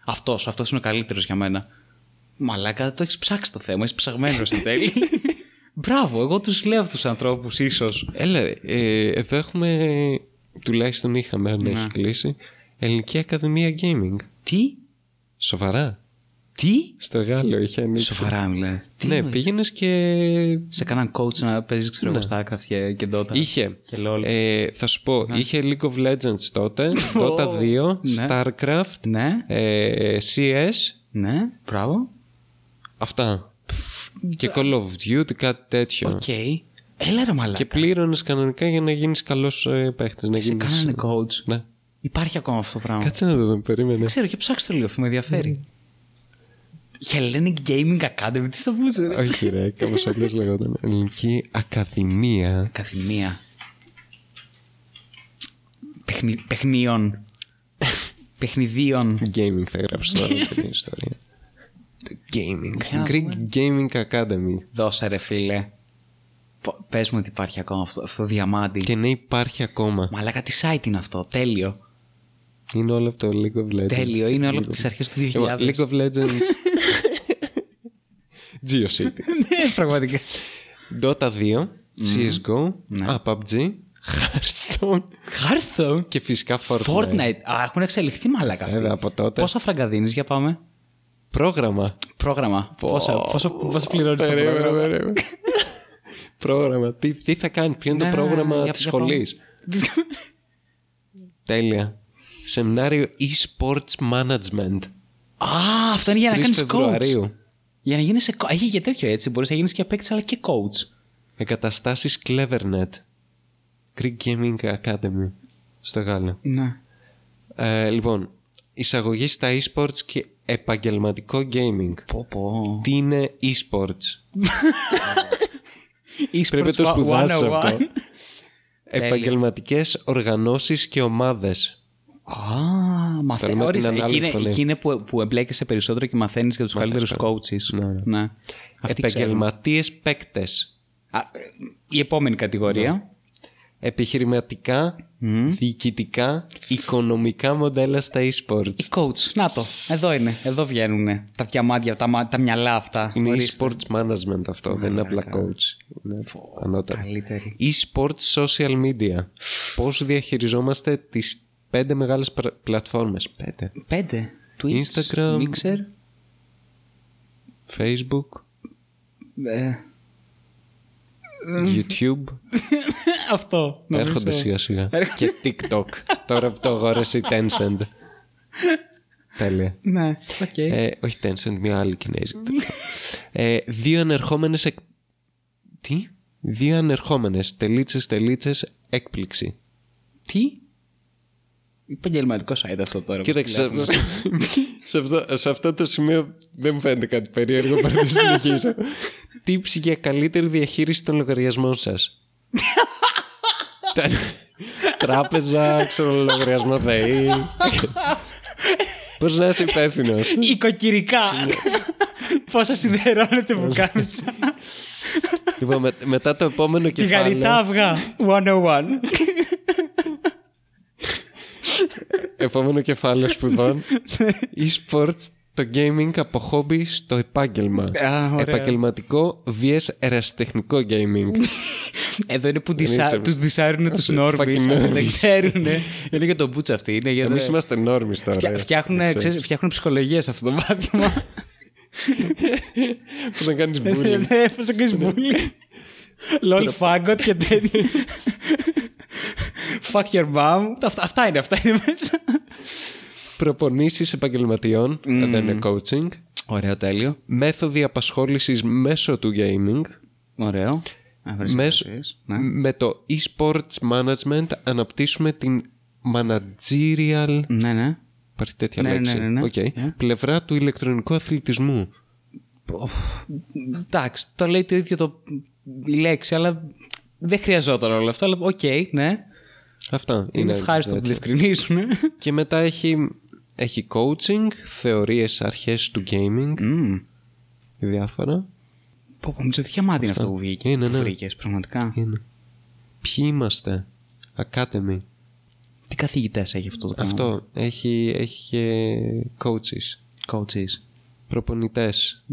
Αυτός, αυτός είναι ο καλύτερος για μένα. Μαλάκα, το έχεις ψάξει το θέμα. Είσαι ψαγμένος εν τέλει. Μπράβο, εγώ τους λέω αυτού τους ανθρώπους, ίσως. Έλα, ε, εδώ έχουμε, τουλάχιστον είχαμε αν Ναι. έχεις κλείσει, Ελληνική Ακαδημία Gaming. Τι, Σοβαρά. Τι; Στο Γάλλο είχε ανοίξει. Σοβαρά μιλάει. Τι Ναι, εννοείς; πήγαινες και. Σε κανέναν coach να παίζεις, ξέρω εγώ, Starcraft και, και Dota. Ναι. Είχε. Και LOL. Ε, θα σου πω, είχε League of Legends τότε, Dota 2, Ναι. Starcraft, Ναι, ε, CS, ναι, μπράβο. αυτά. Και Call of Duty, κάτι τέτοιο. Οκ. Έλα ρε μαλάκα. Και πλήρωνες κανονικά για να γίνεις καλός ε, παίχτης. Να Σε γίνεις... κάνανε coach. Ναι. Υπάρχει ακόμα αυτό το πράγμα. Κάτσε να το δούμε, περίμενε. Δεν ξέρω και ψάξτε το λίγο, αυτό με ενδιαφέρει. Hellenic Gaming Academy, τι στο πούτσο, ρε. Όχι, ρε, κάπως αλλιώς λεγόταν. Ελληνική Ακαδημία. Καθημεία. Παιχνι... Παιχνίων. Παιχνιδίων. Gaming θα γράψεις τώρα την ιστορία. Gaming. Για να Greek Gaming Academy. Δώσε ρε φίλε. Πο- Πες μου ότι υπάρχει ακόμα αυτό, αυτό το διαμάντι. Και ναι, υπάρχει ακόμα. Μαλάκα τι site είναι αυτό; Τέλειο. Είναι όλο από το League of Legends. Τέλειο. Είναι όλο από τις αρχές του 2000. Λοιπόν, League of Legends. GeoCity. ναι, πραγματικά. Dota 2. CSGO. Α, PUBG. Hearthstone. Hearthstone; Και φυσικά Fortnite. Fortnite. Α, έχουν εξελιχθεί μαλάκα αυτοί. Βέβαια, από τότε. Πόσα φράγκα δίνεις, για πάμε. Πρόγραμμα. Πρόγραμμα. Πόσα, πόσο, πόσο πληρώνεις το Περίμενε, πρόγραμμα. περίμενε. πρόγραμμα. Τι, τι θα κάνει, ποιο είναι Ναι, το ναι, ναι, πρόγραμμα για- της για πάμε. σχολής. Τέλεια. Σεμινάριο e-sports management. Α, αυτό είναι για να 3 κάνεις coach. Φεβρουαρίου. Για να γίνεις σε... co- Έχει και τέτοιο έτσι. Μπορείς να γίνεις και παίκτης αλλά και coach. Εγκαταστάσεις CleverNet. Greek Gaming Academy. Στο Γάλλο. Ναι. Ε, λοιπόν, εισαγωγή στα e-sports και επαγγελματικό gaming. Πω πω. Τι είναι e-sports; E-sports Πρέπει να το σπουδάσεις 101. αυτό. Επαγγελματικές οργανώσεις και ομάδες. Α, Θέλουμε μαθαίνει. την Ορίστε, ανάλογη εκεί είναι, φωνή. εκεί είναι που, που εμπλέκεσαι περισσότερο και μαθαίνεις για τους καλύτερους coaches. Ναι, ναι. Αυτή ξέρω. Επαγγελματίες παίκτες. Α, η επόμενη κατηγορία. Επιχειρηματικά, διοικητικά, οικονομικά μοντέλα στα e-sports. Η coach. Να το. Εδώ είναι. Εδώ βγαίνουν τα διαμάντια, τα, μα- τα μυαλά αυτά. Είναι Ορίστε. e-sports management αυτό, δεν είναι απλά coach. Είναι ανώτερο. Καλύτερη. E-sports social media. Πώς διαχειριζόμαστε τις πέντε μεγάλες πρα- πλατφόρμες. Πέντε. Πέντε. Twitch, Instagram. Mixer. Facebook, Ε, YouTube. αυτό. νομίζω. Έρχονται σιγά σιγά. Έρχονται. Και TikTok. Τώρα που το αγόρασε η Tencent. Τέλεια. Ναι, οκ. Ε, όχι Tencent, μια άλλη κινέζικη. ε, δύο ανερχόμενες εκ... Τι; Δύο ανερχόμενες τελίτσες τελίτσες έκπληξη. Τι; Επαγγελματικό site αυτό τώρα. που Κοίταξε, βλέπουμε. σε, σε, αυτό, σε αυτό το σημείο δεν μου φαίνεται κάτι περίεργο, παρά να συνεχίσω. Tips για καλύτερη διαχείριση των λογαριασμών σας. Τα- Τράπεζα, ξέρω, λογαριασμό ΔΕΗ. Πώς να είσαι υπεύθυνος; Οικοκυρικά. Πόσα σιδερώνεται που κάνεις. λοιπόν, με- μετά το επόμενο Τηγανιτά κεφάλαιο. αυγά. 101. Επόμενο κεφάλαιο σπουδών. e-sports, το gaming από χόμπι στο επάγγελμα. Α, ωραία. Επαγγελματικό vs ερασιτεχνικό gaming. Εδώ είναι που Είσαι- τους δυσάρουν τους fucking νόρμις. αυτοί Δεν normies. ξέρουν. Είναι για τον μπούτσα αυτή. Είναι για Εμείς το- είμαστε νόρμις τώρα. Φτια- Φτιάχνουν, ξέρεις, φτιάχνουν ψυχολογία σε αυτό το μάθημα. Πώς να κάνεις bullying. Ναι, πώς θα κάνεις bullying. Lol faggot και τέτοια. Fuck your mom. Αυτά, αυτά είναι, αυτά είναι μέσα. Προπονήσεις επαγγελματιών. Δεν είναι coaching. Ωραίο, τέλειο. Μέθοδοι απασχόλησης μέσω του gaming. Ωραίο. Μέσω, Ναι. Με το e-sports management αναπτύσσουμε την managerial. Ναι, ναι. Υπάρχει τέτοια Ναι, ναι, λέξη. ναι, ναι. Οκ. Ναι. Πλευρά του ηλεκτρονικού αθλητισμού. Εντάξει, το λέει το ίδιο το, η λέξη, αλλά δεν χρειαζόταν όλο αυτό. Αλλά οκ, ναι. Αυτά Είναι είναι. ευχάριστο που το τέτοια. διευκρινίσουν. Και μετά έχει, έχει coaching, θεωρίες αρχές του gaming, Μμμ. διάφορα. Πω, πω, νομίζω διαμάντι είναι αυτό που βγήκε. Είναι, που ναι. βρήκες, πραγματικά. Είναι. Ποιοι είμαστε; Academy. Τι καθηγητές έχει αυτό το πράγμα; Αυτό έχει, έχει ε, coaches, Coaches. προπονητές.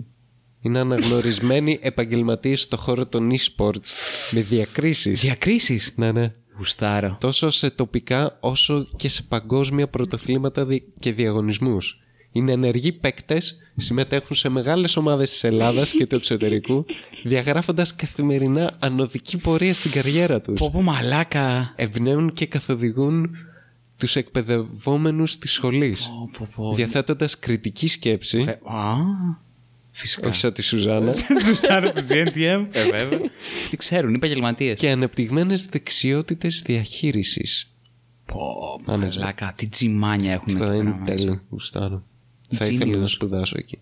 Είναι αναγνωρισμένοι επαγγελματίες στο χώρο των e-sports με διακρίσεις. Διακρίσεις; Ναι, ναι. Γουστάρω. Τόσο σε τοπικά όσο και σε παγκόσμια πρωτοθλήματα δι- και διαγωνισμούς. Είναι ενεργοί παίκτες, συμμετέχουν σε μεγάλες ομάδες της Ελλάδας και του εξωτερικού, διαγράφοντας καθημερινά ανωδική πορεία στην καριέρα τους. Πω πω μαλάκα. Εμπνέουν και καθοδηγούν τους εκπαιδευόμενους της σχολής. Πω πω πω. διαθέτοντας κριτική σκέψη, Φε- Α, Φυσικά. Όχι σαν τη Σουζάνα. Σουζάνα του GNTM. Ε, βέβαια. Τι ξέρουν, είναι επαγγελματίε. και ανεπτυγμένες δεξιότητες διαχείρισης. Πω, ναι. μαλάκα, τι τζιμάνια έχουν Αυτό εκεί είναι πέρα μέσα. τέλειο. Γουστάρω. Θα ήθελα να Genius. σπουδάσω εκεί.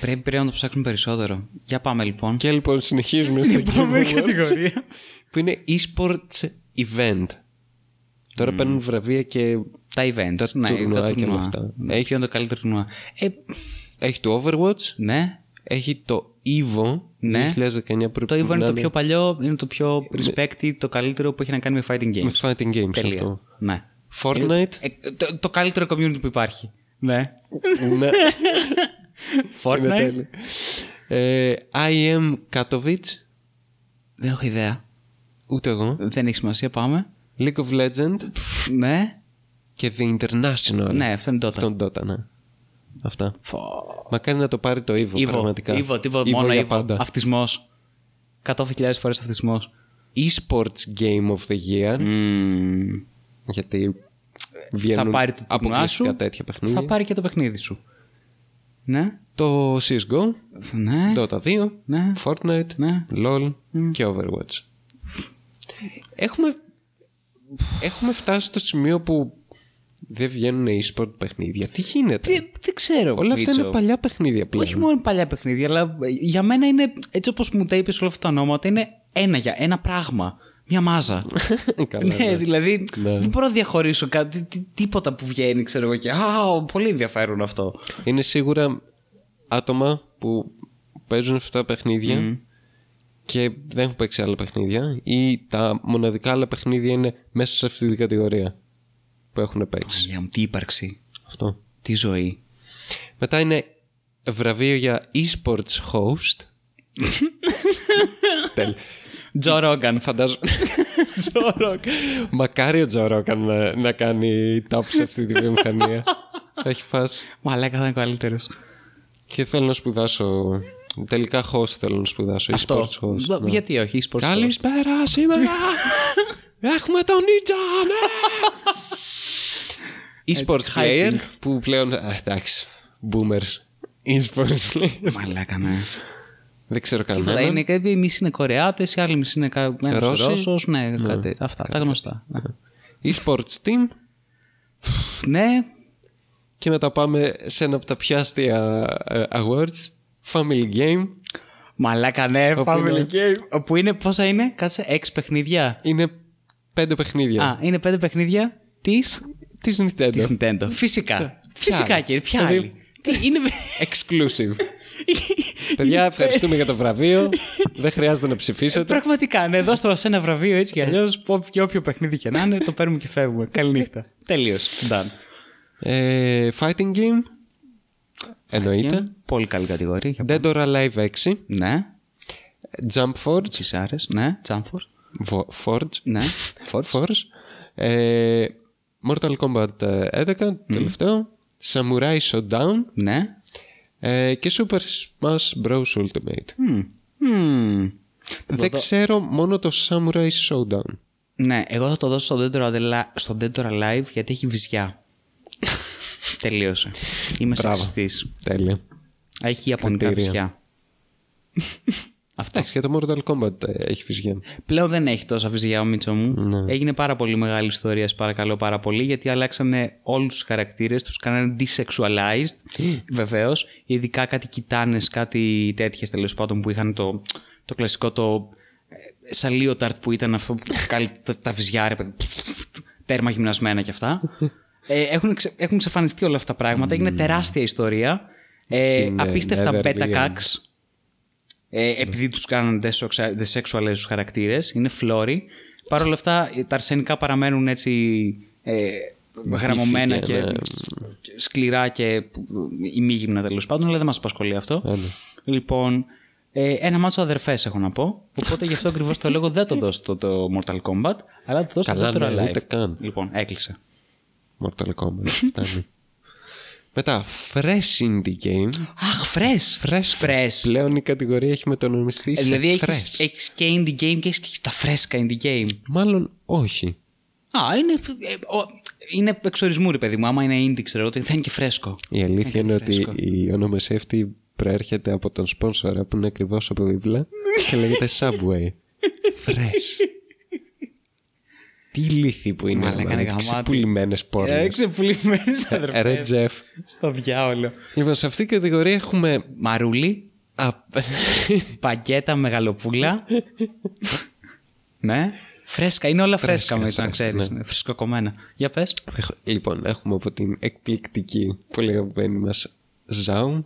Πρέπει, πρέπει να το ψάχνουμε περισσότερο. Για πάμε λοιπόν. Και λοιπόν συνεχίζουμε Στην στο επόμενη Game Awards, κατηγορία. Που είναι e-sports event. Τώρα παίρνουν βραβεία και Τα events. Τα ναι, τουρνουά τα και όλα τουρνουά. αυτά. Ναι, Έχει- Ποιο είναι το καλύτερο τουρνουά. Ε, έχει το Overwatch, ναι. έχει το EVO Ναι. 2019 πρέπει Το Evo να είναι το πιο παλιό, είναι το πιο respected, το καλύτερο που έχει να κάνει με fighting games. με fighting games Τέλεια. αυτό. Ναι. Fortnite. Ε, το, το καλύτερο community που υπάρχει. Ναι. ναι, είναι Fortnite. τέλειο. Ε, IM Katowice, Δεν έχω ιδέα. ούτε εγώ. Δεν έχει σημασία, πάμε. League of Legends Ναι. και The International. Ναι, αυτό είναι Dota. Στον Dota, ναι. Αυτά. Φω. Μακάρι να το πάρει το EVO, Evo, πραγματικά. Evo, τίποτα, Evo μόνο για Evo. πάντα. Αυτισμός. 100.000 φορές αυτισμός. E-Sports Game of the Year, Μμμ. γιατί βγαίνουν Θα πάρει το τουρνουά αποκλειστικά σου. τέτοια παιχνίδια. Θα πάρει και το παιχνίδι σου. Ναι. Το CSGO, Ναι. Dota 2, Ναι. Fortnite, Ναι. LOL και Overwatch. Έχουμε, έχουμε φτάσει στο σημείο που δεν βγαίνουν e-sport παιχνίδια. Τι γίνεται; Τι, δεν ξέρω. Όλα αυτά Μίτσο. είναι παλιά παιχνίδια πλέον. Όχι μόνο παλιά παιχνίδια, αλλά για μένα είναι έτσι όπως μου τα είπες όλα αυτά τα ονόματα, είναι ένα για ένα πράγμα. Μια μάζα. Καλά, ναι, ναι. δηλαδή Ναι. δεν μπορώ να διαχωρίσω κάτι, τι- τίποτα που βγαίνει, ξέρω εγώ και. Α, πολύ ενδιαφέρον αυτό. Είναι σίγουρα άτομα που παίζουν αυτά τα παιχνίδια και δεν έχουν παίξει άλλα παιχνίδια ή τα μοναδικά άλλα παιχνίδια είναι μέσα σε αυτή την κατηγορία που έχουν παίξει. Για μου, τι ύπαρξη, Αυτό. τι ζωή. Μετά είναι βραβείο για e-sports host. Τέλεια. Τζο Ρόγκαν. Φαντάζομαι. Μακάρι ο Τζο Ρόγκαν να, να κάνει top σε αυτή τη βιομηχανία. Θα έχει φάσει. Μαλάκα θα είναι καλύτερος. Και θέλω να σπουδάσω. Τελικά host θέλω να σπουδάσω. Αυτό. E-sports host. ναι. Γιατί όχι, e-sports. host. Καλησπέρα σήμερα. Έχουμε τον Νίτσα, ναι. E-sports player hyping. που πλέον. α, εντάξει. Boomers. E-sports player. Μαλάκα, ναι. Δεν ξέρω Τίποτα κανένα. είναι, κάποιοι εμείς είναι Κορεάτες, οι άλλοι εμείς είναι κα- ένας Ρώσοι. Ρώσος, Ναι, κάτι τέτοιο. Αυτά, τα γνωστά. Ναι. E-sports team. ναι, Και μετά πάμε σε ένα από τα πιο αστεία ε, awards. Family Game. Μαλάκα, ναι, Όπου Family είναι- Game. Όπου είναι, πόσα είναι, κάτσε, έξι παιχνίδια. Είναι πέντε παιχνίδια. Α, είναι πέντε παιχνίδια της Της Nintendo. της Nintendo. Φυσικά. Φυσικά, άλλη. κύριε, ποια Δηλαδή- άλλη. Τι, είναι. Exclusive. Παιδιά, ευχαριστούμε για το βραβείο. Δεν χρειάζεται να ψηφίσετε. Πραγματικά, ναι, δώστε μας ένα βραβείο έτσι κι αλλιώς. Και όποιο παιχνίδι και να είναι, το παίρνουμε και φεύγουμε. Καληνύχτα. Τελείω. Done. Ε, fighting game. Εννοείται. Πολύ καλή κατηγορία. Για- Dead or Alive 6. Ναι. Jump Forge. Τσισάρε. Ναι. Τζάμφορ. Vo- Forge. Ναι. Forge. Forge. Ε, Mortal Kombat ε, 11. Τελευταίο. Samurai Showdown. Ναι. Ε, και Super Smash Bros. Ultimate. Μμμ. Μμμ. Δεν ξέρω μόνο το Samurai Showdown. Ναι, εγώ θα το δώσω στο Dead or Alive, στο Dead or Alive γιατί έχει βυζιά. Τελείωσε. Είμαι Μπράβο. σεξιστής. Τέλεια. Έχει ιαπωνικά Κριτήρια. βυζιά. Αυτό. Εντάξει, και το Mortal Kombat ε, έχει φυσικά. Πλέον δεν έχει τόσα βυζιά ο Μίτσο μου. Ναι. Έγινε πάρα πολύ μεγάλη ιστορία, σε παρακαλώ πάρα πολύ, γιατί αλλάξανε όλους τους χαρακτήρες, τους κάνανε desexualized. Βεβαίως. Ειδικά κάτι κοιτάνες, κάτι τέτοιες τέλος πάντων που είχαν το, το κλασικό το. ε, Σαν Leotard που ήταν αυτό που κάνει τα, τα βυζιά, ρε παιδί. Τέρμα γυμνασμένα κι αυτά. ε, έχουν, ξε, έχουν εξαφανιστεί όλα αυτά τα πράγματα. Έγινε τεράστια ιστορία. Ε, Στην, ε, απίστευτα Neverly beta End. cucks. Ε, επειδή τους κάνουν desexualize τους χαρακτήρες, είναι φλόροι. Παρ' όλα αυτά τα αρσενικά παραμένουν έτσι ε, γραμμωμένα και, και ναι. σκληρά και ημίγυμνα τέλος πάντων, αλλά δεν μας απασχολεί αυτό. Α, ναι. Λοιπόν, ε, ένα μάτσο αδερφές έχω να πω, οπότε γι' αυτό ακριβώς το λέγω δεν το δώσω το, το Mortal Kombat, αλλά το δώσω Καλά, το Dead or ναι, Alive. ούτε καν. Λοιπόν, έκλεισε. Mortal Kombat. Φτάνει. Μετά, Fresh Indie Game. Αχ, fresh! Fresh. Fresh. Πλέον η κατηγορία έχει μετονομιστεί Ε, σε δηλαδή Fresh. έχεις, έχεις και indie game και έχεις και τα φρέσκα indie game. Μάλλον όχι. Α, είναι. ε, ο- είναι εξορισμού, ρε παιδί μου. Άμα είναι indie, ξέρω ότι θα είναι και φρέσκο. Η αλήθεια είναι ότι η ονομασία αυτή προέρχεται από τον σπόνσορα που είναι ακριβώς από δίπλα και λέγεται Subway. Fresh. Τι λύθη που είναι, Μαλάκα, man, είναι τι γαμάτι. ξεπουλημένες Ε, πόρνες. ξεπουλημένες Ε, αδερφέ. Ρε Τζεφ. Στο διάολο. Λοιπόν, σε αυτή την κατηγορία έχουμε... Μαρούλι, Α, παγκέτα, μεγαλοπούλα. ναι. Φρέσκα, είναι όλα φρέσκα, Φρέσκα, μέσα, να φρέσκα, ξέρεις. Ναι. Φρεσκοκομμένα. Για πες. Έχω- λοιπόν, έχουμε από την εκπληκτική πολύ αγαπημένη μας Zaum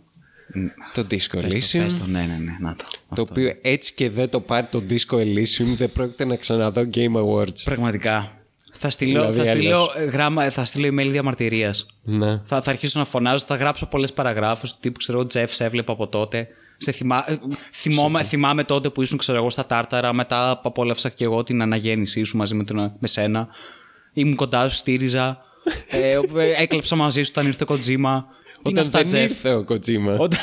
το Disco Elysium το, ναι, ναι, ναι, να το. το οποίο έτσι και δεν το πάρει το Disco Elysium δεν πρόκειται να ξαναδώ Game Awards. Πραγματικά. Θα στείλω, Δηλαδή, θα στείλω, αλλιώς. ε, γράμμα, θα στείλω email διαμαρτυρίας. Ναι. Θα, θα αρχίσω να φωνάζω, θα γράψω πολλές παραγράφους του τύπου ξέρω, Τζεφ, σε έβλεπα από τότε. Σε θυμά, ε, θυμόμαι, θυμάμαι τότε που ήσουν ξέρω εγώ στα Τάρταρα, μετά απόλαυσα και εγώ την αναγέννησή σου μαζί με, τον, με σένα. Ήμουν κοντά σου, στήριζα. ε, ε, έκλεψα μαζί σου όταν ήρθε ο Κοτζίμα. Τι είναι Όταν αυτά, δεν Τζεφ; ήρθε ο Kojima. Όταν-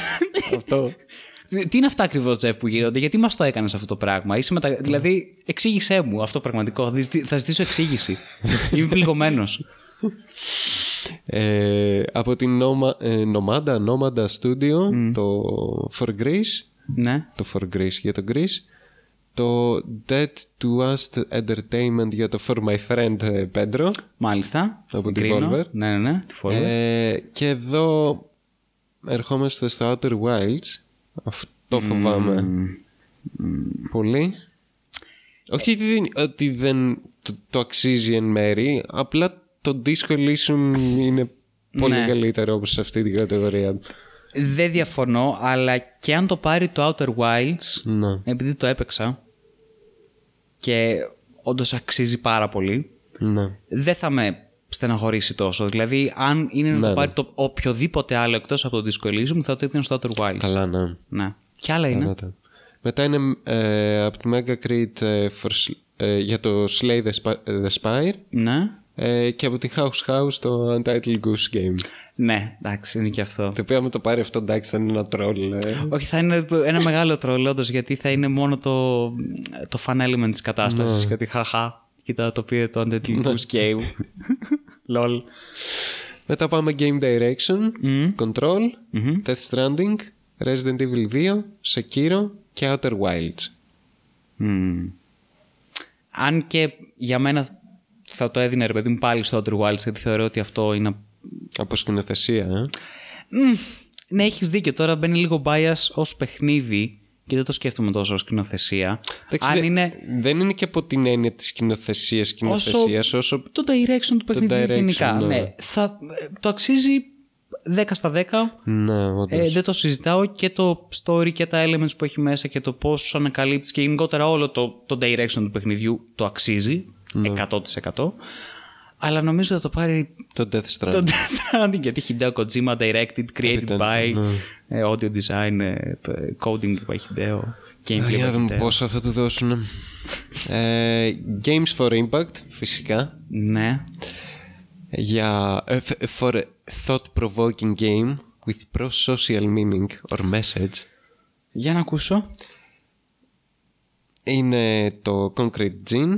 Αυτό. Τι είναι αυτά ακριβώς, Τζεφ, που γίνονται, γιατί μας το έκανες αυτό το πράγμα; Είσαι μετα... Δηλαδή, εξήγησέ μου αυτό πραγματικό. Θα ζητή- Θα ζητήσω εξήγηση. Είμαι πληγωμένος. Ε, από την Noma, ε, Nomada, Nomada Studio, το For Greece, ναι. το For Greece για το Greece, το Dead to Us Entertainment για το For My Friend ε, Pedro, Μάλιστα. Από τη Γκρίνω. Volver. Ναι, ναι, ναι. Τη Volver. Ε, και εδώ ερχόμαστε στο Outer Wilds. Αυτό φοβάμαι πολύ. Όχι ότι δεν, ότι δεν το, το αξίζει εν μέρη, απλά το Disco Elysium είναι πολύ Ναι. καλύτερο όπως σε αυτή την κατηγορία. Δεν διαφωνώ, αλλά και αν το πάρει το Outer Wilds, Ναι. επειδή το έπαιξα και όντως αξίζει πάρα πολύ, Ναι. δεν θα με στεναχωρήσει τόσο. Δηλαδή, αν είναι να Ναι, το ναι. πάρει το οποιοδήποτε άλλο εκτός από το Disco Elysium, θα το έδινε στο Outer Wilds. Καλά, ναι. Ναι. Και άλλα είναι. Καλά τα. Μετά είναι ε, από τη Mega Crete ε, for Sl- ε, για το Slay the, Sp- the Spire Ναι. ε, και από τη House House το Untitled Goose Game. Ναι, εντάξει, είναι και αυτό. Το οποίο άμα το πάρει αυτό εντάξει θα είναι ένα τρόλ. Ε. Όχι, θα είναι ένα μεγάλο τρόλ, όντως, γιατί θα είναι μόνο το, το fun element της κατάστασης. Γιατί χαχά, κοίτα το πήρε το Undead Goose Game. Λολ. Μετά πάμε Game Direction, Control, Death Stranding, Resident Evil 2, Sekiro και Outer Wilds. Μμμ. Αν και για μένα θα το έδινε ρε παιδί μου πάλι στο Outer Wilds, γιατί θεωρώ ότι αυτό είναι... Από σκηνοθεσία, ε. Μμ, ναι, έχεις δίκιο. Τώρα μπαίνει λίγο bias ως παιχνίδι και δεν το σκέφτομαι τόσο ως σκηνοθεσία. Εντάξει, Αν δεν- είναι Δεν είναι και από την έννοια της σκηνοθεσίας σκηνοθεσίας όσο... το direction του παιχνιδιού direction, γενικά. ναι. Ναι. Θα, ε, το αξίζει 10 στα 10. Ναι, όντως. Ε, δεν το συζητάω και το story και τα elements που έχει μέσα και το πώς ανακαλύπτεις και γενικότερα όλο το, το direction του παιχνιδιού το αξίζει 100%. Αλλά νομίζω θα το πάρει Το Death Stranding. το Death Stranding γιατί Hideo Kojima directed, created Ήταν, by, ναι. ε, audio design, ε, ε, coding by Hideo, Α, gameplay Για να by δούμε Hideo. πόσα θα του δώσουν. ε, Games for Impact, φυσικά. Ναι. Για ε, f- for a thought-provoking game with pro-social meaning or message Για να ακούσω. είναι το Concrete Gene,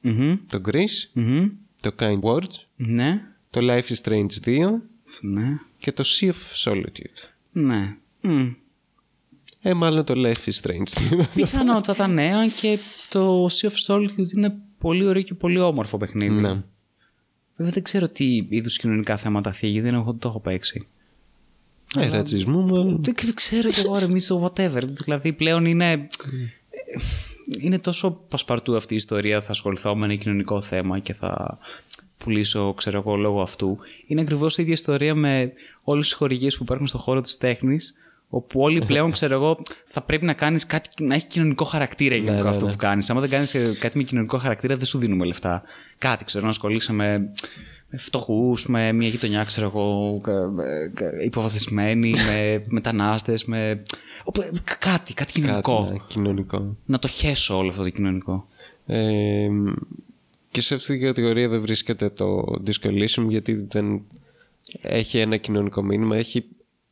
Μμμ. το Greece, Μμμ. Το Kind Words, Ναι. το Life is Strange 2 Ναι. και το Sea of Solitude. Ναι. Μμ. Ε, μάλλον το Life is Strange 2. Πιθανότατα ναι, αν και το Sea of Solitude είναι πολύ ωραίο και πολύ όμορφο παιχνίδι. ναι. Βέβαια δεν ξέρω τι είδους κοινωνικά θέματα θίγει, δεν έχω, το έχω παίξει. Ε, ρατσισμού μάλλον. Δεν δεν ξέρω κι εγώ ρε μίσο, whatever. Δηλαδή πλέον είναι. Είναι τόσο πασπαρτού αυτή η ιστορία, θα ασχοληθώ με ένα κοινωνικό θέμα και θα πουλήσω, ξέρω εγώ, λόγω αυτού. Είναι ακριβώς η ίδια ιστορία με όλες τις χορηγίες που υπάρχουν στον χώρο της τέχνης, όπου όλοι πλέον, ξέρω εγώ, θα πρέπει να κάνεις κάτι να έχει κοινωνικό χαρακτήρα γενικό αυτό που κάνεις. Αν δεν κάνεις κάτι με κοινωνικό χαρακτήρα, δεν σου δίνουμε λεφτά. Κάτι, ξέρω, να ασχολείσαι με φτωχούς, με μια γειτονιά, ξέρω εγώ, κα- κα- υποβαθμισμένοι, με μετανάστες, με. Όπου- Κάτι, κάτι κοινωνικό. Κάτι, ναι, κοινωνικό. Να το χέσω όλο αυτό το κοινωνικό. Ε, και σε αυτή την κατηγορία δεν βρίσκεται το Disco Elysium γιατί δεν έχει ένα κοινωνικό μήνυμα. Έχει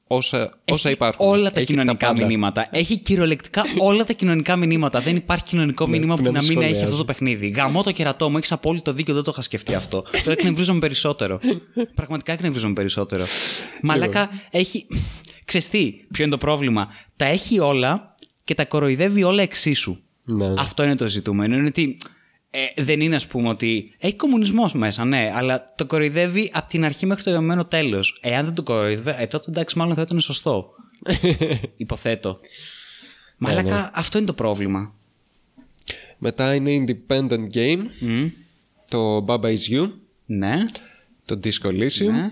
όσα, όσα υπάρχουν. Όλα τα Έχει κοινωνικά πάντα. μηνύματα. Έχει κυριολεκτικά όλα τα κοινωνικά μηνύματα. Δεν υπάρχει κοινωνικό μήνυμα που που να να το μην έχει σχολιάζει. αυτό το παιχνίδι. Γαμώ το κερατό μου, έχεις απόλυτο δίκιο, δεν το είχα σκεφτεί αυτό. Τώρα εκνευρίζομαι περισσότερο. Πραγματικά εκνευρίζομαι περισσότερο. Μαλάκα έχει. Ξεστή, ποιο είναι το πρόβλημα. Τα έχει όλα και τα κοροϊδεύει όλα εξίσου. Ναι. Αυτό είναι το ζητούμενο. Είναι ότι ε, δεν είναι, ας πούμε, ότι έχει κομμουνισμός μέσα, ναι, αλλά το κοροϊδεύει από την αρχή μέχρι το γαμμένο τέλος. Εάν δεν το κοροϊδεύει, ε, τότε εντάξει, μάλλον θα ήταν σωστό. Υποθέτω. Μαλάκα, αυτό είναι το πρόβλημα. Μετά είναι independent game, Μμ, το Baba Is You, Ναι. το Disco Elysium, ναι.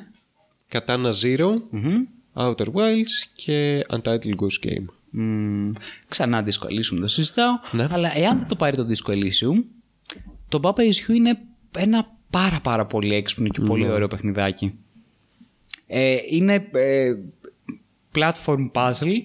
Katana Zero, μμμ. Outer Wilds και Untitled Goose Game. Μμ, ξανά Disco Elysium το συζητάω. Ναι. Αλλά εάν δεν το πάρει το Disco Elysium, το Baba Is You είναι ένα πάρα πάρα πολύ έξυπνο και Ναι. πολύ ωραίο παιχνιδάκι. Ε, είναι ε, platform puzzle,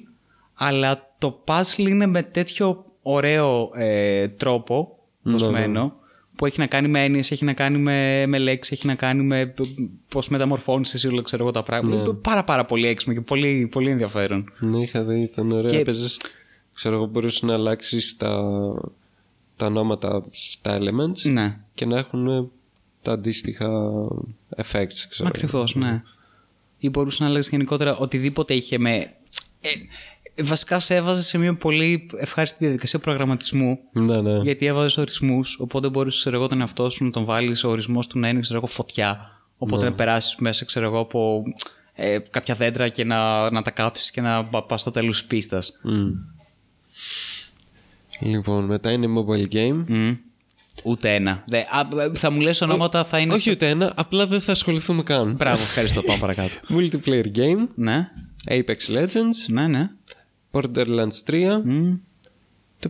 αλλά το puzzle είναι με τέτοιο ωραίο ε, τρόπο Ναι, δοσμένο που έχει να κάνει με έννοιες, έχει να κάνει με, με λέξεις, έχει να κάνει με π- πώς μεταμορφώνεις εσύ όλα ξέρω εγώ τα πράγματα. Ναι. Πάρα πάρα πολύ έξυπνο και πολύ, πολύ ενδιαφέρον. Ναι, είχα δει, ήταν ωραίο. Και- Έπαιζες, ξέρω εγώ, μπορούσε να αλλάξεις τα, τα ονόματα στα elements Ναι. και να έχουν ε, τα αντίστοιχα effects, ξέρω. Ακριβώς, ναι. Ή μπορούσες να λέγει γενικότερα οτιδήποτε είχε με. Ε, βασικά σε έβαζε σε μια πολύ ευχάριστη διαδικασία προγραμματισμού. Ναι, ναι. Γιατί έβαζες ορισμούς, οπότε μπορούσε ξέρω εγώ, τον εαυτό σου να τον βάλεις. Ο ορισμός του να είναι ξέρω εγώ, φωτιά. Οπότε να περάσεις μέσα ξέρω εγώ, από ε, κάποια δέντρα και να, να τα κάψεις και να πα στο τέλος της πίστας. Μμ. Λοιπόν, μετά είναι mobile game. Ούτε ένα. Δε, α, θα μου λες ονόματα, θα είναι. Όχι ούτε ένα, απλά δεν θα ασχοληθούμε καν. Μπράβο, ευχαριστώ. Πάμε παρακάτω. Multiplayer game, ναι, Apex Legends, ναι, ναι. Borderlands 3. Μμ. Το,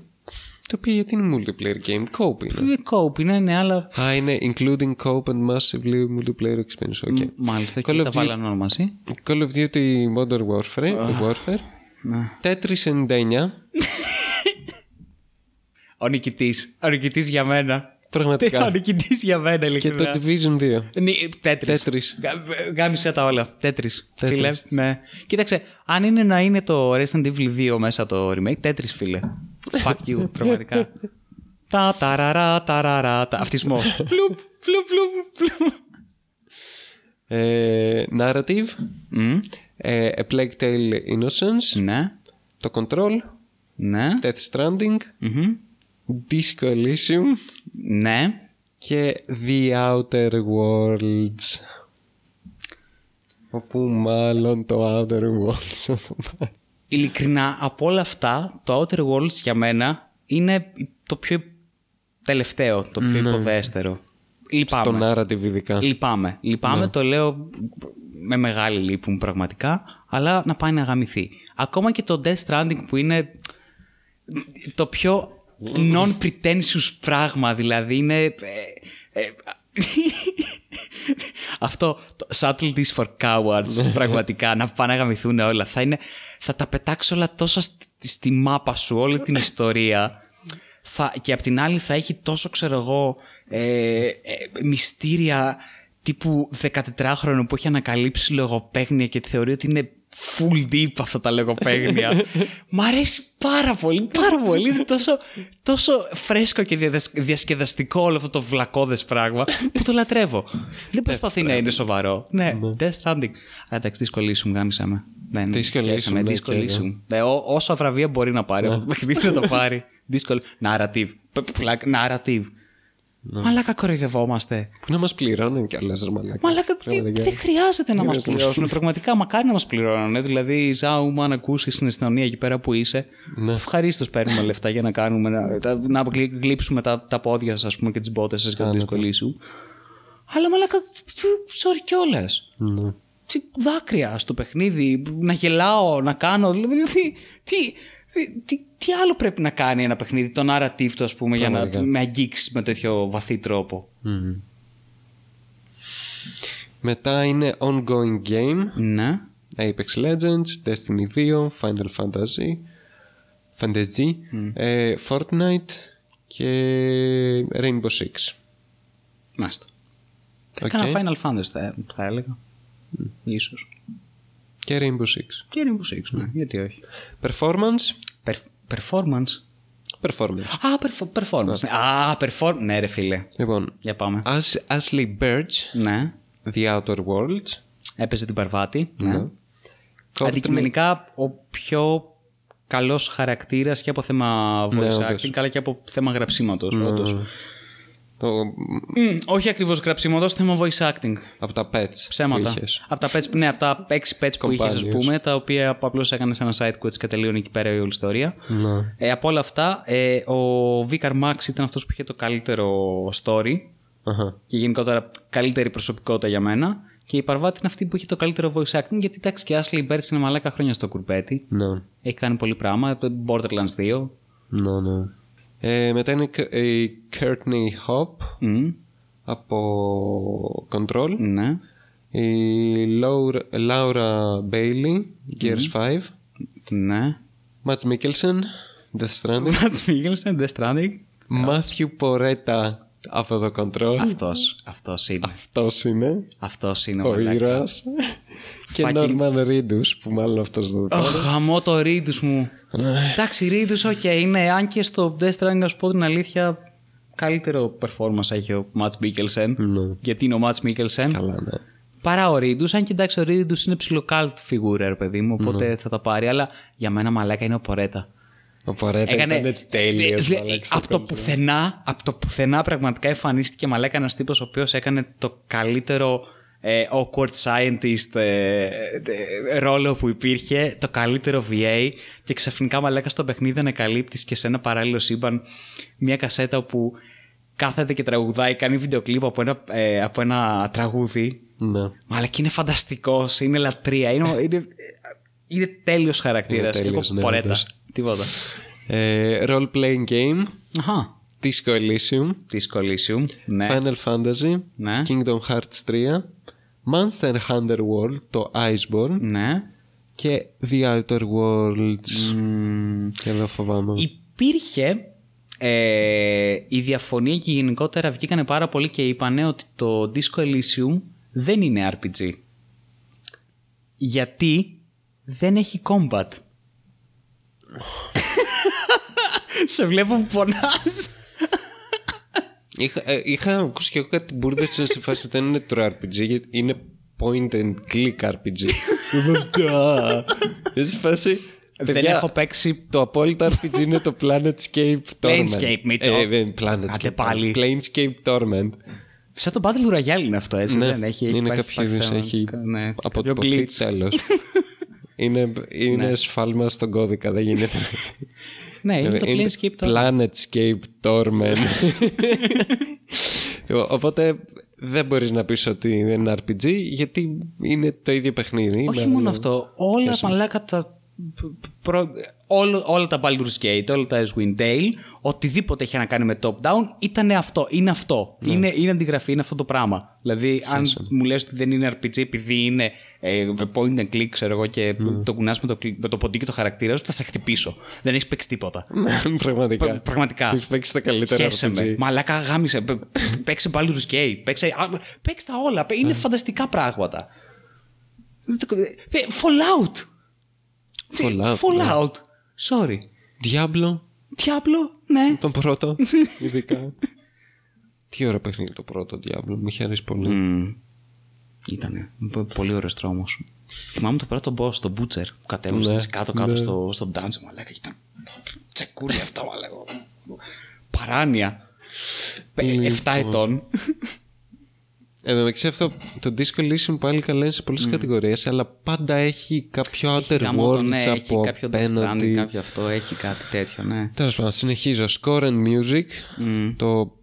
το οποίο γιατί είναι multiplayer game, coop είναι. Είναι cope, είναι, ναι, αλλά Α, είναι including coop and massively multiplayer experience. Okay. Μάλιστα, Call και of τα Duty- βάλανε όλα μαζί. Call of Duty Modern Warfare. Warfare. Ναι. Tetris 99. Ο νικητή. Ο νικητή για μένα. Ο Πραγματικά. νικητή για μένα, και ειλικρινά. το Division 2. Τέτρις. Tetris. Γάμισε τα όλα. Τέτρις. Tetris. Φίλε. Ναι. Κοίταξε, αν είναι να είναι το Resident Evil 2 μέσα το remake, τέτρις φίλε. Fuck you, πραγματικά. Τα ταραρα ταραρα. τα- Αυτισμός. Φλουπ, φλουπ, φλουπ, φλουπ. Ε, narrative. Μμ, Ε, A Plague Tale Innocence. Ναι. Το Control. Ναι. Death Stranding. Μμμ. Disco Elysium. Ναι. Και The Outer Worlds. Όπου μάλλον το Outer Worlds θα το πάρει. Ειλικρινά, από όλα αυτά, το Outer Worlds για μένα είναι το πιο τελευταίο, το πιο υποδέστερο. Λυπάμαι. Στο narrative ειδικά. Λυπάμαι. Λυπάμαι, το λέω με μεγάλη λύπη μου πραγματικά, αλλά να πάει να γαμηθεί. Ακόμα και το Death Stranding που είναι το πιο non-pretentious πράγμα, δηλαδή είναι... ε, ε, αυτό το subtleties for cowards πραγματικά να πάνε να γαμηθούν όλα. Θα, είναι, θα τα πετάξω όλα τόσα στη, στη μάπα σου όλη την ιστορία. Θα, και απ' την άλλη θα έχει τόσο ξέρω εγώ ε, ε, μυστήρια τύπου 14χρονο που έχει ανακαλύψει λογοπαίγνια και θεωρεί ότι είναι full deep αυτά τα λογοπαίγνια. Μ' αρέσει πάρα πολύ, πάρα πολύ. Είναι τόσο, τόσο φρέσκο και διαδασ- διασκεδαστικό όλο αυτό το βλακώδες πράγμα που το λατρεύω. Δεν προσπαθεί να είναι σοβαρό. Ναι, Death Stranding. Αλλά εντάξει, δυσκολήσου, γάμισα με. Δεν Disco χέσαμε, Elysium, ναι, δυσκολήσου. και εγώ. Ναι, ό- όσο αβραβεία μπορεί να πάρει από το παιχνίδι να το πάρει. Δύσκολο. Narrative. Π- πλακ- Narrative. Μαλάκα κοροϊδευόμαστε. Που να μας πληρώνουν κιόλα, ρε μαλάκα. Μαλάκα τι- Πραγματικά. δεν χρειάζεται να μας Είναι πληρώσουν. Πραγματικά, μακάρι να μας πληρώνουν. Δηλαδή, Ζάου, αν ακούσεις στην αστυνομία εκεί πέρα που είσαι, Ναι. ευχαρίστως παίρνουμε λεφτά για να κάνουμε. Να, τα- να γλύ- γλύψουμε τα, τα πόδια σας πούμε, και τις μπότες σας για να δυσκολήσου. Αλλά μαλάκα, τι- sorry κιόλας. Ναι. Τι δάκρυα στο παιχνίδι, να γελάω, να κάνω. Δηλαδή, τι, τι, τι, τι, τι άλλο πρέπει να κάνει ένα παιχνίδι, το narrative του, ας πούμε, για να Πραγματικά. με αγγίξεις με τέτοιο βαθύ τρόπο; Μμμ. Μετά είναι ongoing game. Ναι. Apex Legends, Destiny 2, Final Fantasy, Fantasy, ε, Fortnite και Rainbow Six. Μάλιστα. Οκ. Κάνα Final Fantasy θα, θα έλεγα. Ίσως. Και Rainbow Six. Και Rainbow Six, ναι. Γιατί όχι. Performance; Perf- performance; Performance. Α, perf- performance. Α, perform... Ναι, ρε φίλε. Λοιπόν, Για πάμε. Ash, Ashly Burch, Ναι. The Outer Worlds. Έπαιζε την Parvati. Ναι. Courtney- Αντικειμενικά ο πιο καλός χαρακτήρας και από θέμα voice Ναι, acting, όντως. αλλά και από θέμα γραψίματος. όντως. Το, Μμ, όχι ακριβώς γραψίματος, θέμα voice acting. από τα pets. Ψέματα. που είχες. Από τα pets, ναι, από τα 6 pets που είχες, ας Companions. πούμε, τα οποία απλώς έκανες ένα side quest και τελείωνε εκεί πέρα η όλη ιστορία. Ναι. Ε, από όλα αυτά, ε, ο Vicar Max ήταν αυτός που είχε το καλύτερο story Αχα. και γενικότερα καλύτερη προσωπικότητα για μένα. Και η Παρβάτη είναι αυτή που είχε το καλύτερο voice acting, γιατί εντάξει και η Ashley Birch είναι μαλάκα χρόνια στο κουρπέτι. Ναι. Έχει κάνει πολύ πράγμα. Το Borderlands 2. Ναι, ναι. Ε, μετά είναι η Courtney Hop Μμ, από Control. ναι. Η Laura, Laura Bailey, Gears 5. Ναι. Mats Mikkelsen, Death Stranding. Mats Mikkelsen, Death Stranding. Matthew Poretta από το Control. Αυτός. Αυτός είναι. Αυτός είναι Αυτός είναι ο μαλάκα. ήρωας. Και Fucking- Norman Reedus που μάλλον αυτός δεν το Αχ, γαμώ το Reedus μου. Εντάξει, Reedus, οκ, είναι. Αν και στο Death Stranding, να σου πω την αλήθεια, καλύτερο performance έχει ο Mads Mikkelsen. Ναι. Γιατί είναι ο Mads Mikkelsen. Καλά, ναι. Παρά ο Reedus, αν και εντάξει, ο Reedus είναι ψιλοκάλτ φιγούρα, ρε παιδί μου, οπότε Ναι. θα τα πάρει. Αλλά για μένα μαλάκα είναι ο Poretta. Ο Poretta ήταν τέλειος. Δε- μαλάκα, στο από το Control. πουθενά, από το πουθενά πραγματικά εμφανίστηκε μαλάκα ένας τύπος ο οποίος έκανε το καλύτερο ε, awkward scientist ε, ε, ρόλο που υπήρχε, το καλύτερο VA και ξαφνικά μαλάκα στο παιχνίδι ανακαλύπτεις και σε ένα παράλληλο σύμπαν μια κασέτα όπου κάθεται και τραγουδάει, κάνει βιντεοκλίπ από ένα, ε, από ένα τραγούδι. Ναι. Μα και είναι φανταστικός, είναι λατρεία, είναι, είναι, είναι τέλειος χαρακτήρας. Είναι τέλειος, ναι, πορέτα. όντως. Τίποτα. Ε, role playing game. Αχα. Disco Elysium. Τη Coliseum. Ναι. Final Fantasy. Ναι. Kingdom Hearts 3. Monster Hunter World. Το Iceborne. Ναι. Και The Outer Worlds. Και εδώ φοβάμαι. Υπήρχε ε, η διαφωνία και γενικότερα βγήκανε πάρα πολύ και είπανε ότι το Disco Elysium δεν είναι RPG. Γιατί δεν έχει combat. Σε βλέπω που πονάς. Είχα, ε, είχα ακούσει και εγώ κάτι μπουρδε σε φάση δεν είναι το RPG, γιατί είναι point and click RPG. Βέβαια. Σε φάση. Δεν παιδιά, έχω παίξει Το απόλυτο RPG είναι το Planetscape Torment. Planescape, Μίτσο. Ε, δεν, Planetscape. Άντε πάλι. Planescape Torment. Σαν το Battle Royale είναι αυτό, έτσι. Ναι, δεν έχει, έχει είναι υπάρχει- κάποιος υπάρχει είδους, θέμα. έχει Ναι, κάποιο αποτυπωθεί glitch. τέλος. είναι είναι Ναι. σφάλμα στον κώδικα, δεν γίνεται. Ναι, είναι το Είναι Planescape τώρα. Planetscape Torment. Οπότε δεν μπορείς να πεις ότι δεν είναι RPG γιατί είναι το ίδιο παιχνίδι. Όχι Με- μόνο αυτό. Όλα μαλάκα τα. προ- όλο- όλα τα Baldur's Gate, όλα τα Icewind Dale, οτιδήποτε έχει να κάνει με top-down, ήταν αυτό. Είναι αυτό. Είναι, είναι αντιγραφή, είναι αυτό το πράγμα. Δηλαδή, αν μου λες ότι δεν είναι RPG επειδή είναι ε, point and click, ξέρω εγώ, και το κουνάς με το, κλικ- με το ποντίκι το χαρακτήρα σου, θα σε χτυπήσω. Δεν έχεις παίξει τίποτα. Πραγματικά. Πρα- Πραγματικά. Έχεις παίξει τα καλύτερα Χέσε RPG. με. Μαλάκα γάμισε. Π- π- Παίξε Baldur's Gate. Παίξε, α, παίξε τα όλα. Είναι φανταστικά πράγματα. Ε, Fallout. Fallout, Fallout. Sorry. Diablo, Diablo, ναι. τον πρώτο, ειδικά. Τι ωραίο παιχνίδι το πρώτο Diablo, μου είχε αρέσει πολύ. Ήτανε. Π- Πολύ ωραίος τρόμος. Θυμάμαι το πρώτο boss, τον Butcher, που κατέβασε Ναι, κάτω-κάτω ναι. στο, στο dungeon, μαλάκα. και Ήταν τσεκούρι αυτά, μαλάκα. Παράνοια. Λοιπόν. 7 ετών. Εν τω μεταξύ αυτό το Disco Elysium πάλι καλά είναι σε πολλές κατηγορίες αλλά πάντα έχει κάποιο Outer Γαμώτο, Worlds ναι, έχει από κάποιο Death Stranding, απέναντι. κάποιο αυτό, έχει κάτι τέτοιο, ναι. Τέλος πάντων, συνεχίζω. Score and Music. Το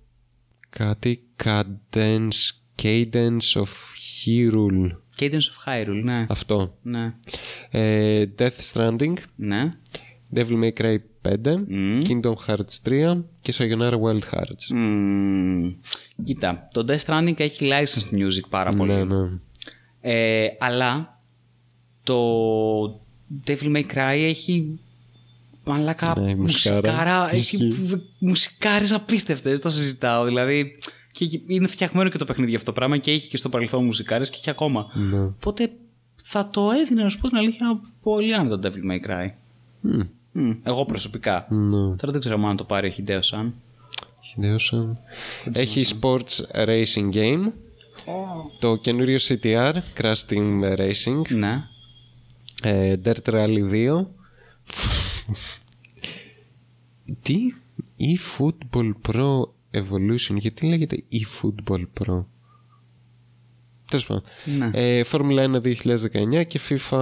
κάτι Cadence, Cadence of Hyrule. Cadence of Hyrule, ναι. Αυτό. Ναι. Ε, Death Stranding. Ναι. Devil May Cry 5. Kingdom Hearts 3. Και Sayonara Wild Hearts. Μμμ. Κοίτα, το Death Stranding έχει licensed music πάρα πολύ. Ναι, ναι. Ε, αλλά το Devil May Cry έχει μαλάκα Ναι, μουσικάρα. μουσικάρα. Έχει Ισχύει. β- μουσικάρες απίστευτες, το συζητάω. Δηλαδή και είναι φτιαγμένο και το παιχνίδι για αυτό το πράγμα και έχει και στο παρελθόν μουσικάρες και έχει ακόμα. Ναι. Οπότε θα το έδινε, να σου πω την αλήθεια, πολύ άνετα το Devil May Cry. Μμ, Εγώ προσωπικά. Ναι. Τώρα δεν ξέρω αν το πάρει ο Χιντέο Σαν. Χιδέωσαν. Έχει sports racing game. Το καινούριο CTR, Crash Team Racing. Ναι. Ε, Dirt Rally 2. Τι; eFootball Pro Evolution. Γιατί λέγεται eFootball Pro. Τέλος πάντων. Ναι. Ε, Φόρμουλα 1 2019 και FIFA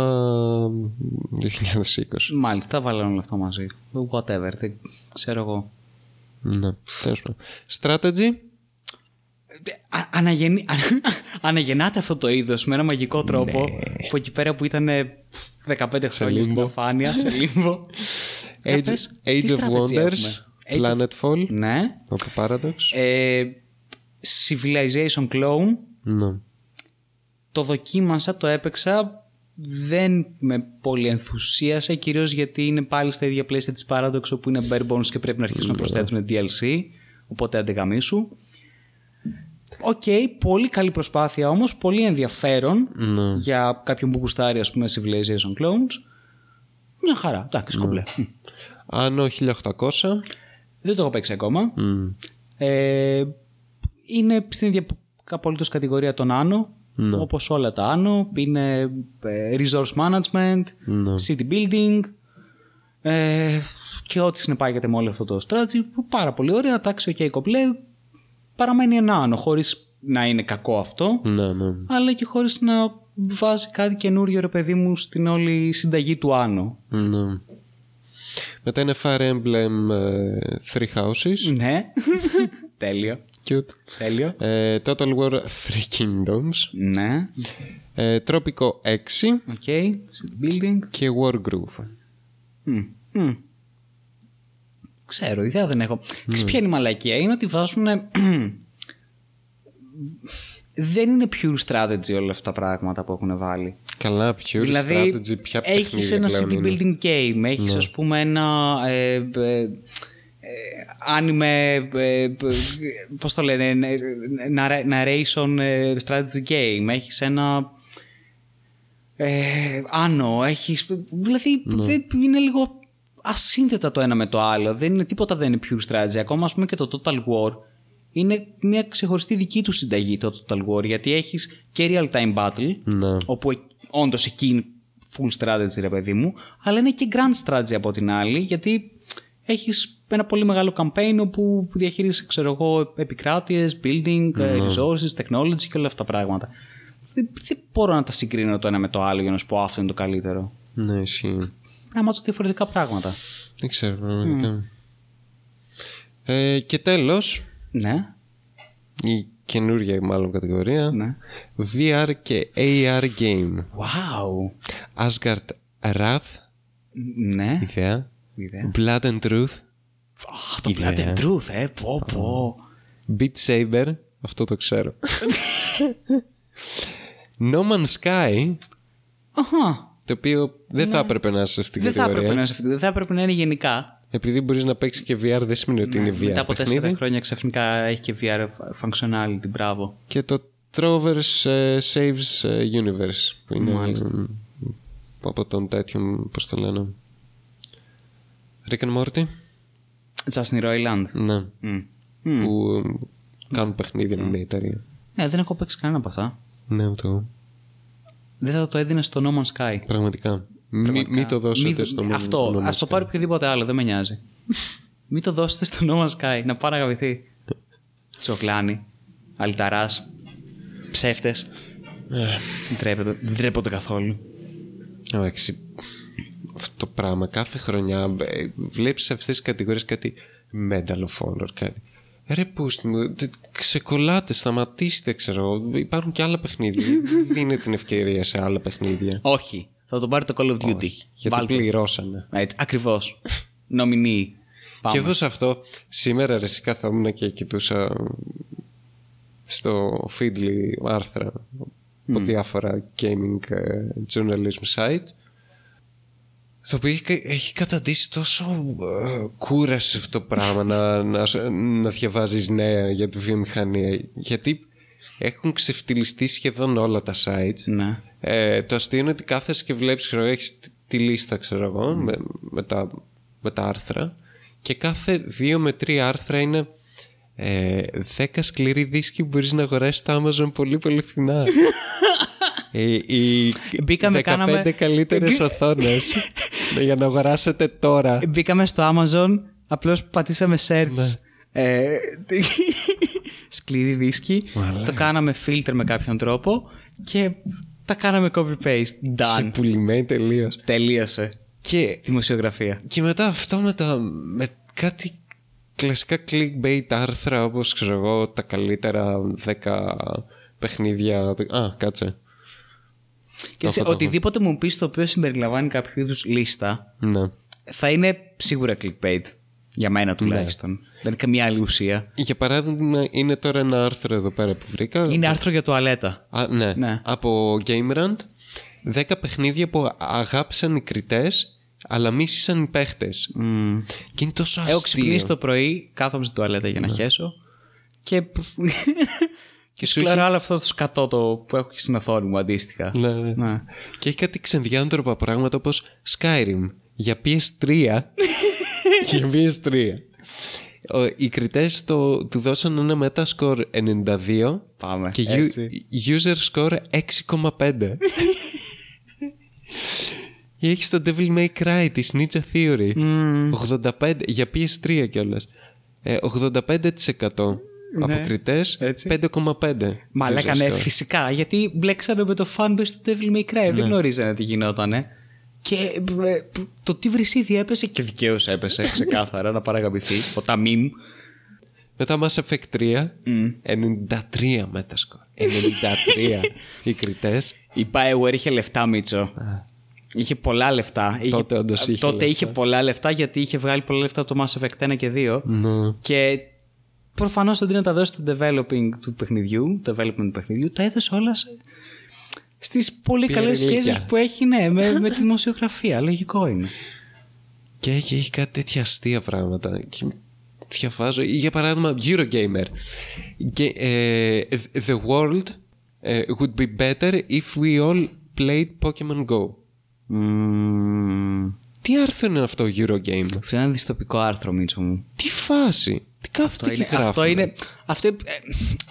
2020. Μάλιστα, βάλανε όλα αυτά μαζί. Whatever, δεν ξέρω εγώ. Ναι, τέλος πάντων. Strategy; Α- αναγεννεί- αναγεννάται αυτό το είδος με ένα μαγικό τρόπο που εκεί πέρα που ήταν 15 χρόνια στην λίμπο. αφάνεια, σε λίμπο. Για Age, πες, τι Age of strategy Wonders. έχουμε; Age of- Planetfall. Ναι. Από Paradox. Ε, Civilization Clone. Ναι. Το δοκίμασα, το έπαιξα. Δεν με πολύ ενθουσίασε, κυρίως γιατί είναι πάλι στα ίδια πλαίσια της Paradox όπου είναι bare bones και πρέπει να αρχίσουν να προσθέτουν DLC. Οπότε άντε γαμήσου. Οκ, πολύ καλή προσπάθεια όμως, πολύ ενδιαφέρον Ναι. για κάποιον που γουστάρει ας πούμε Civilization Clones. Μια χαρά, εντάξει, κομπλέ. Μμ. Anno 1800. Δεν το έχω παίξει ακόμα. Μμ. Ε, είναι στην ίδια απολύτως κατηγορία των Anno. Ναι. Όπως όλα τα Anno. Είναι ε, resource management, Ναι. city building ε, και ό,τι συνεπάγεται με όλο αυτό το strategy. που Πάρα πολύ ωραία, εντάξει, οκ, κομπλέ. Παραμένει ένα Anno, χωρίς να είναι κακό αυτό. Ναι, ναι. Αλλά και χωρίς να βάζει κάτι καινούριο ρε παιδί μου στην όλη συνταγή του Anno. ναι. Μετά είναι Fire Emblem ε, Three Houses. Ναι, τέλειο. Cute. Τέλειο. Ε, Total War Three Kingdoms. Ναι, Ε, Tropico 6 οκ, city building. και Wargroove. Μμ, μμ. Ξέρω, ιδέα δεν έχω. Ξέρεις ποια είναι η μαλακία; Είναι ότι βάζουν. δεν είναι pure strategy όλα αυτά τα πράγματα που έχουν βάλει. Καλά, pure δηλαδή, strategy, ποια έχεις παιχνίδια ένα πλέον city είναι. building game, έχεις ας πούμε ένα ε, ε, ε, anime, ε, ε, πώς το λένε, ε, narra- narration ε, strategy game, έχεις ένα ε, άνω, έχεις, δηλαδή δεν είναι λίγο ασύνθετα το ένα με το άλλο, δεν είναι τίποτα δεν είναι pure strategy, ακόμα ας πούμε και το Total War είναι μια ξεχωριστή δική του συνταγή το Total War γιατί έχεις και real time battle Ναι. όπου όντως εκεί είναι full strategy ρε παιδί μου, αλλά είναι και grand strategy από την άλλη, γιατί έχεις ένα πολύ μεγάλο campaign όπου διαχειρίζεσαι, ξέρω εγώ, επικράτειες, building, ε, resources, technology και όλα αυτά τα πράγματα. Δεν, δεν μπορώ να τα συγκρίνω το ένα με το άλλο για να σου πω αυτό είναι το καλύτερο. Ναι, ισχύει. Πρέπει να μάθω διαφορετικά πράγματα. Δεν ξέρω πραγματικά. Ε, και τέλος, Ναι, η καινούργια μάλλον κατηγορία, ναι. VR και AR game. Wow. Asgard Wrath, Ναι. ιδέα. Ιδέα. Blood and Truth, Αχ, το Blood and Truth, ε, πω πω. Beat Saber, αυτό το ξέρω. No Man's Sky, Αχα. το οποίο δεν θα έπρεπε να είσαι σε αυτήν την Δεν θα έπρεπε κατηγορία. να είναι σε αυτή, δεν θα έπρεπε να είναι γενικά. Επειδή μπορείς να παίξεις και VR, δεν σημαίνει ότι είναι VR. Ναι, Μετά από παιχνίδι. τέσσερα χρόνια ξαφνικά έχει και VR functionality. Μπράβο. Και το Trover's ε, Saves ε, Universe, που είναι Μάλιστα. ε, από τον τέτοιον, πώς το λένε. Rick and Morty, Justin Roiland. ναι. Mm. Που ε, κάνουν παιχνίδια με μια εταιρεία. Ναι, δεν έχω παίξει κανένα από αυτά. Ναι, το. Δεν θα το έδινε στο No Man's Sky. Πραγματικά. Μην μη το δώσετε Μη δ- στο Αυτό, No Man's ας το Sky. πάρει οποιοδήποτε άλλο, δεν με νοιάζει. Μην το δώσετε στο No Man's Sky, να πάει να αγαπηθεί. Τσοκλάνι, αλταρά, ψεύτες. Ε. Δεν τρέπονται- δεν τρέπονται καθόλου. Εντάξει. Αυτό το πράγμα κάθε χρονιά ε, βλέπεις σε αυτές τις κατηγορίες κάτι Medal of Honor, κάτι. Ρε πούστη μου, τε- ξεκολλάτε, σταματήστε, ξέρω. εγώ. Υπάρχουν και άλλα παιχνίδια. Δεν δίνετε την ευκαιρία σε άλλα παιχνίδια. Όχι, θα τον πάρει το Call of Duty. Γιατί Βάλτε. πληρώσανε. Έτσι, ακριβώς. Νομινή. Πάμε. Και εγώ σε αυτό σήμερα ρε εσύ καθόμουν και κοιτούσα στο Feedly άρθρα από διάφορα gaming ε, journalism site το οποίο έχει, έχει καταντήσει τόσο ε, κούραση αυτό το πράγμα να, να, να διαβάζεις νέα για τη βιομηχανία γιατί έχουν ξεφτυλιστεί σχεδόν όλα τα sites Ναι. Ε, το αστείο είναι ότι κάθεσαι και βλέπεις, ξέρω, έχεις τη- τη λίστα, ξέρω εγώ, με, με, τα, με τα άρθρα και κάθε δύο με τρία άρθρα είναι ε, 10 σκληροί δίσκοι που μπορείς να αγοράσεις στο Amazon πολύ πολύ φθηνά. Ε, οι Μπήκαμε, 15 κάναμε- καλύτερες οθόνες για να αγοράσετε τώρα. Μπήκαμε στο Amazon, απλώς πατήσαμε search. Ναι. Ε, σκληρή δίσκη. Μαλάκα. Το κάναμε filter με κάποιον τρόπο και τα κάναμε copy-paste. Σε Done. πουλημένη τελείως. Τελείωσε. Και, Δημοσιογραφία. και μετά αυτό με, τα, με κάτι κλασικά clickbait άρθρα όπως ξέρω εγώ τα καλύτερα 10 παιχνίδια. Α, κάτσε. Και σε έχω, το οτιδήποτε μου πεις το οποίο συμπεριλαμβάνει κάποιο είδους λίστα, Ναι. θα είναι σίγουρα clickbait. Για μένα τουλάχιστον. Δεν είναι καμία άλλη ουσία. Για παράδειγμα, είναι τώρα ένα άρθρο εδώ πέρα που βρήκα. Είναι άρθρο για τουαλέτα. Α, ναι. Ναι. Από GameRant 10 παιχνίδια που αγάπησαν οι κριτές αλλά μίσησαν οι παίχτες. Mm. Και είναι τόσο αστείο. Έχω ξυπνήσει το πρωί, κάθομαι στην τουαλέτα για να χέσω και. και σου έχει- λέω άλλο αυτό το σκατό το που έχω και στην οθόνη μου αντίστοιχα. Ναι, ναι. Ναι. Και έχει κάτι ξενδιάντροπα πράγματα όπως Skyrim για PS3. για PS3. Ο- Οι κριτές το, του δώσαν ένα Metascore 92 Πάμε. και έτσι. u- user score 6,5. Ή έχεις το Devil May Cry της Ninja Theory. 85 για PS3 κιόλας. Ε, 85% από κριτές, Ναι. έτσι. 5,5. Μα user λέγανε score. φυσικά γιατί μπλέξανε με το fanbase του Devil May Cry. Ναι. Δεν γνωρίζανε τι γινότανε. Και ε, το τι βρυσίδι έπεσε και δικαίως έπεσε ξεκάθαρα να παραγαπηθεί. Ο Ταμίμ. Μετά Mass Effect 3, 93 Metascore. 93 οι κριτές. Η Bioware είχε λεφτά, Μίτσο. Είχε πολλά λεφτά. Είχε- Τότε όντως είχε τότε λεφτά. είχε πολλά λεφτά γιατί είχε βγάλει πολλά λεφτά από το Mass Effect 1 και 2. Ναι. Και προφανώς αντί να τα δώσει στο developing του παιχνιδιού, development του παιχνιδιού, τα έδωσε όλας σε... στις πολύ Πήρε καλές ηλίκια. σχέσεις που έχει ναι, με, με τη δημοσιογραφία. Λογικό είναι. Και έχει, έχει κάτι τέτοια αστεία πράγματα. Και διαβάζω. Ή Για παράδειγμα, Eurogamer. Ge- ε, the world ε, would be better if we all played Pokemon Go. Mm. Τι άρθρο είναι αυτό, Eurogamer; Αυτό είναι ένα δυστοπικό άρθρο, Μίτσο μου. Τι φάση; Τι κάθεται Αυτό και είναι, αυτό γράφει. είναι, αυτό, ε,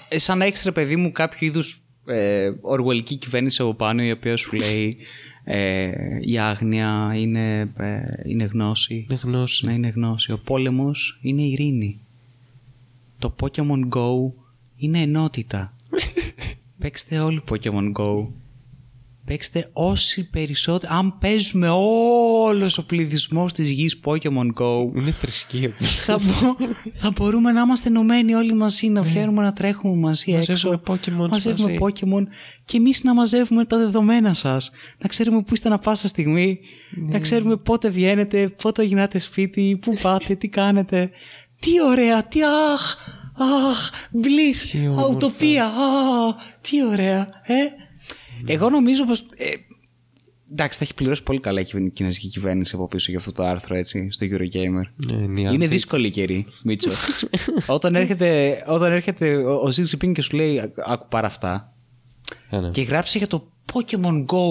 ε, σαν να έχεις ρε παιδί μου κάποιο είδους ε, οργουελική κυβέρνηση από πάνω η οποία σου λέει ε, η άγνοια είναι, ε, είναι γνώση. Είναι γνώση. Να είναι γνώση. Ο πόλεμος είναι ειρήνη. Το Pokemon Go είναι ενότητα. Παίξτε όλοι Pokemon Go. Παίξτε όσοι περισσότεροι. Αν παίζουμε όλος ο πληθυσμός της γης Pokemon Go, Είναι θρησκεία. θα, μπο- θα μπορούμε να είμαστε ενωμένοι όλοι μαζί, να βγαίνουμε να τρέχουμε μαζί Ναι. Μαζεύουμε έξω. Pokemon μαζεύουμε μαζί. Pokemon και εμείς να μαζεύουμε τα δεδομένα σας. Να ξέρουμε πού είστε να πάσα στιγμή, Ναι. να ξέρουμε πότε βγαίνετε, πότε γυρνάτε σπίτι, πού πάτε, τι κάνετε. Τι ωραία, τι αχ, αχ, bliss, Τι όμορφα. αουτοπία, αχ, τι ωραία, ε. Εγώ νομίζω πως... ε, εντάξει, θα έχει πληρώσει πολύ καλά η κυβερνη- κινέζικη κυβέρνηση από πίσω για αυτό το άρθρο, έτσι, στο Eurogamer. Ναι, είναι η Είναι αντι- δύσκολη η καιρή, Μίτσο. όταν έρχεται, όταν έρχεται ο, ο Xi Jinping και σου λέει «Άκου- άκου πάρα αυτά Α, ναι. και γράψει για το Pokemon Go.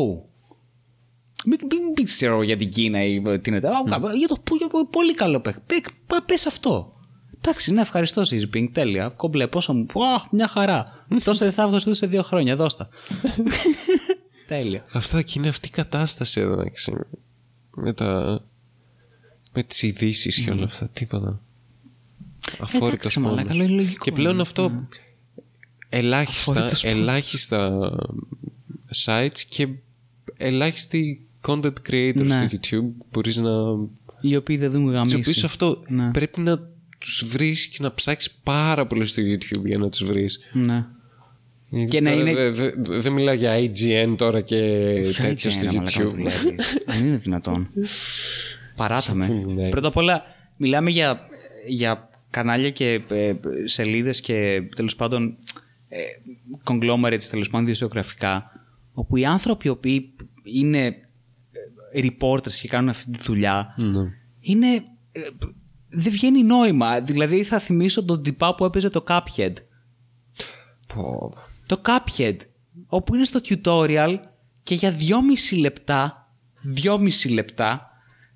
Μην, μην, μην ξέρω για την Κίνα ή τι είναι. τα- Α, Για το Pokemon, πολύ καλό παίχ. Πε, πες αυτό. Εντάξει, ναι, ευχαριστώ Xi Jinping, τέλεια. Κομπλέ, πόσο μου. Α, μια χαρά. Τόσο δεν θα βγω σε δύο χρόνια, δώστα. τέλεια. Αυτό και είναι αυτή η κατάσταση εδώ εντάξει, με τα με τις ειδήσεις και όλα αυτά τίποτα αφόρητος Εντάξει, μαλάκα, πόνος. είναι λογικό, και πλέον ναι. αυτό ελάχιστα, Αφόρητος πόνος. ελάχιστα sites και ελάχιστοι content creators Ναι. στο YouTube μπορείς να Οι οποίοι δεν δουν τους γαμίσει. οποίους αυτό Ναι. πρέπει να τους βρεις και να ψάξεις πάρα πολύ στο YouTube για να τους βρεις Ναι. Γιατί Και να τώρα είναι- Δεν δε, δεν μιλάω για IGN τώρα και Ποια τέτοια στο είναι, μαλάκα, YouTube. δουλεύεις. Αν είναι δυνατόν. Παράτα με. Ναι. Πρώτα απ' όλα, μιλάμε για, για κανάλια και ε, σελίδες και τέλος πάντων ε, conglomerates τέλος πάντων δημοσιογραφικά όπου οι άνθρωποι οι οποίοι είναι ε, reporters και κάνουν αυτή τη δουλειά Ναι. είναι ε, δεν βγαίνει νόημα δηλαδή θα θυμίσω τον τυπά που έπαιζε το Cuphead Πω. το Cuphead, όπου είναι στο tutorial και για δυόμιση λεπτά, δυόμιση λεπτά,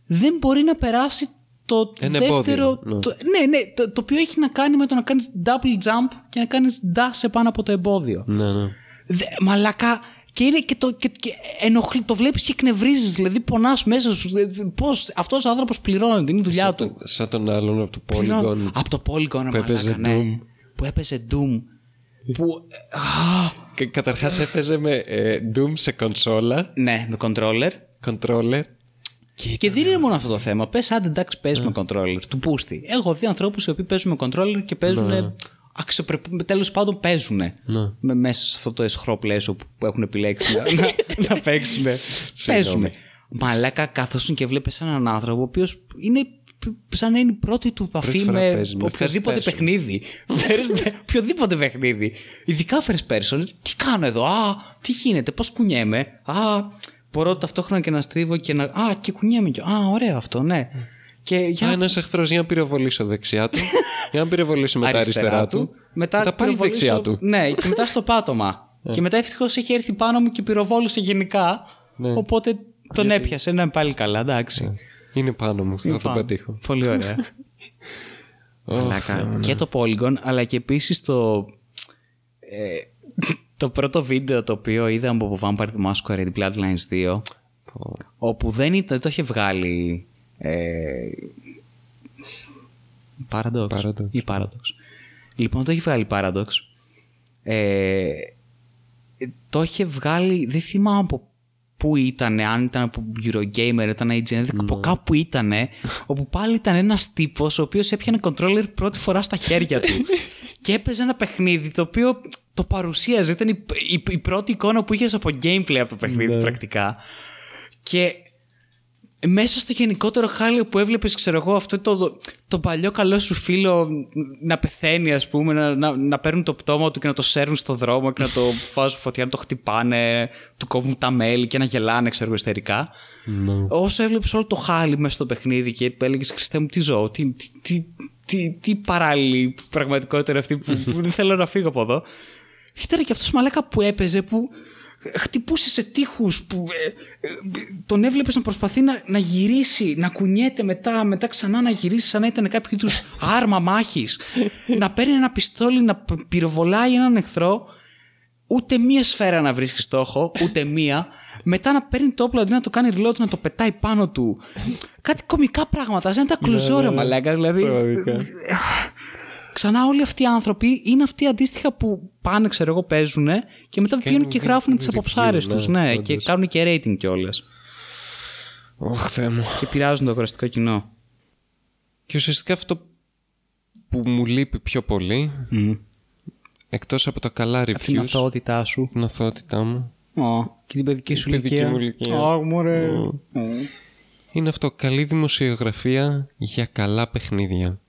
δεν μπορεί να περάσει το Ένα δεύτερο. εμπόδιο, ναι. Το, ναι, ναι, το, το οποίο έχει να κάνει με το να κάνεις double jump και να κάνεις dash επάνω από το εμπόδιο. Ναι, ναι. Δε, μαλακά. Και είναι και το. Και, και ενοχλεί, το βλέπεις και εκνευρίζεις. Δηλαδή, πονάς μέσα σου. Πώς αυτός ο άνθρωπος πληρώνεται, είναι η δουλειά Σαν, του. το- σαν τον άλλον από το Πληρώνει- Polygon. Από το Polygon, που μαλάκα, έπαιζε ναι. Doom. Που έπαιζε Doom. που. Α, Και καταρχάς έπαιζε με ε, Doom σε κονσόλα, ναι, με controller. controller. Και δεν είναι μόνο αυτό το θέμα. Πες, άντε εντάξει, παίζει Ναι. με controller. Του πούστη. Έχω δει ανθρώπους οι οποίοι παίζουν με controller και παίζουν. Ναι. Αξιοπρεπού, τέλος πάντων παίζουν. Με, μέσα σε αυτό το εσχρό πλαίσιο που, που έχουν επιλέξει να, να, να παίξουν. παίζουν. Μαλάκα, καθόσουν και βλέπεις έναν άνθρωπο ο οποίος είναι σαν να είναι η πρώτη του επαφή φορά με παίζεις, με οποιοδήποτε first person. παιχνίδι. First- με οποιοδήποτε παιχνίδι. Ειδικά first person. Τι κάνω εδώ, Α, τι γίνεται, πώς κουνιέμαι; Α, μπορώ ταυτόχρονα και να στρίβω και να. Α, και κουνιέμαι. και- Α, ωραίο αυτό, ναι. Και για Α, να ένας εχθρός για να πυροβολήσω δεξιά του, για να πυροβολήσω μετά αριστερά, του. Μετά, πάλι πυροβολήσω- δεξιά του. Ναι, και μετά στο πάτωμα. και μετά ευτυχώς έχει έρθει πάνω μου και πυροβόλησε γενικά. Ναι. Οπότε τον έπιασε. Ναι, πάλι καλά, εντάξει. Είναι πάνω μου, θα τον Πάνω. πετύχω. Πολύ ωραία. Μαλάκα. Και το Polygon, αλλά και επίσης το. ε, το πρώτο βίντεο το οποίο είδα από Vampire the Masquerade Bloodlines 2 Πω. όπου δεν, ήταν, δεν το είχε βγάλει ε, Paradox, Paradox. ή Paradox. Λοιπόν, το είχε βγάλει Paradox. Ε, το είχε βγάλει, δεν θυμάμαι από πού ήταν, αν ήταν από Eurogamer, ήταν IGN, δεν από κάπου ήταν, όπου πάλι ήταν ένας τύπος ο οποίος έπιανε controller πρώτη φορά στα χέρια του και έπαιζε ένα παιχνίδι το οποίο το παρουσίαζε, ήταν η, η, η πρώτη εικόνα που είχες από gameplay από το παιχνίδι πρακτικά. Και μέσα στο γενικότερο χάλιο που έβλεπες, ξέρω εγώ, αυτό το, το παλιό καλό σου φίλο να πεθαίνει, ας πούμε, να, να, να παίρνουν το πτώμα του και να το σέρνουν στο δρόμο και να το βάζουν φωτιά, να το χτυπάνε, του κόβουν τα μέλη και να γελάνε, ξέρω εγώ, ιστερικά. Όσο έβλεπες όλο το χάλι μέσα στο παιχνίδι και έλεγες Χριστέ μου, τι ζω, τι, τι, τι, τι, τι παράλληλη πραγματικότητα είναι αυτή που, που δεν θέλω να φύγω από εδώ. Ήταν και αυτός μαλάκα που έπαιζε που χτυπούσες σε τείχους που ε, ε, τον έβλεπες να προσπαθεί να, να γυρίσει, να κουνιέται μετά, μετά ξανά να γυρίσει σαν να ήταν κάποιο είδους άρμα μάχης, να παίρνει ένα πιστόλι, να π- πυροβολάει έναν εχθρό, ούτε μία σφαίρα να βρίσκει στόχο, ούτε μία, μετά να παίρνει το όπλο αντί να το κάνει reload, να το πετάει πάνω του. Κάτι κομικά πράγματα, σαν τα κλουζόρε μαλάκας, δηλαδή. Πραγματικά. Ξανά όλοι αυτοί οι άνθρωποι είναι αυτοί αντίστοιχα που πάνε, ξέρω εγώ, παίζουν και μετά βγαίνουν και review, γράφουν τις review, αποψάρε ναι, τους. Ναι, όντως. και κάνουν και rating κιόλας. Ωχ, Θεέ μου. Και πειράζουν το αγοραστικό κοινό. Και ουσιαστικά αυτό που μου λείπει πιο πολύ, εκτός από τα καλά Την reviews, αθωότητά σου. την αθωότητά μου, Ω, και την παιδική σου παιδική ηλικία. μου ηλικία. Ω, μωρέ. είναι αυτό, καλή δημοσιογραφία για καλά παιχνίδια.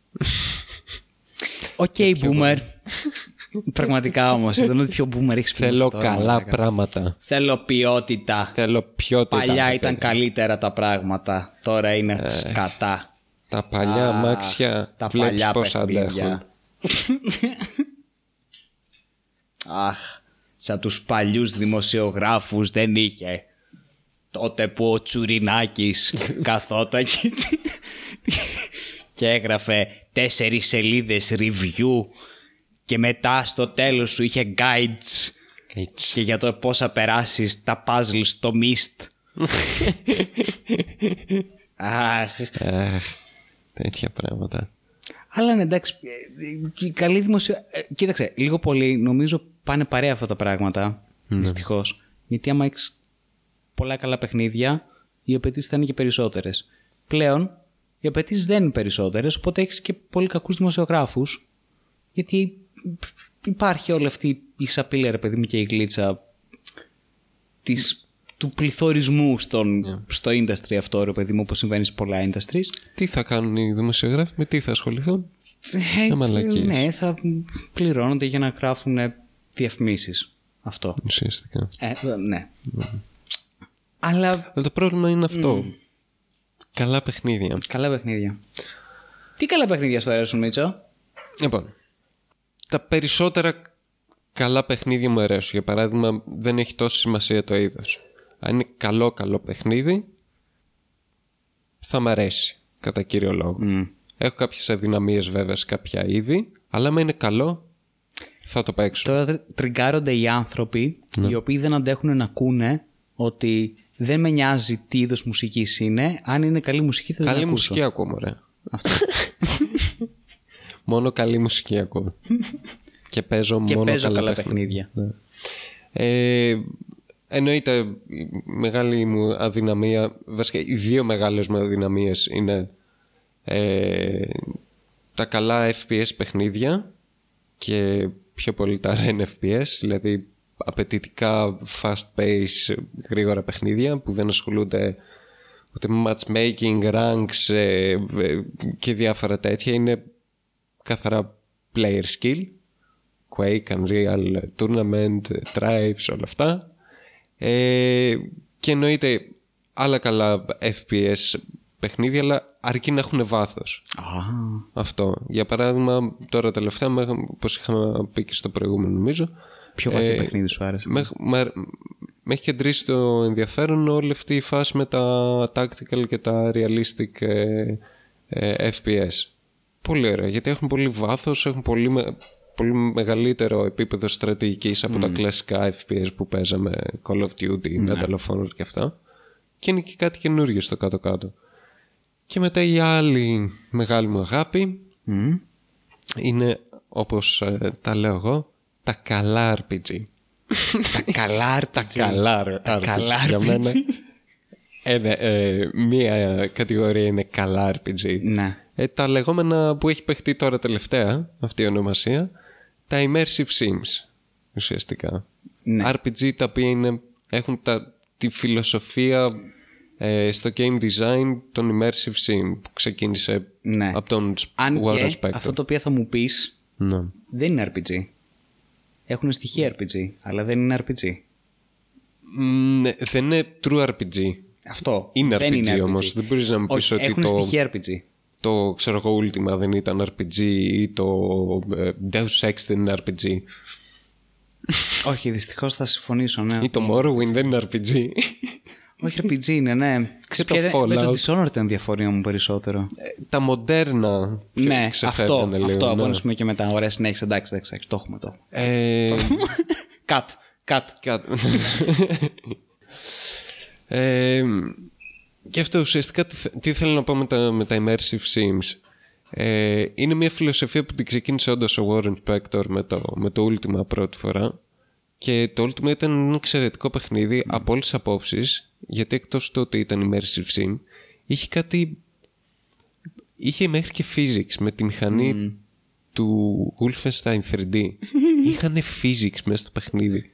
Οκ, boomer. Πραγματικά όμως, δεν είναι ότι πιο boomer έχεις πει. Θέλω τώρα, καλά μαλάκα. πράγματα. Θέλω ποιότητα. Θέλω ποιότητα. Παλιά ρε ήταν παιδί. καλύτερα τα πράγματα. Τώρα είναι σκατά. Τα παλιά Αχ, αμάξια τα βλέπεις παλιά πώς παιχνίδια. αντέχουν. Αχ, σαν τους παλιούς δημοσιογράφους δεν είχε. Τότε που ο Τσουρινάκης καθόταν και, και έγραφε τέσσερις σελίδες review και μετά στο τέλος σου είχε guides Έτσι. και για το πώς θα περάσεις τα puzzles στο Mist. Αχ, Αχ, τέτοια πράγματα. Αλλά ναι, εντάξει, ε, ε, καλή δημοσιο... ε, Κοίταξε, λίγο πολύ νομίζω πάνε παρέα αυτά τα πράγματα. Ναι. Δυστυχώς. Γιατί άμα έχεις πολλά καλά παιχνίδια, οι απαιτήσει θα είναι και περισσότερες. Πλέον, οι απαιτήσεις δεν είναι περισσότερες, οπότε έχεις και πολύ κακούς δημοσιογράφους. Γιατί υπάρχει όλη αυτή η σαπίλα, ρε παιδί μου, και η γλίτσα της, του πληθωρισμού στον, Ναι. στο industry αυτό, ρε παιδί μου, όπως συμβαίνει σε πολλά industries. Τι θα κάνουν οι δημοσιογράφοι, με τι θα ασχοληθούν; Ε, μαλακίες. ναι, θα πληρώνονται για να γράφουν διαφημίσεις. Αυτό. Ουσιαστικά. Ε, ε, ναι. Αλλά Αλλά το πρόβλημα είναι αυτό. Καλά παιχνίδια. καλά παιχνίδια. Τι καλά παιχνίδια σου αρέσουν, Μίτσο; Λοιπόν, τα περισσότερα καλά παιχνίδια μου αρέσουν. Για παράδειγμα, δεν έχει τόση σημασία το είδος. Αν είναι καλό καλό παιχνίδι, θα μ' αρέσει κατά κύριο λόγο. Έχω κάποιες αδυναμίες βέβαια σε κάποια είδη, αλλά αν είναι καλό, θα το παίξω. Τώρα τρι- τριγκάρονται οι άνθρωποι οι οποίοι δεν αντέχουν να ακούνε ότι δεν με νοιάζει τι είδος μουσικής είναι. Αν είναι καλή μουσική θα την Καλή ακούσω. μουσική ακούω, μωρέ. Αυτό. Μόνο καλή μουσική ακούω. και παίζω και μόνο παίζω καλά, καλά παιχνίδια. παιχνίδια. Ε, εννοείται η μεγάλη μου αδυναμία, βασικά οι δύο μεγάλες μου αδυναμίες είναι ε, τα καλά FPS παιχνίδια και πιο πολύ τα REN FPS, δηλαδή απαιτητικά fast pace γρήγορα παιχνίδια που δεν ασχολούνται ούτε με matchmaking, ranks ε, ε, και διάφορα τέτοια είναι καθαρά player skill Quake, Unreal, Tournament, Tribes, όλα αυτά. Ε, και εννοείται άλλα καλά FPS παιχνίδια, αλλά αρκεί να έχουν βάθος. Α, Αυτό. Για παράδειγμα, τώρα τελευταία, όπως είχαμε πει και στο προηγούμενο νομίζω, πιο βαθύ παιχνίδι σου άρεσε. με, με, με έχει κεντρήσει το ενδιαφέρον όλη αυτή η φάση με τα tactical και τα realistic ε, ε, FPS. Πολύ ωραία, γιατί έχουν πολύ βάθος, έχουν πολύ, με- πολύ μεγαλύτερο επίπεδο στρατηγικής από τα κλασικά FPS που παίζαμε Call of Duty, Medal of Honor και αυτά. Και είναι και κάτι καινούργιο στο κάτω-κάτω. Και μετά η άλλη μεγάλη μου αγάπη Μμ. είναι, όπως ε, τα λέω εγώ, τα καλά RPG. Τα καλά RPG. Τα καλά Τα RPG. καλά Για RPG. μένα, ένα, ε, μία κατηγορία είναι καλά RPG. Ναι. Ε, τα λεγόμενα που έχει παιχτεί τώρα τελευταία, αυτή η ονομασία, τα immersive sims, ουσιαστικά. Ναι. RPG τα οποία είναι, έχουν τα, τη φιλοσοφία ε, στο game design των immersive sim που ξεκίνησε Ναι. από τον Αν Warren και Spector. αυτό το οποίο θα μου πεις Ναι. δεν είναι RPG. Έχουν στοιχεία RPG, αλλά δεν είναι RPG. Μ, ναι, δεν είναι true RPG. Αυτό. Είναι δεν RPG είναι όμως. Δεν μπορείς να μου πεις Όχι, ότι έχουν το- στοιχεία RPG. Το ξέρω εγώ Ultima δεν ήταν RPG ή το ε, Deus Ex δεν είναι RPG Όχι, δυστυχώς θα συμφωνήσω, ναι. ή το Morrowind δεν είναι RPG. Όχι, RPG είναι, ναι. Ξέρεις το ποια είναι- Με το Fallout. Dishonored ήταν διαφορία μου περισσότερο. Τα μοντέρνα πιο ναι, αυτό. ξεφεύγουν λίγο, αυτό. ναι. Από να πούμε και μετά. Ωραία, συνέχισε. Εντάξει, εντάξει, εντάξει, το έχουμε το. Ε, Cut. Cut. κα- ε, και αυτό ουσιαστικά τι, θε- τι θέλω να πω με τα, με τα immersive sims. Ε, είναι μια φιλοσοφία που την ξεκίνησε όντως ο Warren Spector με το, με το Ultima πρώτη φορά και το Ultima ήταν ένα εξαιρετικό παιχνίδι από όλες τις απόψεις γιατί εκτός του ότι ήταν immersive sim είχε κάτι είχε μέχρι και physics με τη μηχανή του Wolfenstein 3D είχαν physics μέσα στο παιχνίδι.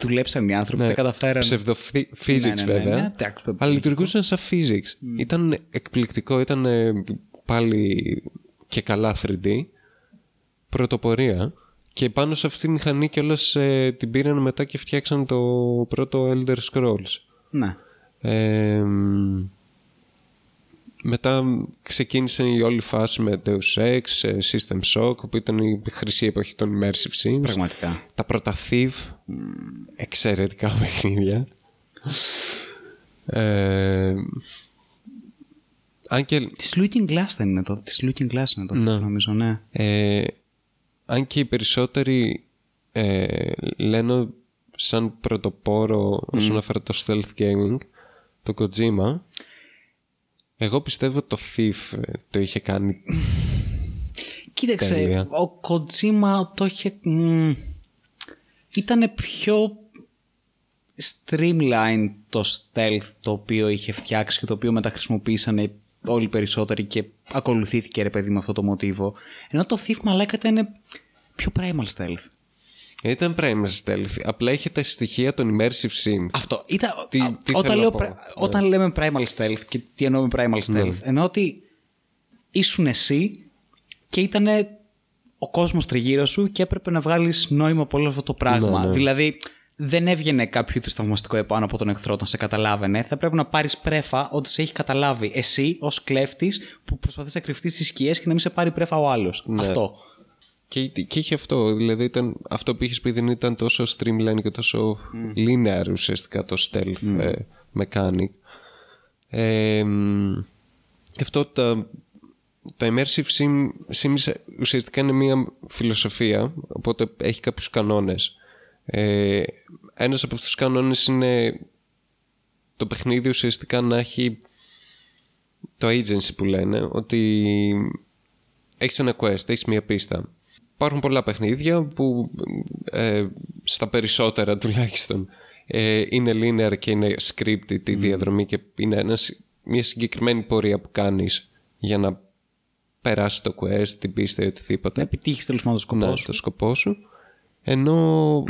Δουλέψαν οι άνθρωποι, τα καταφέραν. ψευδοφι- Ναι, physics ναι, ναι, βέβαια. ναι, εντάξει, αλλά λειτουργούσαν σαν physics. Ήταν εκπληκτικό ήταν ε, πάλι και καλά 3D πρωτοπορία και πάνω σε αυτή τη μηχανή κιόλας ε, την πήραν μετά και φτιάξαν το πρώτο Elder Scrolls Ναι. ε, μ, μετά ξεκίνησε η όλη φάση με Deus Ex, ε, System Shock που ήταν η χρυσή εποχή των immersive sims Πραγματικά. τα πρώτα Thief εξαιρετικά παιχνίδια ε, αν και, Της Looking Glass δεν είναι το. Της Looking Glass είναι το. Ναι. Νομίζω, ναι. ε, αν και οι περισσότεροι ε, λένε σαν πρωτοπόρο όσον αφορά το stealth gaming το Kojima εγώ πιστεύω το Thief ε, το είχε κάνει Κοίταξε, Τέλεια. ο Kojima το είχε... Ήταν πιο streamline το stealth το οποίο είχε φτιάξει και το οποίο μετά χρησιμοποίησαν όλοι οι περισσότεροι και ακολουθήθηκε ρε παιδί με αυτό το μοτίβο. Ενώ το Thief μαλάκα ήταν πιο primal stealth. ήταν primal stealth απλά είχε τα στοιχεία των immersive sim Αυτό. Ήταν, Τι- α, τι όταν, θέλω λέω, να πω. πρα- όταν λέμε primal stealth και τι εννοούμε primal stealth, εννοώ ότι ήσουν εσύ και ήταν ο κόσμος τριγύρω σου και έπρεπε να βγάλεις νόημα από όλο αυτό το πράγμα. Δηλαδή δεν έβγαινε κάποιο είδους θαυμαστικό επάνω από τον εχθρό όταν σε καταλάβαινε. Θα πρέπει να πάρεις πρέφα ότι σε έχει καταλάβει εσύ ως κλέφτης που προσπαθείς να κρυφτείς στις σκιές και να μην σε πάρει πρέφα ο άλλος. Αυτό. Και, και είχε αυτό. Δηλαδή ήταν, αυτό που είχες πει δεν ήταν τόσο streamline και τόσο linear ουσιαστικά το stealth ε, mechanic. Ε, αυτό τα, τα immersive sim, sims ουσιαστικά είναι μια φιλοσοφία, οπότε έχει κάποιους κανόνες. Ε, ένας από αυτούς τους κανόνες είναι το παιχνίδι ουσιαστικά να έχει το agency που λένε, ότι έχεις ένα quest, έχεις μια πίστα. Υπάρχουν πολλά παιχνίδια που ε, στα περισσότερα τουλάχιστον ε, είναι linear και είναι scripted η διαδρομή και είναι ένας, μια συγκεκριμένη πορεία που κάνεις για να περάσει το quest, την πίστα ή οτιδήποτε. Να επιτύχεις τέλος πάντων το σκοπό Ναι, σου. το σκοπό σου. Ενώ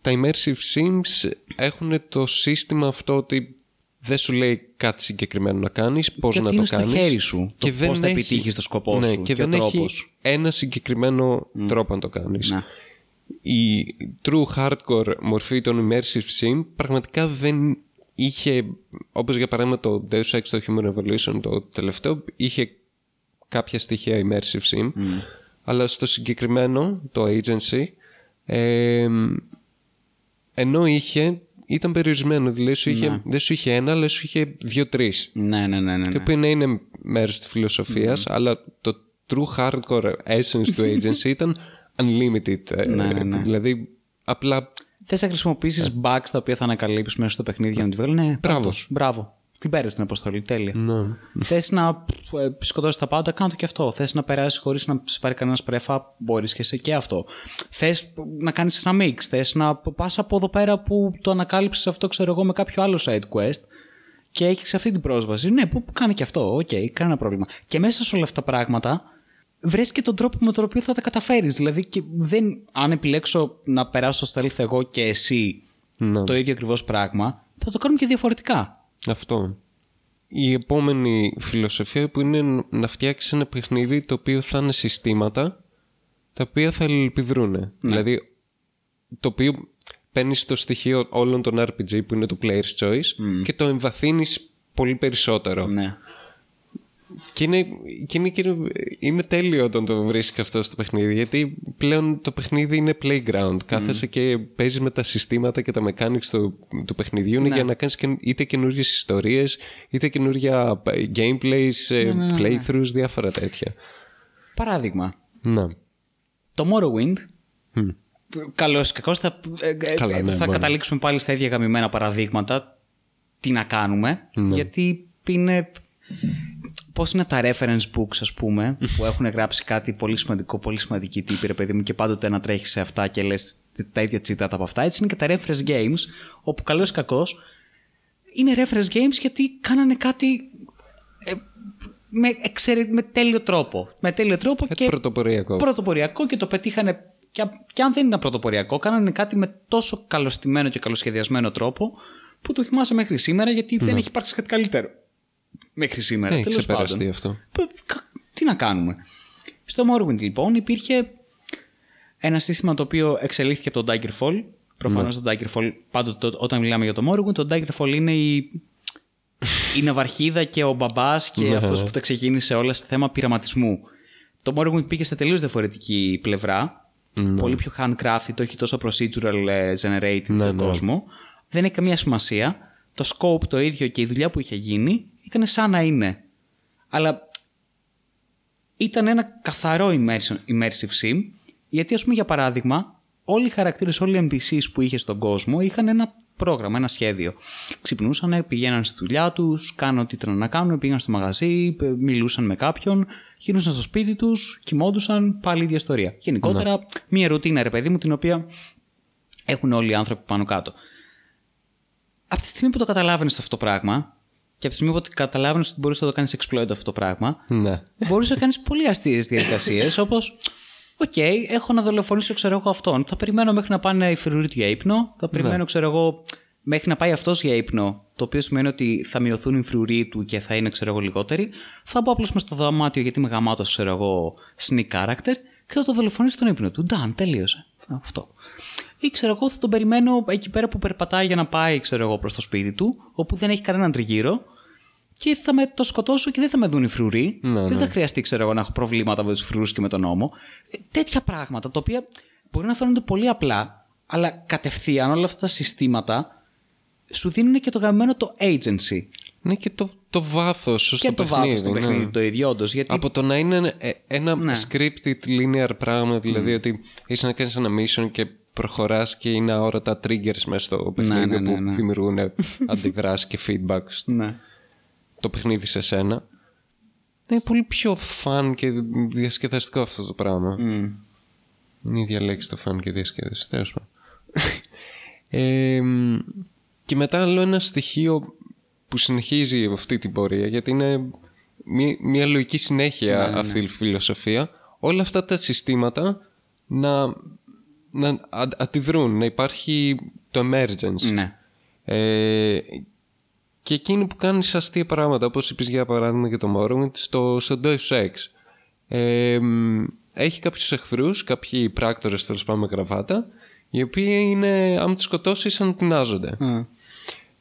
τα immersive sims έχουν το σύστημα αυτό ότι δεν σου λέει κάτι συγκεκριμένο να κάνεις, πώς Και να ότι το είναι στο κάνεις. χέρι σου το πώς θα επιτύχεις το σκοπό ναι, σου και, και ο δεν τρόπος. έχει ένα συγκεκριμένο τρόπο να το κάνεις. Ναι. Η true hardcore μορφή των immersive sim πραγματικά δεν είχε, όπως για παράδειγμα το Deus Ex το Human Revolution το τελευταίο, είχε κάποια στοιχεία immersive sim, αλλά στο συγκεκριμένο, το agency, ε, ενώ είχε, ήταν περιορισμένο, δηλαδή σου είχε, δεν σου είχε ένα, αλλά σου είχε δύο-τρεις. Ναι, ναι, ναι. ναι, Το ναι. οποίο ναι, είναι μέρος της φιλοσοφίας, αλλά το true hardcore essence του agency ήταν unlimited. ε, Ναι, ναι, ναι. Δηλαδή, απλά Θες να χρησιμοποιήσεις bugs τα οποία θα ανακαλύψεις μέσα στο παιχνίδι για να τη βγάλεις; Ναι, Μπράβο. πάντως, Μπράβο. Την πέρασε την αποστολή. Τέλεια. Ναι. Θες να ε, σκοτώσεις τα πάντα, κάνε το και αυτό. Θες να περάσεις χωρίς να σε πάρει κανένα πρέφα, μπορείς και σε και αυτό. Θες να κάνεις ένα mix. Θες να πας από εδώ πέρα που το ανακάλυψες αυτό, ξέρω εγώ, με κάποιο άλλο side quest και έχεις αυτή την πρόσβαση. Ναι, που κάνει και αυτό. Οκ, κανένα πρόβλημα. Και μέσα σε όλα αυτά τα πράγματα βρες και τον τρόπο με τον οποίο θα τα καταφέρεις. Δηλαδή, και δεν, αν επιλέξω να περάσω στο stealth εγώ και εσύ Ναι. το ίδιο ακριβώς πράγμα, θα το κάνουμε και διαφορετικά. Αυτό. Η επόμενη φιλοσοφία που είναι να φτιάξεις ένα παιχνίδι το οποίο θα είναι συστήματα τα οποία θα αλληλεπιδρούν. Δηλαδή, το οποίο παίρνεις το στοιχείο όλων των RPG που είναι το player's choice και το εμβαθύνεις πολύ περισσότερο. Ναι. Και, είναι, και, είναι, και είναι- είναι τέλειο όταν το βρίσκει αυτό στο παιχνίδι γιατί πλέον το παιχνίδι είναι playground. Κάθεσαι και παίζεις με τα συστήματα και τα mechanics του, του παιχνιδιού είναι για να κάνεις και, είτε καινούριε ιστορίες είτε καινούργια ε, gameplays, ε, playthroughs, διάφορα τέτοια. Παράδειγμα, Να. το Morrowind, καλώς ή κακώς, θα, ε, ε, Καλά, ναι, θα μπορεί. καταλήξουμε πάλι στα ίδια γαμημένα παραδείγματα. Τι να κάνουμε, γιατί είναι... Πώς είναι τα reference books, ας πούμε, που έχουν γράψει κάτι πολύ σημαντικό, πολύ σημαντική τύπη, ρε παιδί μου, και πάντοτε να τρέχει σε αυτά και λες τα ίδια τσιτάτα από αυτά. Έτσι είναι και τα reference games, όπου καλώς ή κακώς είναι reference games γιατί κάνανε κάτι ε, με, εξαιρε- με τέλειο τρόπο. Με τέλειο τρόπο Κάτι και πρωτοποριακό. πρωτοποριακό και το πετύχανε. Και, και αν δεν ήταν πρωτοποριακό, κάνανε κάτι με τόσο καλωστημένο και καλοσχεδιασμένο τρόπο που το θυμάσαι μέχρι σήμερα γιατί δεν έχει υπάρξει κάτι καλύτερο. Μέχρι σήμερα. Έχει τέλος ξεπεραστεί πάντων. αυτό. Π- κα- Τι να κάνουμε. Στο Morrowind λοιπόν υπήρχε ένα σύστημα το οποίο εξελίχθηκε από τον Daggerfall. Προφανώς το Daggerfall, πάντοτε το- όταν μιλάμε για το Morrowind, το Daggerfall είναι η, η ναυαρχίδα και ο μπαμπάς και αυτός που τα ξεκίνησε όλα στο θέμα πειραματισμού. Το Morrowind πήγε σε τελείως διαφορετική πλευρά. Πολύ πιο handcrafted, όχι τόσο procedural ε, generated τον κόσμο. Δεν έχει καμία σημασία. Το scope το ίδιο και η δουλειά που είχε γίνει ήταν σαν να είναι. Αλλά ήταν ένα καθαρό immersion- immersive sim, γιατί ας πούμε για παράδειγμα, όλοι οι χαρακτήρες, όλοι οι NPCs που είχε στον κόσμο είχαν ένα πρόγραμμα, ένα σχέδιο. Ξυπνούσαν, πηγαίναν στη δουλειά τους, κάναν ό,τι ήταν να κάνουν, πήγαν στο μαγαζί, π- μιλούσαν με κάποιον, γυρνούσαν στο σπίτι τους, κοιμόντουσαν, πάλι η ίδια ιστορία. Γενικότερα, μία ρουτίνα, ρε παιδί μου, την οποία έχουν όλοι οι άνθρωποι πάνω κάτω. Από τη στιγμή που το καταλάβαινες αυτό το πράγμα, και από τη στιγμή που καταλάβαινες ότι μπορούσε να το κάνεις exploit αυτό το πράγμα, Ναι. μπορούσε να κάνεις πολύ αστείες διαδικασίες όπως. Οκ, έχω να δολοφονήσω, ξέρω εγώ, αυτόν. Θα περιμένω μέχρι να πάνε οι φρουροί του για ύπνο. Θα περιμένω, ξέρω εγώ, μέχρι να πάει αυτός για ύπνο. Το οποίο σημαίνει ότι θα μειωθούν οι φρουροί του και θα είναι, ξέρω εγώ, λιγότεροι. Θα μπω απλώς με στο δωμάτιο γιατί είμαι γαμάτος, ξέρω εγώ, sneak character και θα το δολοφονήσω στον ύπνο του. Ντάν, τελείωσε. Αυτό. Ή ξέρω εγώ, θα τον περιμένω εκεί πέρα που περπατάει για να πάει, ξέρω εγώ, προς το σπίτι του, όπου δεν έχει κανέναν τριγύρω και θα με το σκοτώσω και δεν θα με δουν οι φρουροί. Ναι, δεν θα χρειαστεί, ξέρω εγώ, να έχω προβλήματα με τους φρουρούς και με τον νόμο. Ε, τέτοια πράγματα τα οποία μπορεί να φαίνονται πολύ απλά, αλλά κατευθείαν όλα αυτά τα συστήματα σου δίνουν και το γαμμένο το agency. Ναι, και το, το βάθος στο και το παιχνίδι. βάθος στο ναι. παιχνίδι το ίδιο, όντως. Γιατί Από το να είναι ε, ένα Ναι. scripted linear πράγμα, δηλαδή ότι είσαι να κάνεις ένα mission και προχωράς και είναι αόρατα triggers μέσα στο παιχνίδι ναι, ναι, που ναι. δημιουργούν αντιδράσεις και feedback στο Ναι. το παιχνίδι σε σένα. Είναι πολύ πιο fun και διασκεδαστικό αυτό το πράγμα. Μμ. Είναι η ίδια λέξη το fun και διασκέδαση. Τέλος πάντων. Ε, μ, και μετά άλλο ένα στοιχείο που συνεχίζει αυτή την πορεία γιατί είναι μια, μια λογική συνέχεια αυτή η φιλοσοφία όλα αυτά τα συστήματα να, να α- αντιδρούν να υπάρχει το emergence Ναι. ε, και εκείνη που κάνει αστεία πράγματα, όπως είπες για παράδειγμα και το Morrowind, στο, στο Deus Ex. Ε, μ, έχει κάποιους εχθρούς, κάποιοι πράκτορες τέλος πάντων με κραβάτα, οι οποίοι είναι, άμα τους σκοτώσεις, ανατινάζονται. Α.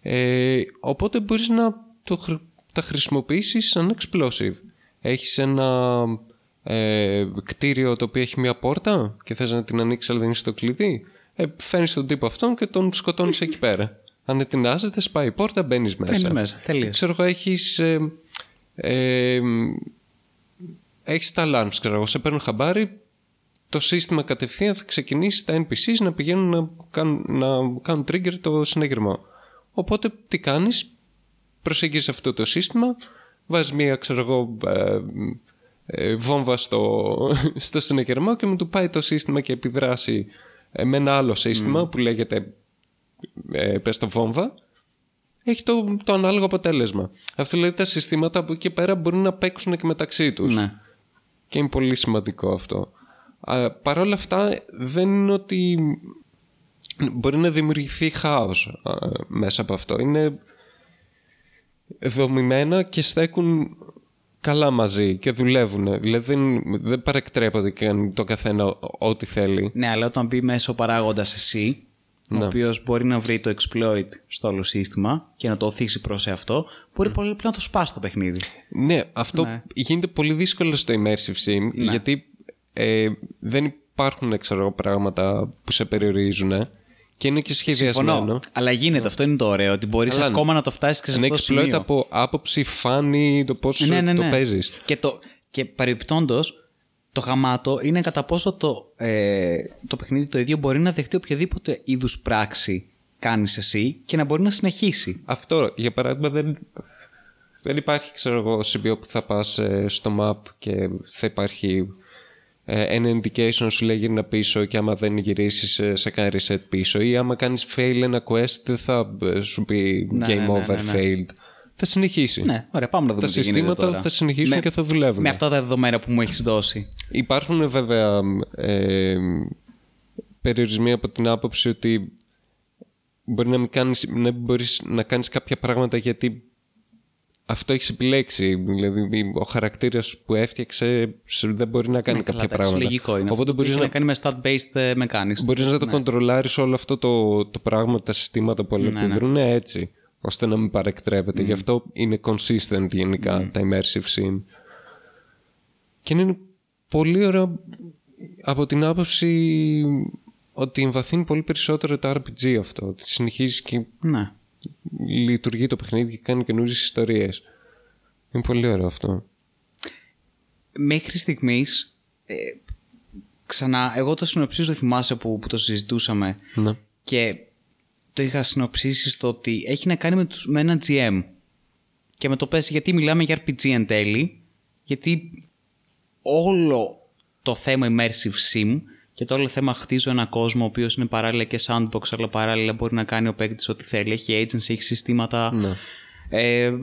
Ε, οπότε μπορείς να το, χρ- τα χρησιμοποιήσεις σαν explosive. Έχεις ένα ε, κτίριο το οποίο έχει μια πόρτα και θες να την ανοίξεις αλλά δεν είσαι το κλειδί. Ε, φέρνεις τον τύπο αυτόν και τον σκοτώνεις εκεί πέρα. Αν ετοιμάζεται, σπάει η πόρτα, μπαίνεις μέσα. Μπαίνεις μέσα, τελείως. Ξέρω εγώ, έχεις... Ε, ε, έχεις τα alarms, ξέρω εγώ. Σε παίρνουν χαμπάρι, το σύστημα κατευθείαν θα ξεκινήσει τα NPCs να πηγαίνουν να κάνουν, να κάνουν trigger το συνέγερμό. Οπότε τι κάνεις, προσεγγίζεις αυτό το σύστημα, βάζεις μία ξέρω εγώ ε, ε, βόμβα στο, στο συνεγερμό και με του πάει το σύστημα και επιδράσει ε, με ένα άλλο σύστημα που λέγεται ε, πες το βόμβα έχει το, το ανάλογο αποτέλεσμα. Αυτό λέει τα συστήματα από εκεί και πέρα μπορούν να παίξουν και μεταξύ τους. Ναι. Και είναι πολύ σημαντικό αυτό. Παρ' όλα αυτά δεν είναι ότι μπορεί να δημιουργηθεί χάος α, μέσα από αυτό. Είναι δομημένα και στέκουν καλά μαζί και δουλεύουν. Δηλαδή δεν, δεν παρεκτρέπονται και κάνει το καθένα ό,τι θέλει. Ναι, αλλά όταν μπει μέσα ο παράγοντας εσύ, Ναι. ο οποίος μπορεί να βρει το exploit στο όλο σύστημα και να το οθήσει προς αυτό, μπορεί πολύ απλά να το σπάσει το παιχνίδι. Ναι, αυτό Ναι. γίνεται πολύ δύσκολο στο immersive sim γιατί ε, δεν υπάρχουν ξέρω, εγώ, πράγματα που σε περιορίζουν και είναι και σχεδιασμένο. Συμφωνώ. Αλλά γίνεται, αυτό είναι το ωραίο, ότι μπορείς Καλά, ακόμα να το φτάσεις και σε Είναι αυτό το exploit σημείο. από άποψη φάνη το πώς Ναι, ναι, το ναι. παίζεις. Και, το, και παρεμπιπτόντως, το γαμάτο είναι κατά πόσο το, ε, το παιχνίδι το ίδιο μπορεί να δεχτεί οποιαδήποτε είδους πράξη κάνεις εσύ και να μπορεί να συνεχίσει. Αυτό, για παράδειγμα, δεν, δεν υπάρχει, ξέρω εγώ, σημείο που θα πας ε, στο map και θα υπάρχει ε, ένα indication σου λέει γύρνα πίσω και άμα δεν γυρίσεις ε, σε κάνει reset πίσω ή άμα κάνεις fail ένα quest δεν θα ε, σου πει Ναι, game ναι, ναι, over, ναι, ναι. failed. Θα συνεχίσει. Ναι, ωραία, πάμε να δούμε Τα τι γίνεται συστήματα τώρα. θα συνεχίσουν Με- και θα δουλεύουν. Με αυτά τα δεδομένα που μου έχεις δώσει. Υπάρχουν βέβαια ε, περιορισμοί από την άποψη ότι μπορεί να μην κάνεις, να μην μπορείς να κάνεις κάποια πράγματα γιατί αυτό έχεις επιλέξει. Δηλαδή ο χαρακτήρας που έφτιαξε σε- δεν μπορεί να κάνει Ναι, κάποια καλά, εντάξει, πράγματα. Λογικό είναι. Οπότε αυτό. μπορείς Έχει να, να κάνει με stat-based ε, mechanics. μπορείς να το κοντρολάρεις όλο αυτό το, το πράγμα, τα συστήματα που αλληλεπιδρούν έτσι, ώστε να μην παρεκτρέπεται. Γι' αυτό είναι consistent γενικά τα immersive sim. Και είναι πολύ ωραίο από την άποψη ότι εμβαθύνει πολύ περισσότερο το RPG αυτό. Ότι συνεχίζεις και Ναι. Λειτουργεί το παιχνίδι και κάνει καινούριες ιστορίες. Είναι πολύ ωραίο αυτό. Μέχρι στιγμής. Ε, ξανά, εγώ το συνοψίζω, θυμάσαι που, που το συζητούσαμε Ναι. και το είχα συνοψίσει στο ότι έχει να κάνει με, τους, με ένα GM. Και με το πες γιατί μιλάμε για RPG εν τέλει, γιατί όλο το θέμα immersive sim και το όλο θέμα χτίζω ένα κόσμο ο οποίος είναι παράλληλα και sandbox αλλά παράλληλα μπορεί να κάνει ο παίκτης ό,τι θέλει. Έχει agency, έχει συστήματα, Ναι. ε, ε,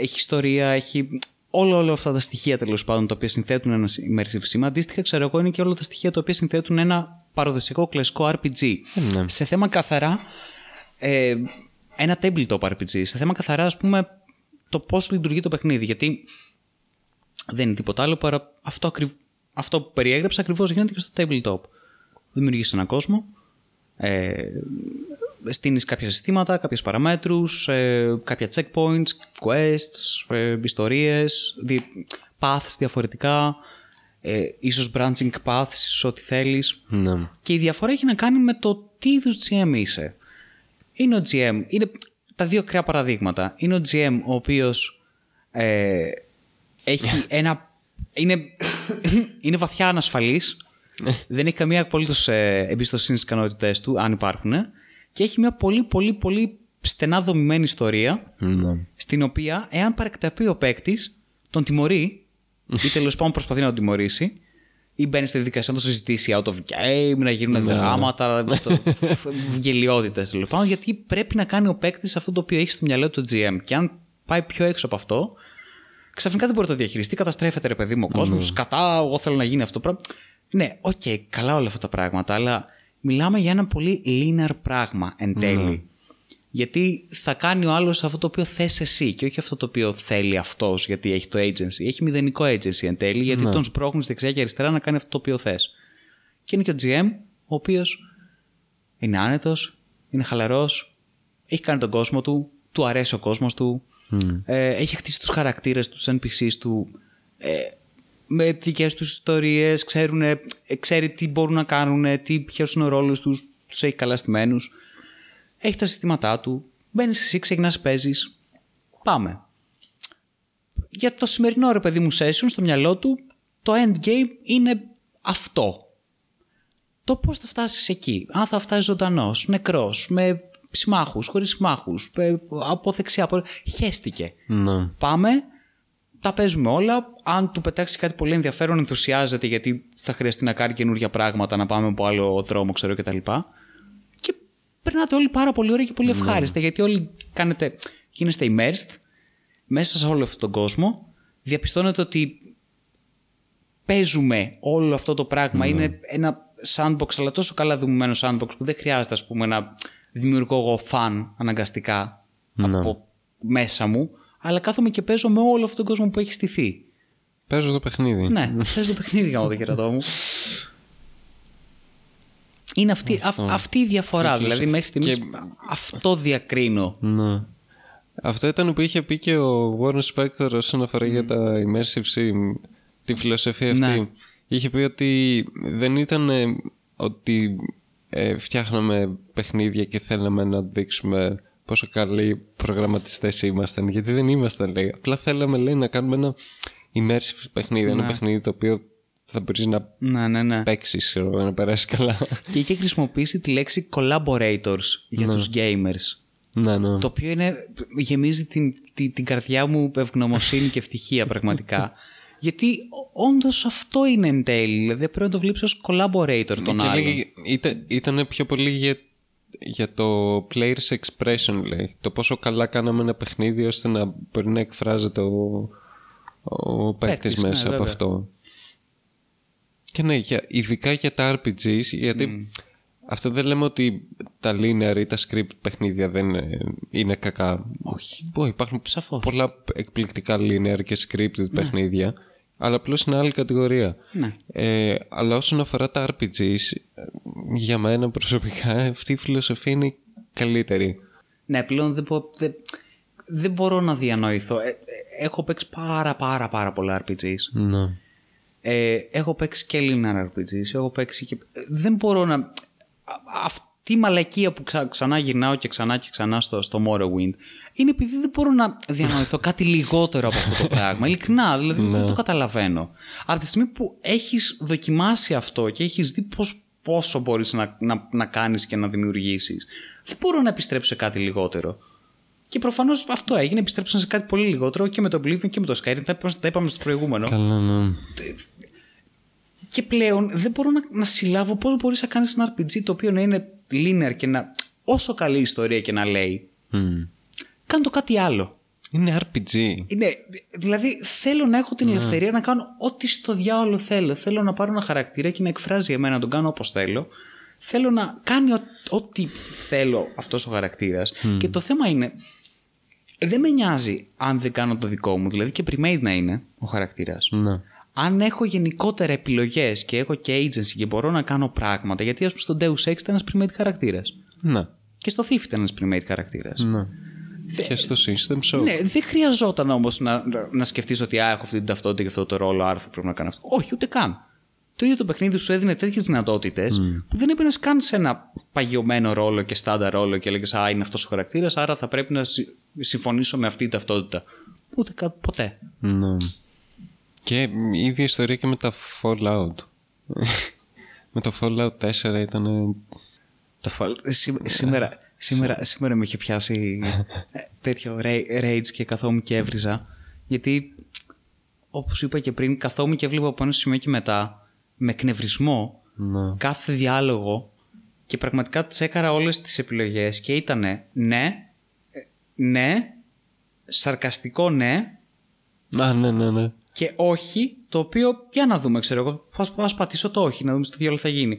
έχει ιστορία, έχει όλα, όλα αυτά τα στοιχεία τέλος πάντων τα οποία συνθέτουν ένα immersive sim. Αντίστοιχα ξέρω εγώ είναι και όλα τα στοιχεία τα οποία συνθέτουν ένα παραδοσιακό κλασικό RPG. ναι. Σε θέμα καθαρά ε, ένα tabletop RPG. Σε θέμα καθαρά, ας πούμε, το πώς λειτουργεί το παιχνίδι. Γιατί δεν είναι τίποτα άλλο παρά αυτό, ακριβ... αυτό που περιέγραψα ακριβώς γίνεται και στο tabletop. Δημιουργείς έναν κόσμο, ε, στείνεις κάποια συστήματα, κάποιες παραμέτρους, ε, κάποια checkpoints, quests, ε, ιστορίες, δι, paths διαφορετικά, ε, ίσως branching paths, ίσως ό,τι θέλεις. Ναι. Και η διαφορά έχει να κάνει με το τι είδους GM είσαι. Είναι ο GM, είναι τα δύο κρέα παραδείγματα. Είναι ο GM ο οποίος ε, έχει ένα... Είναι, είναι βαθιά ανασφαλής, δεν έχει καμία απολύτως ε, εμπιστοσύνη στις ικανότητές του, αν υπάρχουν, και έχει μια πολύ πολύ πολύ στενά δομημένη ιστορία, Ναι. στην οποία εάν παρεκταπεί ο παίκτης, τον τιμωρεί ή τέλος πάντων προσπαθεί να τον τιμωρήσει ή μπαίνει στη διαδικασία να το συζητήσει out of game, να γίνουν δράματα, γελοιότητες τέλος πάντων, γιατί πρέπει να κάνει ο παίκτης αυτό το οποίο έχει στο μυαλό του το GM. Και αν πάει πιο έξω από αυτό, ξαφνικά δεν μπορεί να το διαχειριστεί, καταστρέφεται ρε παιδί μου ο κόσμος, κατά, εγώ θέλω να γίνει αυτό το πράγμα. Ναι, οκ, καλά όλα αυτά τα πράγματα, αλλά μιλάμε για ένα πολύ linear πράγμα εν τέλει. Γιατί θα κάνει ο άλλος αυτό το οποίο θες εσύ και όχι αυτό το οποίο θέλει αυτός γιατί έχει το agency. Έχει μηδενικό agency εν τέλει, γιατί τον σπρώχνεις δεξιά και αριστερά να κάνει αυτό το οποίο θες. Και είναι και ο GM, ο οποίος είναι άνετος, είναι χαλαρός, έχει κάνει τον κόσμο του, του αρέσει ο κόσμος του, ε, έχει χτίσει τους χαρακτήρες τους, του NPCs του, ε, με δικές τους ιστορίες, ξέρει τι μπορούν να κάνουν, τι, ποιος είναι ο ρόλος τους, τους έχει καλά στημένου. Έχει τα συστήματά του. Μπαίνεις εσύ, ξεκινάς, παίζεις. Πάμε. Για το σημερινό ρε παιδί μου session στο μυαλό του, το endgame είναι αυτό. Το πώς θα φτάσεις εκεί. Αν θα φτάσεις ζωντανός, νεκρός, με συμμάχους, χωρίς συμμάχους, από δεξιά, από. Χέστηκε. Ναι. Πάμε, τα παίζουμε όλα. Αν του πετάξει κάτι πολύ ενδιαφέρον, ενθουσιάζεται γιατί θα χρειαστεί να κάνει καινούργια πράγματα, να πάμε από άλλο δρόμο, ξέρω κτλ. Και περνάτε όλοι πάρα πολύ ωραία και πολύ ευχάριστα γιατί όλοι κάνετε, γίνεστε immersed μέσα σε όλο αυτόν τον κόσμο. Διαπιστώνετε ότι παίζουμε όλο αυτό το πράγμα. Είναι ένα sandbox, αλλά τόσο καλά δομημένο sandbox που δεν χρειάζεται ας πούμε, να δημιουργώ εγώ φαν αναγκαστικά από μέσα μου, αλλά κάθομαι και παίζω με όλο αυτόν τον κόσμο που έχει στηθεί. Παίζω το παιχνίδι. Ναι, παίζω το παιχνίδι για το κερατό μου. Είναι αυτή, α, αυτή η διαφορά. Δηλαδή, μέχρι στιγμής αυτό διακρίνω. Ναι. Αυτό ήταν που είχε πει και ο Warren Spector όσον αφορά για τα immersive sim, τη φιλοσοφία αυτή. Ναι. Είχε πει ότι δεν ήταν ε, ότι ε, φτιάχναμε παιχνίδια και θέλαμε να δείξουμε πόσο καλοί προγραμματιστές ήμασταν. Γιατί δεν ήμασταν, λέει. Απλά θέλαμε, λέει, να κάνουμε ένα immersive παιχνίδι. Ένα παιχνίδι το οποίο θα μπορείς να Ναι, ναι, ναι. παίξεις, να περάσεις καλά. Και είχε χρησιμοποιήσει τη λέξη collaborators για τους gamers. ναι, ναι. Το οποίο είναι, γεμίζει την, την, την καρδιά μου ευγνωμοσύνη και ευτυχία πραγματικά. Γιατί όντως αυτό είναι εν τέλει. Δηλαδή πρέπει να το βλέπεις ως collaborator τον Και άλλον. λέει, ήταν, ήταν πιο πολύ για, για το player's expression, λέει. Το πόσο καλά κάναμε ένα παιχνίδι ώστε να μπορεί να εκφράζεται ο, ο παίκτης Παίκτης, ναι, μέσα από βέβαια. αυτό. Και ναι, για, ειδικά για τα RPGs, γιατί αυτό δεν λέμε ότι τα linear ή τα script παιχνίδια δεν είναι, είναι κακά. Όχι. υπάρχουν Σαφώς. πολλά εκπληκτικά linear και scripted παιχνίδια, αλλά απλώς είναι άλλη κατηγορία. Ναι. Ε, αλλά όσον αφορά τα RPGs, ε, για μένα προσωπικά αυτή η φιλοσοφία είναι η καλύτερη. Ναι, πλέον δεν, μπο- δεν, δεν μπορώ να διανοηθώ. Ε, ε, έχω παίξει πάρα πάρα πάρα πολλά RPGs. Ναι. Ε, έχω παίξει και linear RPGs. Έχω παίξει και... ε, Δεν μπορώ να... α- Αυτή η μαλακία που ξα- ξανά γυρνάω και ξανά και ξανά στο, στο Morrowind είναι επειδή δεν μπορώ να διανοηθώ κάτι λιγότερο από αυτό το πράγμα. Ειλικρινά, δηλαδή δεν το καταλαβαίνω. Από τη στιγμή που έχεις δοκιμάσει αυτό και έχεις δει πώς, πόσο μπορείς να, να, να κάνεις και να δημιουργήσεις, δεν μπορώ να επιστρέψω σε κάτι λιγότερο. Και προφανώς αυτό έγινε. Επιστρέψαν σε κάτι πολύ λιγότερο και με το Oblivion και με το Skyrim. Τα είπαμε, τα είπαμε στο προηγούμενο. Καλά, ναι. Και πλέον δεν μπορώ να, να συλλάβω πώς μπορείς να κάνεις ένα RPG το οποίο να είναι linear και να. όσο καλή ιστορία και να λέει. Μμ. Κάνε το κάτι άλλο. Είναι RPG. Είναι, δηλαδή θέλω να έχω την ελευθερία να κάνω ό,τι στο διάολο θέλω. Θέλω να πάρω ένα χαρακτήρα και να εκφράζει εμένα, να τον κάνω όπως θέλω. Θέλω να κάνει ό, ό,τι θέλω αυτός ο χαρακτήρας. Και το θέμα είναι, δεν με νοιάζει αν δεν κάνω το δικό μου, δηλαδή και pre-made να είναι ο χαρακτήρας. Ναι. Αν έχω γενικότερα επιλογές και έχω και agency και μπορώ να κάνω πράγματα, γιατί ας πούμε στον Deus Ex ήταν ένας pre-made χαρακτήρας. Ναι. Και στο Thief ήταν ένας playmate χαρακτήρας. Ναι. Και στο System Shock. Ναι, δεν χρειαζόταν όμως να, να σκεφτείς ότι α, έχω αυτή την ταυτότητα και αυτό το ρόλο, άρα θα πρέπει να κάνω αυτό. Όχι, ούτε καν. Το ίδιο το παιχνίδι σου έδινε τέτοιες δυνατότητες που δεν έμπαινε καν σε ένα παγιωμένο ρόλο και στάντα ρόλο και έλεγες Α, είναι αυτός ο χαρακτήρας, άρα θα πρέπει να συ- συμφωνήσω με αυτή την ταυτότητα. Ούτε κα, ποτέ. Ναι. Και η ίδια ιστορία και με τα Fallout. με το Fallout 4 ήταν. Το Fallout- σή- σήμερα, σήμερα, σήμερα με είχε πιάσει ε, τέτοιο ra- rage και καθόμουν και έβριζα. Γιατί, όπως είπα και πριν, καθόμουν και έβλεπα από ένα σημείο και μετά, με εκνευρισμό, Ναι. κάθε διάλογο και πραγματικά τσέκαρα όλες τις επιλογές και ήτανε ναι, ε, ναι, σαρκαστικό ναι Α, ναι, ναι, ναι. Και όχι, το οποίο για να δούμε, ξέρω εγώ, ας, ας πατήσω το όχι, να δούμε στο διάλογο θα γίνει.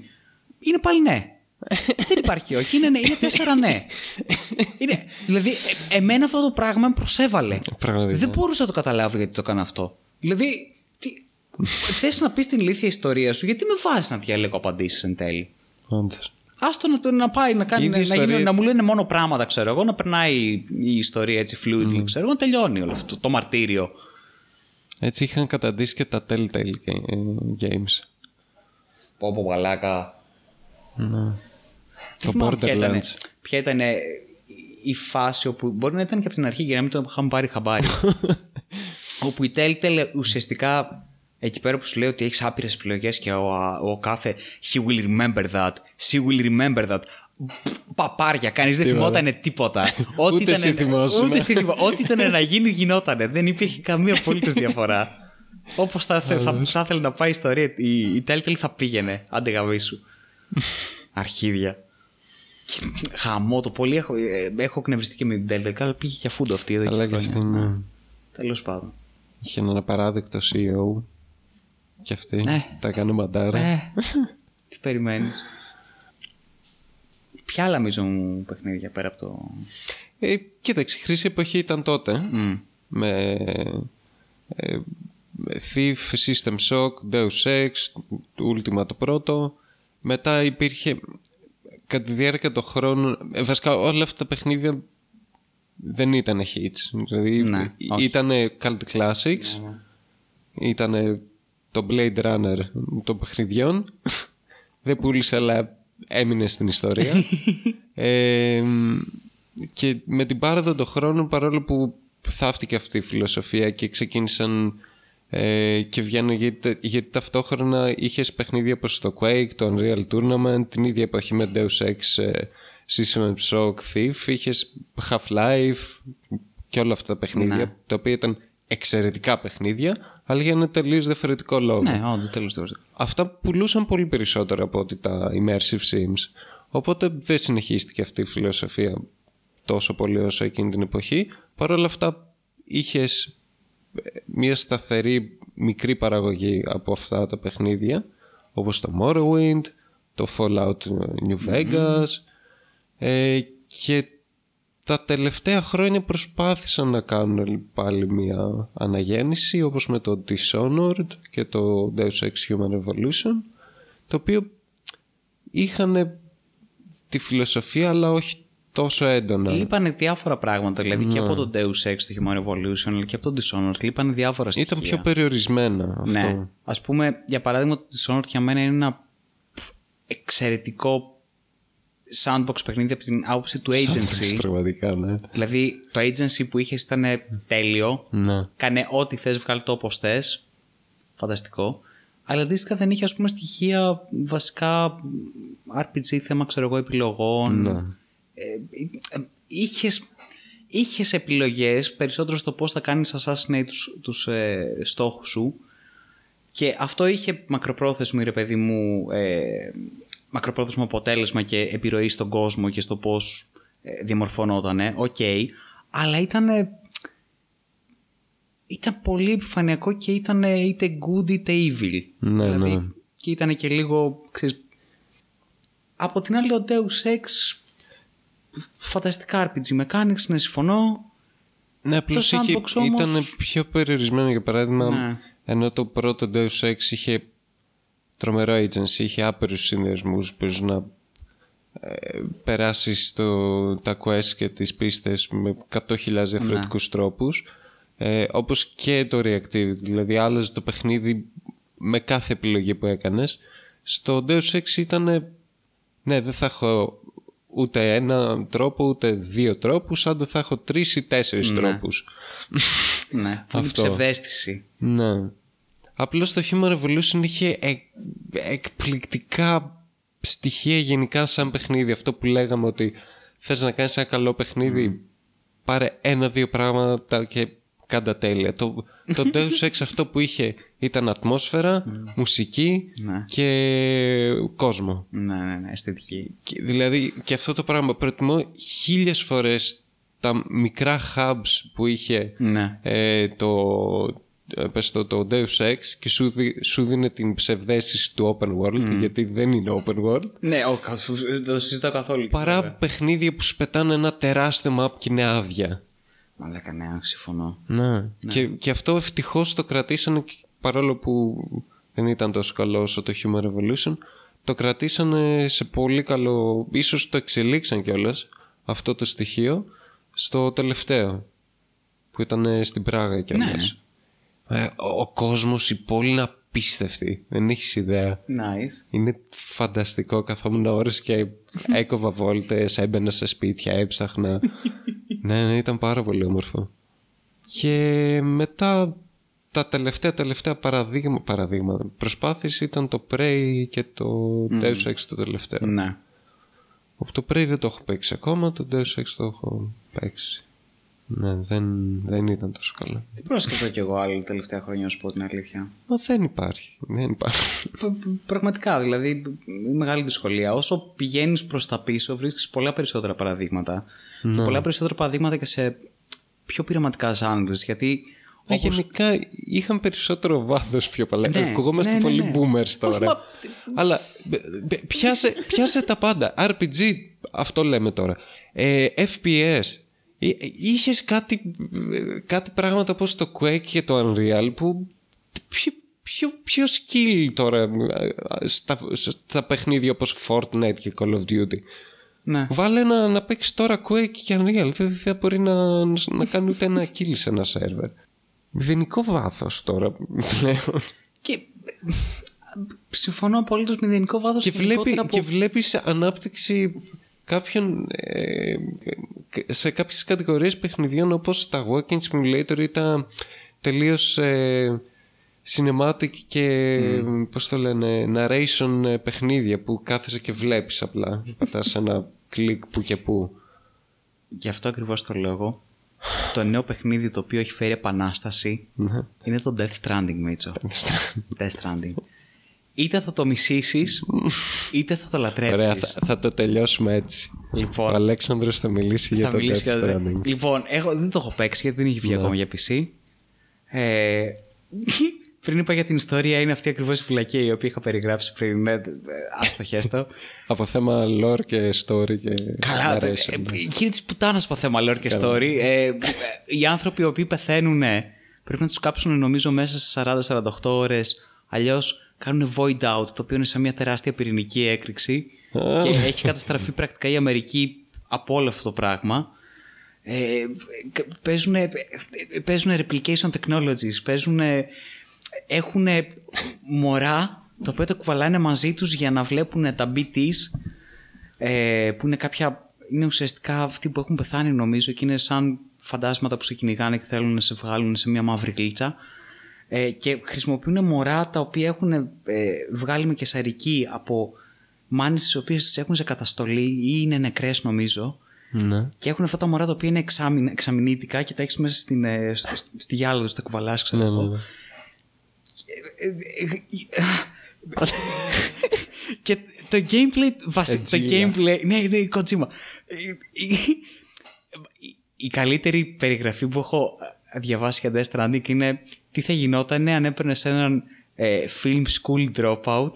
Είναι πάλι ναι. Δεν υπάρχει όχι, είναι, ναι, είναι τέσσερα ναι. Είναι, δηλαδή, ε- εμένα αυτό το πράγμα με προσέβαλε. Πραγματικά. Δεν μπορούσα να το καταλάβω γιατί το έκανα αυτό. Δηλαδή, τι, θες να πεις την ηλίθια ιστορία σου, γιατί με βάζεις να διαλέγω απαντήσεις εν τέλει; Όντως. Άστο να, να πάει να, κάνει, Ήδη να, η να, γίνει- ιστορία- να μου λένε μόνο πράγματα, ξέρω εγώ, να περνάει η ιστορία έτσι fluidly, ξέρω εγώ, να τελειώνει όλο αυτό το μαρτύριο. Έτσι είχαν καταντήσει και τα Telltale ga- games. Πω πω παλάκα. Ναι. Δεν Το θυμάμαι ποια ήτανε- Borderlands. Ποια ήταν η φάση όπου μπορεί να ήταν και από την αρχή για να μην το είχαμε πάρει χαμπάρι. όπου η Telltale ουσιαστικά εκεί πέρα που σου λέει ότι έχεις άπειρες επιλογές και ο, ο κάθε he will remember that, she will remember that. Παπάρια, κανείς δεν Τίποτα. θυμότανε τίποτα. Ό,τι Ούτε ήτανε- εσύ θυμόσουν. Ούτε εσύ θυμό- Ό,τι ήταν να γίνει, γινότανε. Δεν υπήρχε καμία απολύτως διαφορά. Όπως θα, θε- θα, θα ήθελε να πάει η ιστορία, η, η Telltale θα πήγαινε. Άντε γαμίσου. Αρχίδια. Και Χαμό το πολύ. Έχω, ε, έχω κνευριστεί και με την Telltale, αλλά πήγε για φούντο αυτή εδώ και Αλλά και χρόνια. αυτή ναι. Τέλος πάντων. Είχε έναν απαράδεκτο CEO. Και αυτή. Ναι. Τα έκανε μαντάρα. Ε, τι περιμένεις. Ποια άλλα μείζον παιχνίδια πέρα από το. Ε, κοίταξε, η χρήση εποχή ήταν τότε. Μμ. Με, ε, με Thief, System Shock, Deus Ex, Ultima το πρώτο. Μετά υπήρχε κατά τη διάρκεια των χρόνων. ε, βασικά όλα αυτά τα παιχνίδια δεν ήταν hits. Δηλαδή Ναι, όχι. ήταν cult classics. Ήταν το Blade Runner των παιχνιδιών. Δεν πούλησε αλλά έμεινε στην ιστορία. ε, και με την πάροδο των χρόνων παρόλο που θαύτηκε αυτή η φιλοσοφία και ξεκίνησαν ε, και βγαίνουν γιατί, γιατί ταυτόχρονα είχες παιχνίδια όπως το Quake, το Unreal Tournament την ίδια εποχή με Deus Ex, ε, System Shock, Thief είχες Half-Life και όλα αυτά τα παιχνίδια Ναι. τα οποία ήταν εξαιρετικά παιχνίδια αλλά για ένα τελείως διαφορετικό λόγο Ναι, όντως, τέλο τέλο. Αυτά πουλούσαν πολύ περισσότερο από ότι τα immersive sims. Οπότε δεν συνεχίστηκε αυτή η φιλοσοφία τόσο πολύ όσο εκείνη την εποχή. Παρ' όλα αυτά είχες ε, μια σταθερή μικρή παραγωγή από αυτά τα παιχνίδια όπως το Morrowind, το Fallout New Vegas ε, και τα τελευταία χρόνια προσπάθησαν να κάνουν πάλι μια αναγέννηση όπως με το Dishonored και το Deus Ex Human Revolution το οποίο είχαν τη φιλοσοφία αλλά όχι τόσο έντονα. Λείπανε διάφορα πράγματα, δηλαδή και από το Deus Ex, το Human Revolution, αλλά και από το Dishonored. Λείπανε διάφορα στοιχεία. Ήταν πιο περιορισμένα αυτό. Ναι. Α πούμε, για παράδειγμα, το Dishonored για μένα είναι ένα εξαιρετικό sandbox παιχνίδι από την άποψη του agency. Πραγματικά, ναι. δηλαδή, το agency που είχες ήταν τέλειο. ναι. Κάνε ό,τι θες, βγάλει το όπως θες. Φανταστικό. Αλλά αντίστοιχα δεν είχε, ας πούμε, στοιχεία βασικά RPG θέμα, ξέρω εγώ, επιλογών. Ναι. Ε, ε, είχες, είχες επιλογές περισσότερο στο πώς θα κάνεις assassinate τους, τους ε, στόχους σου και αυτό είχε μακροπρόθεσμο, ρε παιδί μου, ε, μακροπρόθεσμο αποτέλεσμα και επιρροή στον κόσμο και στο πώς ε, διαμορφωνότανε, οκ, αλλά ήταν ήταν πολύ επιφανειακό και ήταν είτε good είτε evil. Ναι, δηλαδή, ναι. Και ήταν και λίγο, ξέρεις, από την άλλη ο Deus Ex φανταστικά RPG mechanics, ναι συμφωνώ. Ναι, απλώς Το είχε, sandbox όμως- ήταν πιο περιορισμένο για παράδειγμα Ναι. ενώ το πρώτο Deus Ex είχε τρομερό agency, είχε άπειρους συνδυασμούς που να ε, περάσεις το, τα quest και τις πίστες με 100.000 διαφορετικούς τρόπους. Ε, όπως και το reactivity δηλαδή άλλαζε το παιχνίδι με κάθε επιλογή που έκανες. Στο Deus Ex ήταν ναι δεν θα έχω ούτε ένα τρόπο ούτε δύο τρόπους αν θα έχω τρεις ή τέσσερις τρόπους. Ναι, είναι ψευδέστηση. ναι απλώς το Human Revolution είχε εκ- εκπληκτικά στοιχεία γενικά σαν παιχνίδι αυτό που λέγαμε ότι θες να κάνεις ένα καλό παιχνίδι πάρε ένα-δύο πράγματα και κάντα τέλεια το, το Deus Ex αυτό που είχε ήταν ατμόσφαιρα, μουσική Ναι. και κόσμο Ναι, ναι, ναι, αισθητική. και, δηλαδή και αυτό το πράγμα προτιμώ χίλιες φορές τα μικρά hubs που είχε Ναι. ε, το, ε, πες το, το Deus Ex και σου, δι- σου δίνει την ψευδέστηση του open world γιατί δεν είναι open world Ναι, ο, κα- δεν το συζητάω καθόλου. παρά παιχνίδια που σου πετάνε ένα τεράστιο map και είναι άδεια. Μαλάκα, ναι, συμφωνώ. Ναι. Και, και αυτό ευτυχώς το κρατήσανε και- παρόλο που δεν ήταν τόσο καλό όσο το Human Revolution. Το κρατήσανε σε πολύ καλό. ίσως το εξελίξαν κιόλας αυτό το στοιχείο στο τελευταίο που ήταν ε, στην Πράγα κιόλας. Ε, ο, ο κόσμος, η πόλη είναι απίστευτη. Δεν έχεις ιδέα. Nice. Είναι φανταστικό. Καθόμουν ώρες και έκοβα βόλτες, έμπαινα σε σπίτια, έψαχνα. ναι, ναι, ήταν πάρα πολύ όμορφο. Και μετά τα τελευταία τελευταία παραδείγμα, παραδείγματα προσπάθηση ήταν το Prey και το Deus Ex το τελευταίο. Ναι. Από το Prey δεν το έχω παίξει ακόμα, το Deus Ex το έχω παίξει. Ναι, δεν, δεν ήταν τόσο καλό. Τι πρόσκεφτω κι εγώ άλλη τελευταία χρόνια, να σου πω την αλήθεια; Μα δεν υπάρχει. Δεν υπάρχει. Π- π- Πραγματικά, δηλαδή, η μεγάλη δυσκολία. Όσο πηγαίνεις προς τα πίσω, βρίσκεις πολλά περισσότερα παραδείγματα. Και πολλά περισσότερα παραδείγματα και σε πιο πειραματικά ζάνγκρες. Γιατί. Ε, όπως- Γενικά είχαν περισσότερο βάθος πιο παλιά. Ναι, Ακουγόμαστε ναι, ναι, πολύ ναι. boomers τώρα. μα- Αλλά μπ- μπ- πιάσε, πιάσε τα πάντα. RPG, αυτό λέμε τώρα. Ε, FPS. Είχες κάτι, κάτι πράγματα όπως το Quake και το Unreal που ποιο, ποιο, ποιο skill τώρα ε, στα, στα παιχνίδια όπως Fortnite και Call of Duty. Ναι. Βάλε να, να παίξεις τώρα Quake και Unreal. Δεν θα μπορεί να, να κάνει ούτε ένα kill σε ένα σερβερ. Μηδενικό βάθος τώρα πλέον. Και. ε, Συμφωνώ απολύτω μηδενικό βάθος και, βλέπει, και βλέπεις ανάπτυξη κάποιων ε, σε κάποιες κατηγορίες παιχνιδιών όπως τα Walking Simulator ή τα τελείως ε, cinematic και πώς το λένε narration ε, παιχνίδια που κάθεσαι και βλέπεις απλά πατάς ένα κλικ που και που Γι' αυτό ακριβώς το λόγο. Το νέο παιχνίδι το οποίο έχει φέρει επανάσταση Ναι. είναι το Death Stranding, Μίτσο. Death Stranding. Είτε θα το μισήσεις, είτε θα το λατρέψεις. Ωραία, θα, θα το τελειώσουμε έτσι. Λοιπόν. Ο Αλέξανδρος θα μιλήσει για θα το μιλήσει Death για το- Stranding. Λοιπόν, έχω, δεν το έχω παίξει γιατί δεν έχει βγει ακόμα για PC. Ε, πριν είπα για την ιστορία, είναι αυτή ακριβώς η φυλακή η οποία είχα περιγράψει πριν. Ναι, άστο χέστο. Από θέμα lore και story και Καλά, narration. ε, ε, κύριε τη πουτάνας από θέμα lore και story. Ε, ε, οι άνθρωποι οι οποίοι πεθαίνουν πρέπει να τους κάψουν νομίζω μέσα σε 40-48 ώρες. Αλλιώς κάνουν void out, το οποίο είναι σαν μια τεράστια πυρηνική έκρηξη. και έχει καταστραφεί πρακτικά η Αμερική από όλο αυτό το πράγμα. Ε, παίζουν, παίζουν replication technologies, παίζουν, έχουν μωρά τα οποία τα κουβαλάνε μαζί τους για να βλέπουν τα BTs ε, που είναι κάποια είναι ουσιαστικά αυτοί που έχουν πεθάνει νομίζω και είναι σαν φαντάσματα που σε κυνηγάνε και θέλουν να σε βγάλουν σε μια μαύρη γλίτσα ε, και χρησιμοποιούν μωρά τα οποία έχουν ε, βγάλει με κεσαρική από μάνες τις οποίες τις έχουν σε καταστολή ή είναι νεκρές νομίζω Ναι. και έχουν αυτά τα μωρά τα οποία είναι εξάμην, εξαμηνήτικα και τα έχει μέσα στην, ε, στη, στη γυάλα του, τα κουβαλάς, ξέρω Ναι, εγώ. ναι, ναι. και το gameplay βασι... το Kojima. gameplay ναι είναι η Kojima η, η- η καλύτερη περιγραφή που έχω διαβάσει για Death Stranding είναι τι θα γινόταν αν έπαιρνες έναν ε, film school dropout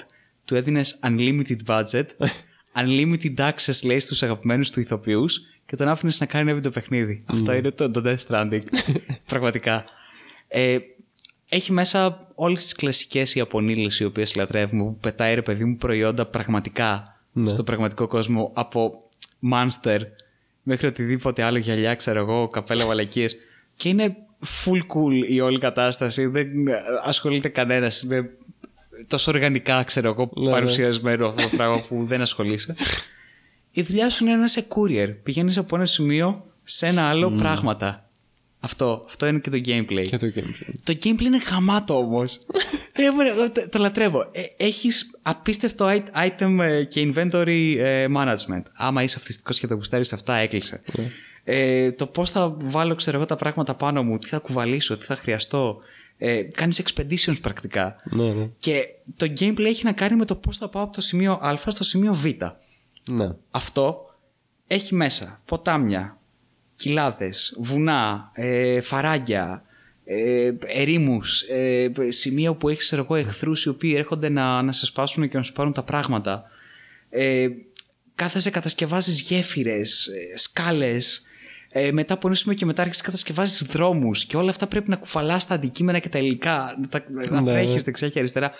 του έδινες unlimited budget unlimited access λέει στους αγαπημένους του ηθοποιούς και τον άφηνες να κάνει ένα βιντεοπαιχνίδι αυτό είναι το, το Death Stranding πραγματικά ε, έχει μέσα όλες τις κλασικές Ιαπωνίλες οι οποίες λατρεύουμε που πετάει ρε παιδί μου προϊόντα πραγματικά Ναι. στον πραγματικό κόσμο από Monster μέχρι οτιδήποτε άλλο γυαλιά, ξέρω εγώ, καπέλα, βαλακίε. Και είναι full cool η όλη κατάσταση. Δεν ασχολείται κανένας. Είναι τόσο οργανικά, ξέρω εγώ, Ναι, ναι. παρουσιασμένο αυτό το πράγμα που δεν ασχολείσαι. Η δουλειά σου είναι να είσαι courier. Πηγαίνεις από ένα σημείο σε ένα άλλο πράγματα. Αυτό, αυτό είναι και το gameplay. Και το gameplay. Το gameplay είναι χαμάτο όμως. το, το λατρεύω. Ε, Έχεις απίστευτο i- item ε, και inventory ε, management. Άμα είσαι αυτιστικός και το γουστάρεις αυτά, έκλεισε. Ε, το πώς θα βάλω ξέρω εγώ, τα πράγματα πάνω μου, τι θα κουβαλήσω, τι θα χρειαστώ. Ε, Κάνεις expeditions πρακτικά. Ναι, ναι. Και το gameplay έχει να κάνει με το πώς θα πάω από το σημείο Α στο σημείο Β. Ναι. Αυτό έχει μέσα ποτάμια, κοιλάδες, βουνά, ε, φαράγγια, ε, ερήμους, ε, σημεία που έχεις ξέρω εγώ, εχθρούς οι οποίοι έρχονται να, να σε σπάσουν και να σου πάρουν τα πράγματα. Ε, κάθεσαι, κατασκευάζεις γέφυρες, ε, σκάλες, ε, μετά από ένα σημείο και μετά αρχίσεις κατασκευάζεις δρόμους και όλα αυτά πρέπει να κουφαλάς τα αντικείμενα και τα υλικά, να, τα, να Ναι. τρέχεις δεξιά και αριστερά.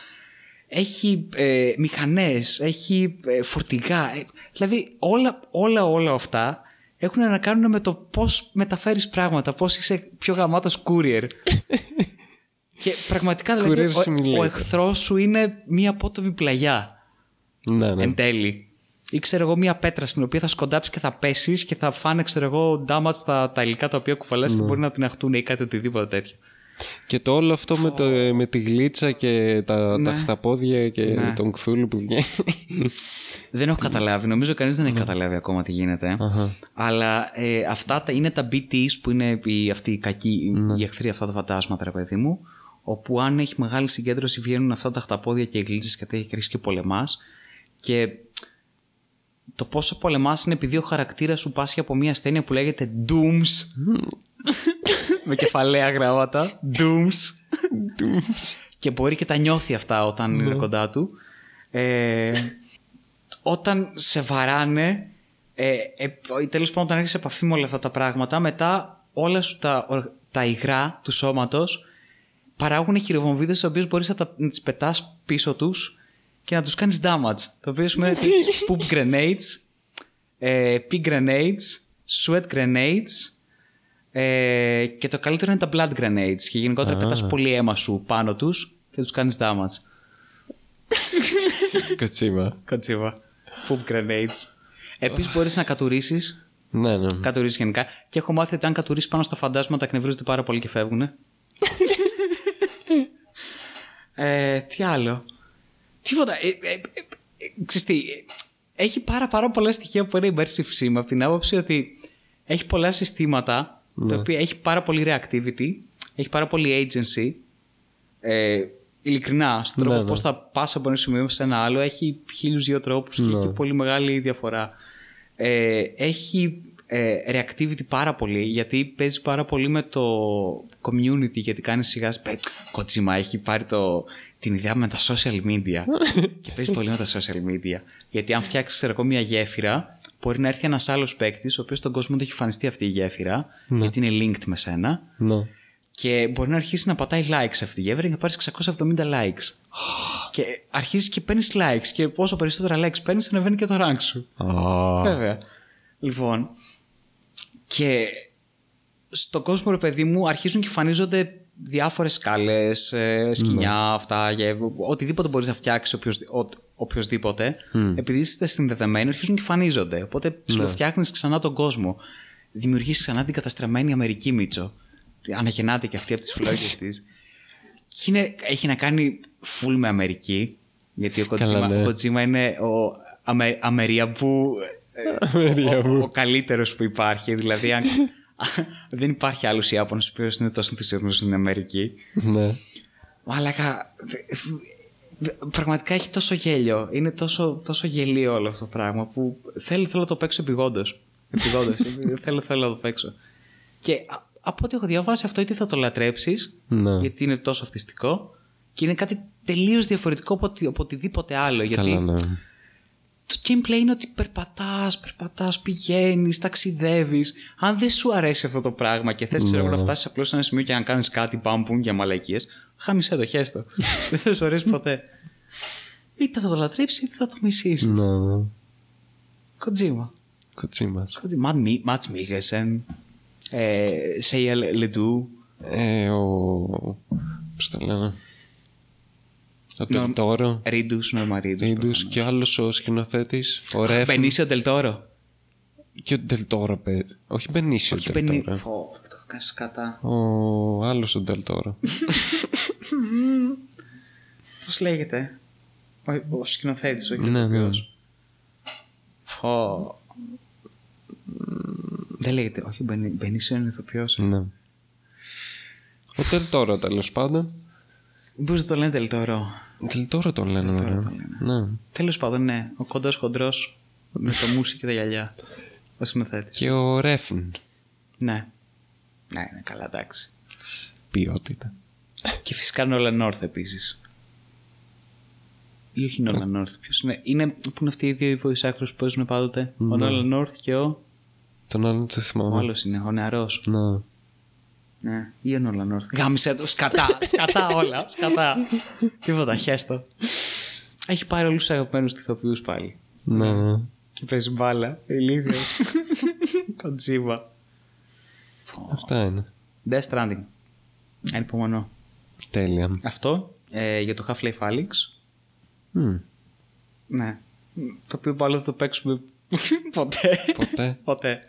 Έχει ε, μηχανές, έχει ε, φορτηγά. ε, δηλαδή όλα, όλα, όλα αυτά έχουν να κάνουν με το πώς μεταφέρεις πράγματα, πώς είσαι πιο γαμάτος courier. και πραγματικά δηλαδή Courier ο, ο simulator. εχθρός σου είναι μία απότομη πλαγιά Ναι, ναι. εν τέλει. Ή ξέρω εγώ μία πέτρα στην οποία θα σκοντάψεις και θα πέσεις και θα φάνε ξέρω εγώ damage τα, τα υλικά τα οποία κουβαλάς και μπορεί να την αχτούν ή κάτι οτιδήποτε τέτοιο. Και το όλο αυτό με, το, με τη γλίτσα και τα, Ναι. τα χταπόδια και Ναι. τον κθούλου που βγαίνει. Δεν έχω καταλάβει. Νομίζω κανείς δεν έχει καταλάβει ακόμα τι γίνεται. Ναι. Αχα. Αλλά ε, αυτά τα, είναι τα BTs που είναι οι, αυτοί οι κακοί, Ναι. οι εχθροί αυτά τα φαντάσματα, ρε παιδί μου. Όπου αν έχει μεγάλη συγκέντρωση βγαίνουν αυτά τα χταπόδια και οι γλίτσες και τέτοια κρίση και πολεμάς. Και το πόσο πολεμάς είναι επειδή ο χαρακτήρας σου πάσχει από μια ασθένεια που λέγεται Dooms. με κεφαλαία γράμματα. Dooms. και μπορεί και τα νιώθει αυτά όταν είναι κοντά του. Ε, όταν σε βαράνε, ε, ε, τέλος πάντων, όταν έχεις επαφή με όλα αυτά τα πράγματα, μετά όλα σου τα, ορ- τα υγρά του σώματος παράγουν χειροβομβίδες τις οποίες μπορείς να, τα, να τις πετάς πίσω τους και να τους κάνεις damage. Το οποίο σημαίνει ότι έχεις poop grenades, ε, pee grenades, sweat grenades ε, και το καλύτερο είναι τα blood grenades και γενικότερα πετάς πολύ αίμα σου πάνω τους και τους κάνεις damage. Κοτσίμα. Κατσίβα. Poop grenades. Επίσης μπορείς να κατουρίσεις. Ναι, ναι. Κατουρίσεις γενικά. Και έχω μάθει ότι αν κατουρίσεις πάνω στα φαντάσματα εκνευρίζονται πάρα πολύ και φεύγουν. ε, τι άλλο; Τίποτα. Ε, ε, ε, ε, ξέρεις τι, ε, έχει πάρα, πάρα πολλά στοιχεία που είναι immersive sim από την άποψη ότι έχει πολλά συστήματα τα οποία έχει πάρα πολύ reactivity, έχει πάρα πολύ agency. Ε, ειλικρινά, στον τρόπο Ναι, ναι. πώς θα πας από ένα σημείο σε ένα άλλο έχει χίλιους δύο τρόπους και Ναι. έχει πολύ μεγάλη διαφορά. Ε, έχει ε, reactivity πάρα πολύ γιατί παίζει πάρα πολύ με το community γιατί κάνει σιγά σιγά κοτσίμα έχει πάρει το, την ιδέα με τα social media και παίζει πολύ με τα social media γιατί αν φτιάξεις ξέρω εγώ μια γέφυρα μπορεί να έρθει ένας άλλος παίκτης, ο οποίος στον κόσμο του έχει φανιστεί αυτή η γέφυρα γιατί είναι linked με σένα Ναι. και μπορεί να αρχίσει να πατάει likes σε αυτή τη γέφυρα και να πάρεις 670 likes. και αρχίζεις και παίρνεις likes. Και όσο περισσότερα likes παίρνεις, ανεβαίνει και το rank σου. Α, Βέβαια. Λοιπόν. Και στον κόσμο, ρε παιδί μου, αρχίζουν και εμφανίζονται διάφορες σκάλες, σκηνιά, αυτά, γε- οτιδήποτε μπορείς να φτιάξεις οποιοδήποτε. Επειδή είστε συνδεδεμένοι, αρχίζουν και εμφανίζονται. Οπότε ψηλοφτιάχνει ξανά τον κόσμο. Δημιουργείς ξανά την καταστραμμένη Αμερική Μίτσο. Αναγεννάται και αυτή από τις φλόγε της. Και είναι, έχει να κάνει full με Αμερική. Γιατί ο Καλά, Kojima, ναι. ο Kojima είναι ο Αμε, Αμεριαμπού ο, ο καλύτερος που υπάρχει. Δηλαδή, αν, δεν υπάρχει άλλος Ιάπωνα ο οποίος είναι τόσο ενθουσιασμένος στην Αμερική. ναι. Μαλάκα. Πραγματικά έχει τόσο γέλιο. Είναι τόσο, τόσο γελίο όλο αυτό το πράγμα που θέλω, θέλω να το παίξω επιγόντως. Επιγόντως. θέλω, θέλω να το παίξω. Και α- από ό,τι έχω διαβάσει, αυτό είτε θα το λατρέψεις, Ναι. γιατί είναι τόσο αυτιστικό, και είναι κάτι τελείως διαφορετικό από, οτι- από οτιδήποτε άλλο. Γιατί Καλά, ναι. Το gameplay είναι ότι περπατάς, περπατάς, πηγαίνεις, ταξιδεύεις. Αν δεν σου αρέσει αυτό το πράγμα και θες ξέρω, εγώ, να φτάσεις απλώς σε ένα σημείο και να κάνεις κάτι μπαμπούν για μαλακίες, χάμισέ το, χέστο. δεν θα σου αρέσει ποτέ. Είτε θα το λατρέψεις είτε θα το μισείς. Ναι, ναι. Kojima. Κοτσίμας. Kojima. Matt Mi- Mats Mikkelsen. Ε, Σέια Λεντού. Ε, ο... Πώς το λένε; Ο Τελτόρο. Ρίντους, Νόρμα Ρίντους. Ρίντους και άλλος ο σκηνοθέτης. Ο Ρεφ. Μπενίσιο Τελτόρο. Και ο Τελτόρο. παι- Όχι Μπενίσιο Όχι Μπενί... Τελτόρο. Φω, το έχω κάνει σκατά. Ο άλλος ο Τελτόρο. Πώς λέγεται; Ο, ο σκηνοθέτης, όχι ο Ναι, ναι. ηθοποιός. Φω. Δεν λέγεται, όχι, ο Μπενί- Μπενίσιο είναι ηθοποιός. ναι. Ο Τελτόρο τέλος πάντων. Πώς δεν το λένε Τελτόρο. Τελτόρο το λένε. Τελτόρο ωραία. το λένε. Ναι. Τέλος πάντων, ναι. Ο κοντός χοντρός με το μουσι και τα γυαλιά. Ο σκηνοθέτης. Και ο Ρέφν. Ναι. Ναι, είναι καλά, εντάξει. Ποιότητα. Και φυσικά Nolan North επίσης. Ή όχι Nolan North. Ποιος είναι. είναι. Πού είναι αυτοί οι δύο οι voice actors που παίζουν πάντοτε; Ο Nolan North και ο. Τον άλλον δεν Ο θυμάμαι. άλλος είναι, ο νεαρός. Ναι. Ναι. Ή ο Nolan North. Γάμισε το. Σκατά. σκατά όλα. Σκατά. Τίποτα. Χέστο. Έχει πάρει όλους τους αγαπημένους ηθοποιούς πάλι. Ναι. Και παίζει μπάλα. Ηλίθιος. Κοντζίβα. Αυτά είναι. Death Stranding. Ανυπομονώ. Τέλεια. Αυτό ε, για το Half-Life Alyx. Μμ. Ναι. Το οποίο πάλι θα το παίξουμε ποτέ. Ποτέ. ποτέ.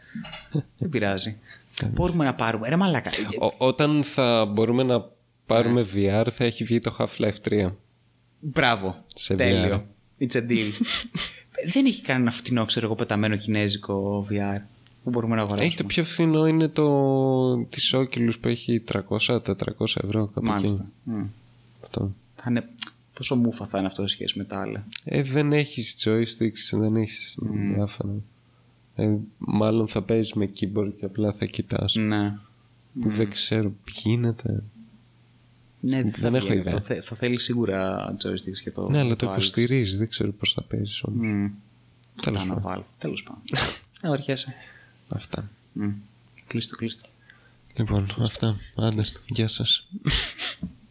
Δεν πειράζει. Μπορούμε να πάρουμε. Ρε μαλάκα. Ο- όταν θα μπορούμε να πάρουμε VR θα έχει βγει το Half-Life 3. Μπράβο. Σε Τέλειο. It's a deal. Δεν έχει κανένα φτηνό, ξέρω εγώ, πεταμένο κινέζικο VR που μπορούμε να αγοράσουμε. Έχει το πιο φθηνό είναι το της Oculus που έχει 300-400 ευρώ κάπου Μάλιστα. εκεί. Μμ. Αυτό. Θα είναι... Πόσο μούφα θα είναι αυτό σε σχέση με τα άλλα; Ε, δεν έχεις joysticks, δεν έχεις διάφορα. Ε, μάλλον θα παίζεις με keyboard και απλά θα κοιτάς. Ναι. Που δεν ξέρω τι γίνεται. Ναι, Δεν θα έχω βγει ιδέα. αυτό. Θα, θα θέλει σίγουρα joysticks και το. ναι, αλλά το Alex. υποστηρίζει, δεν ξέρω πώς θα παίζεις όμως. Μμ. Τέλος Θα να πάντων. βάλω. Τέλος πάντων. Να αρχίσει. Αυτά. Κλείστο, κλείστο. Λοιπόν, αυτά. Άντε, γεια σας.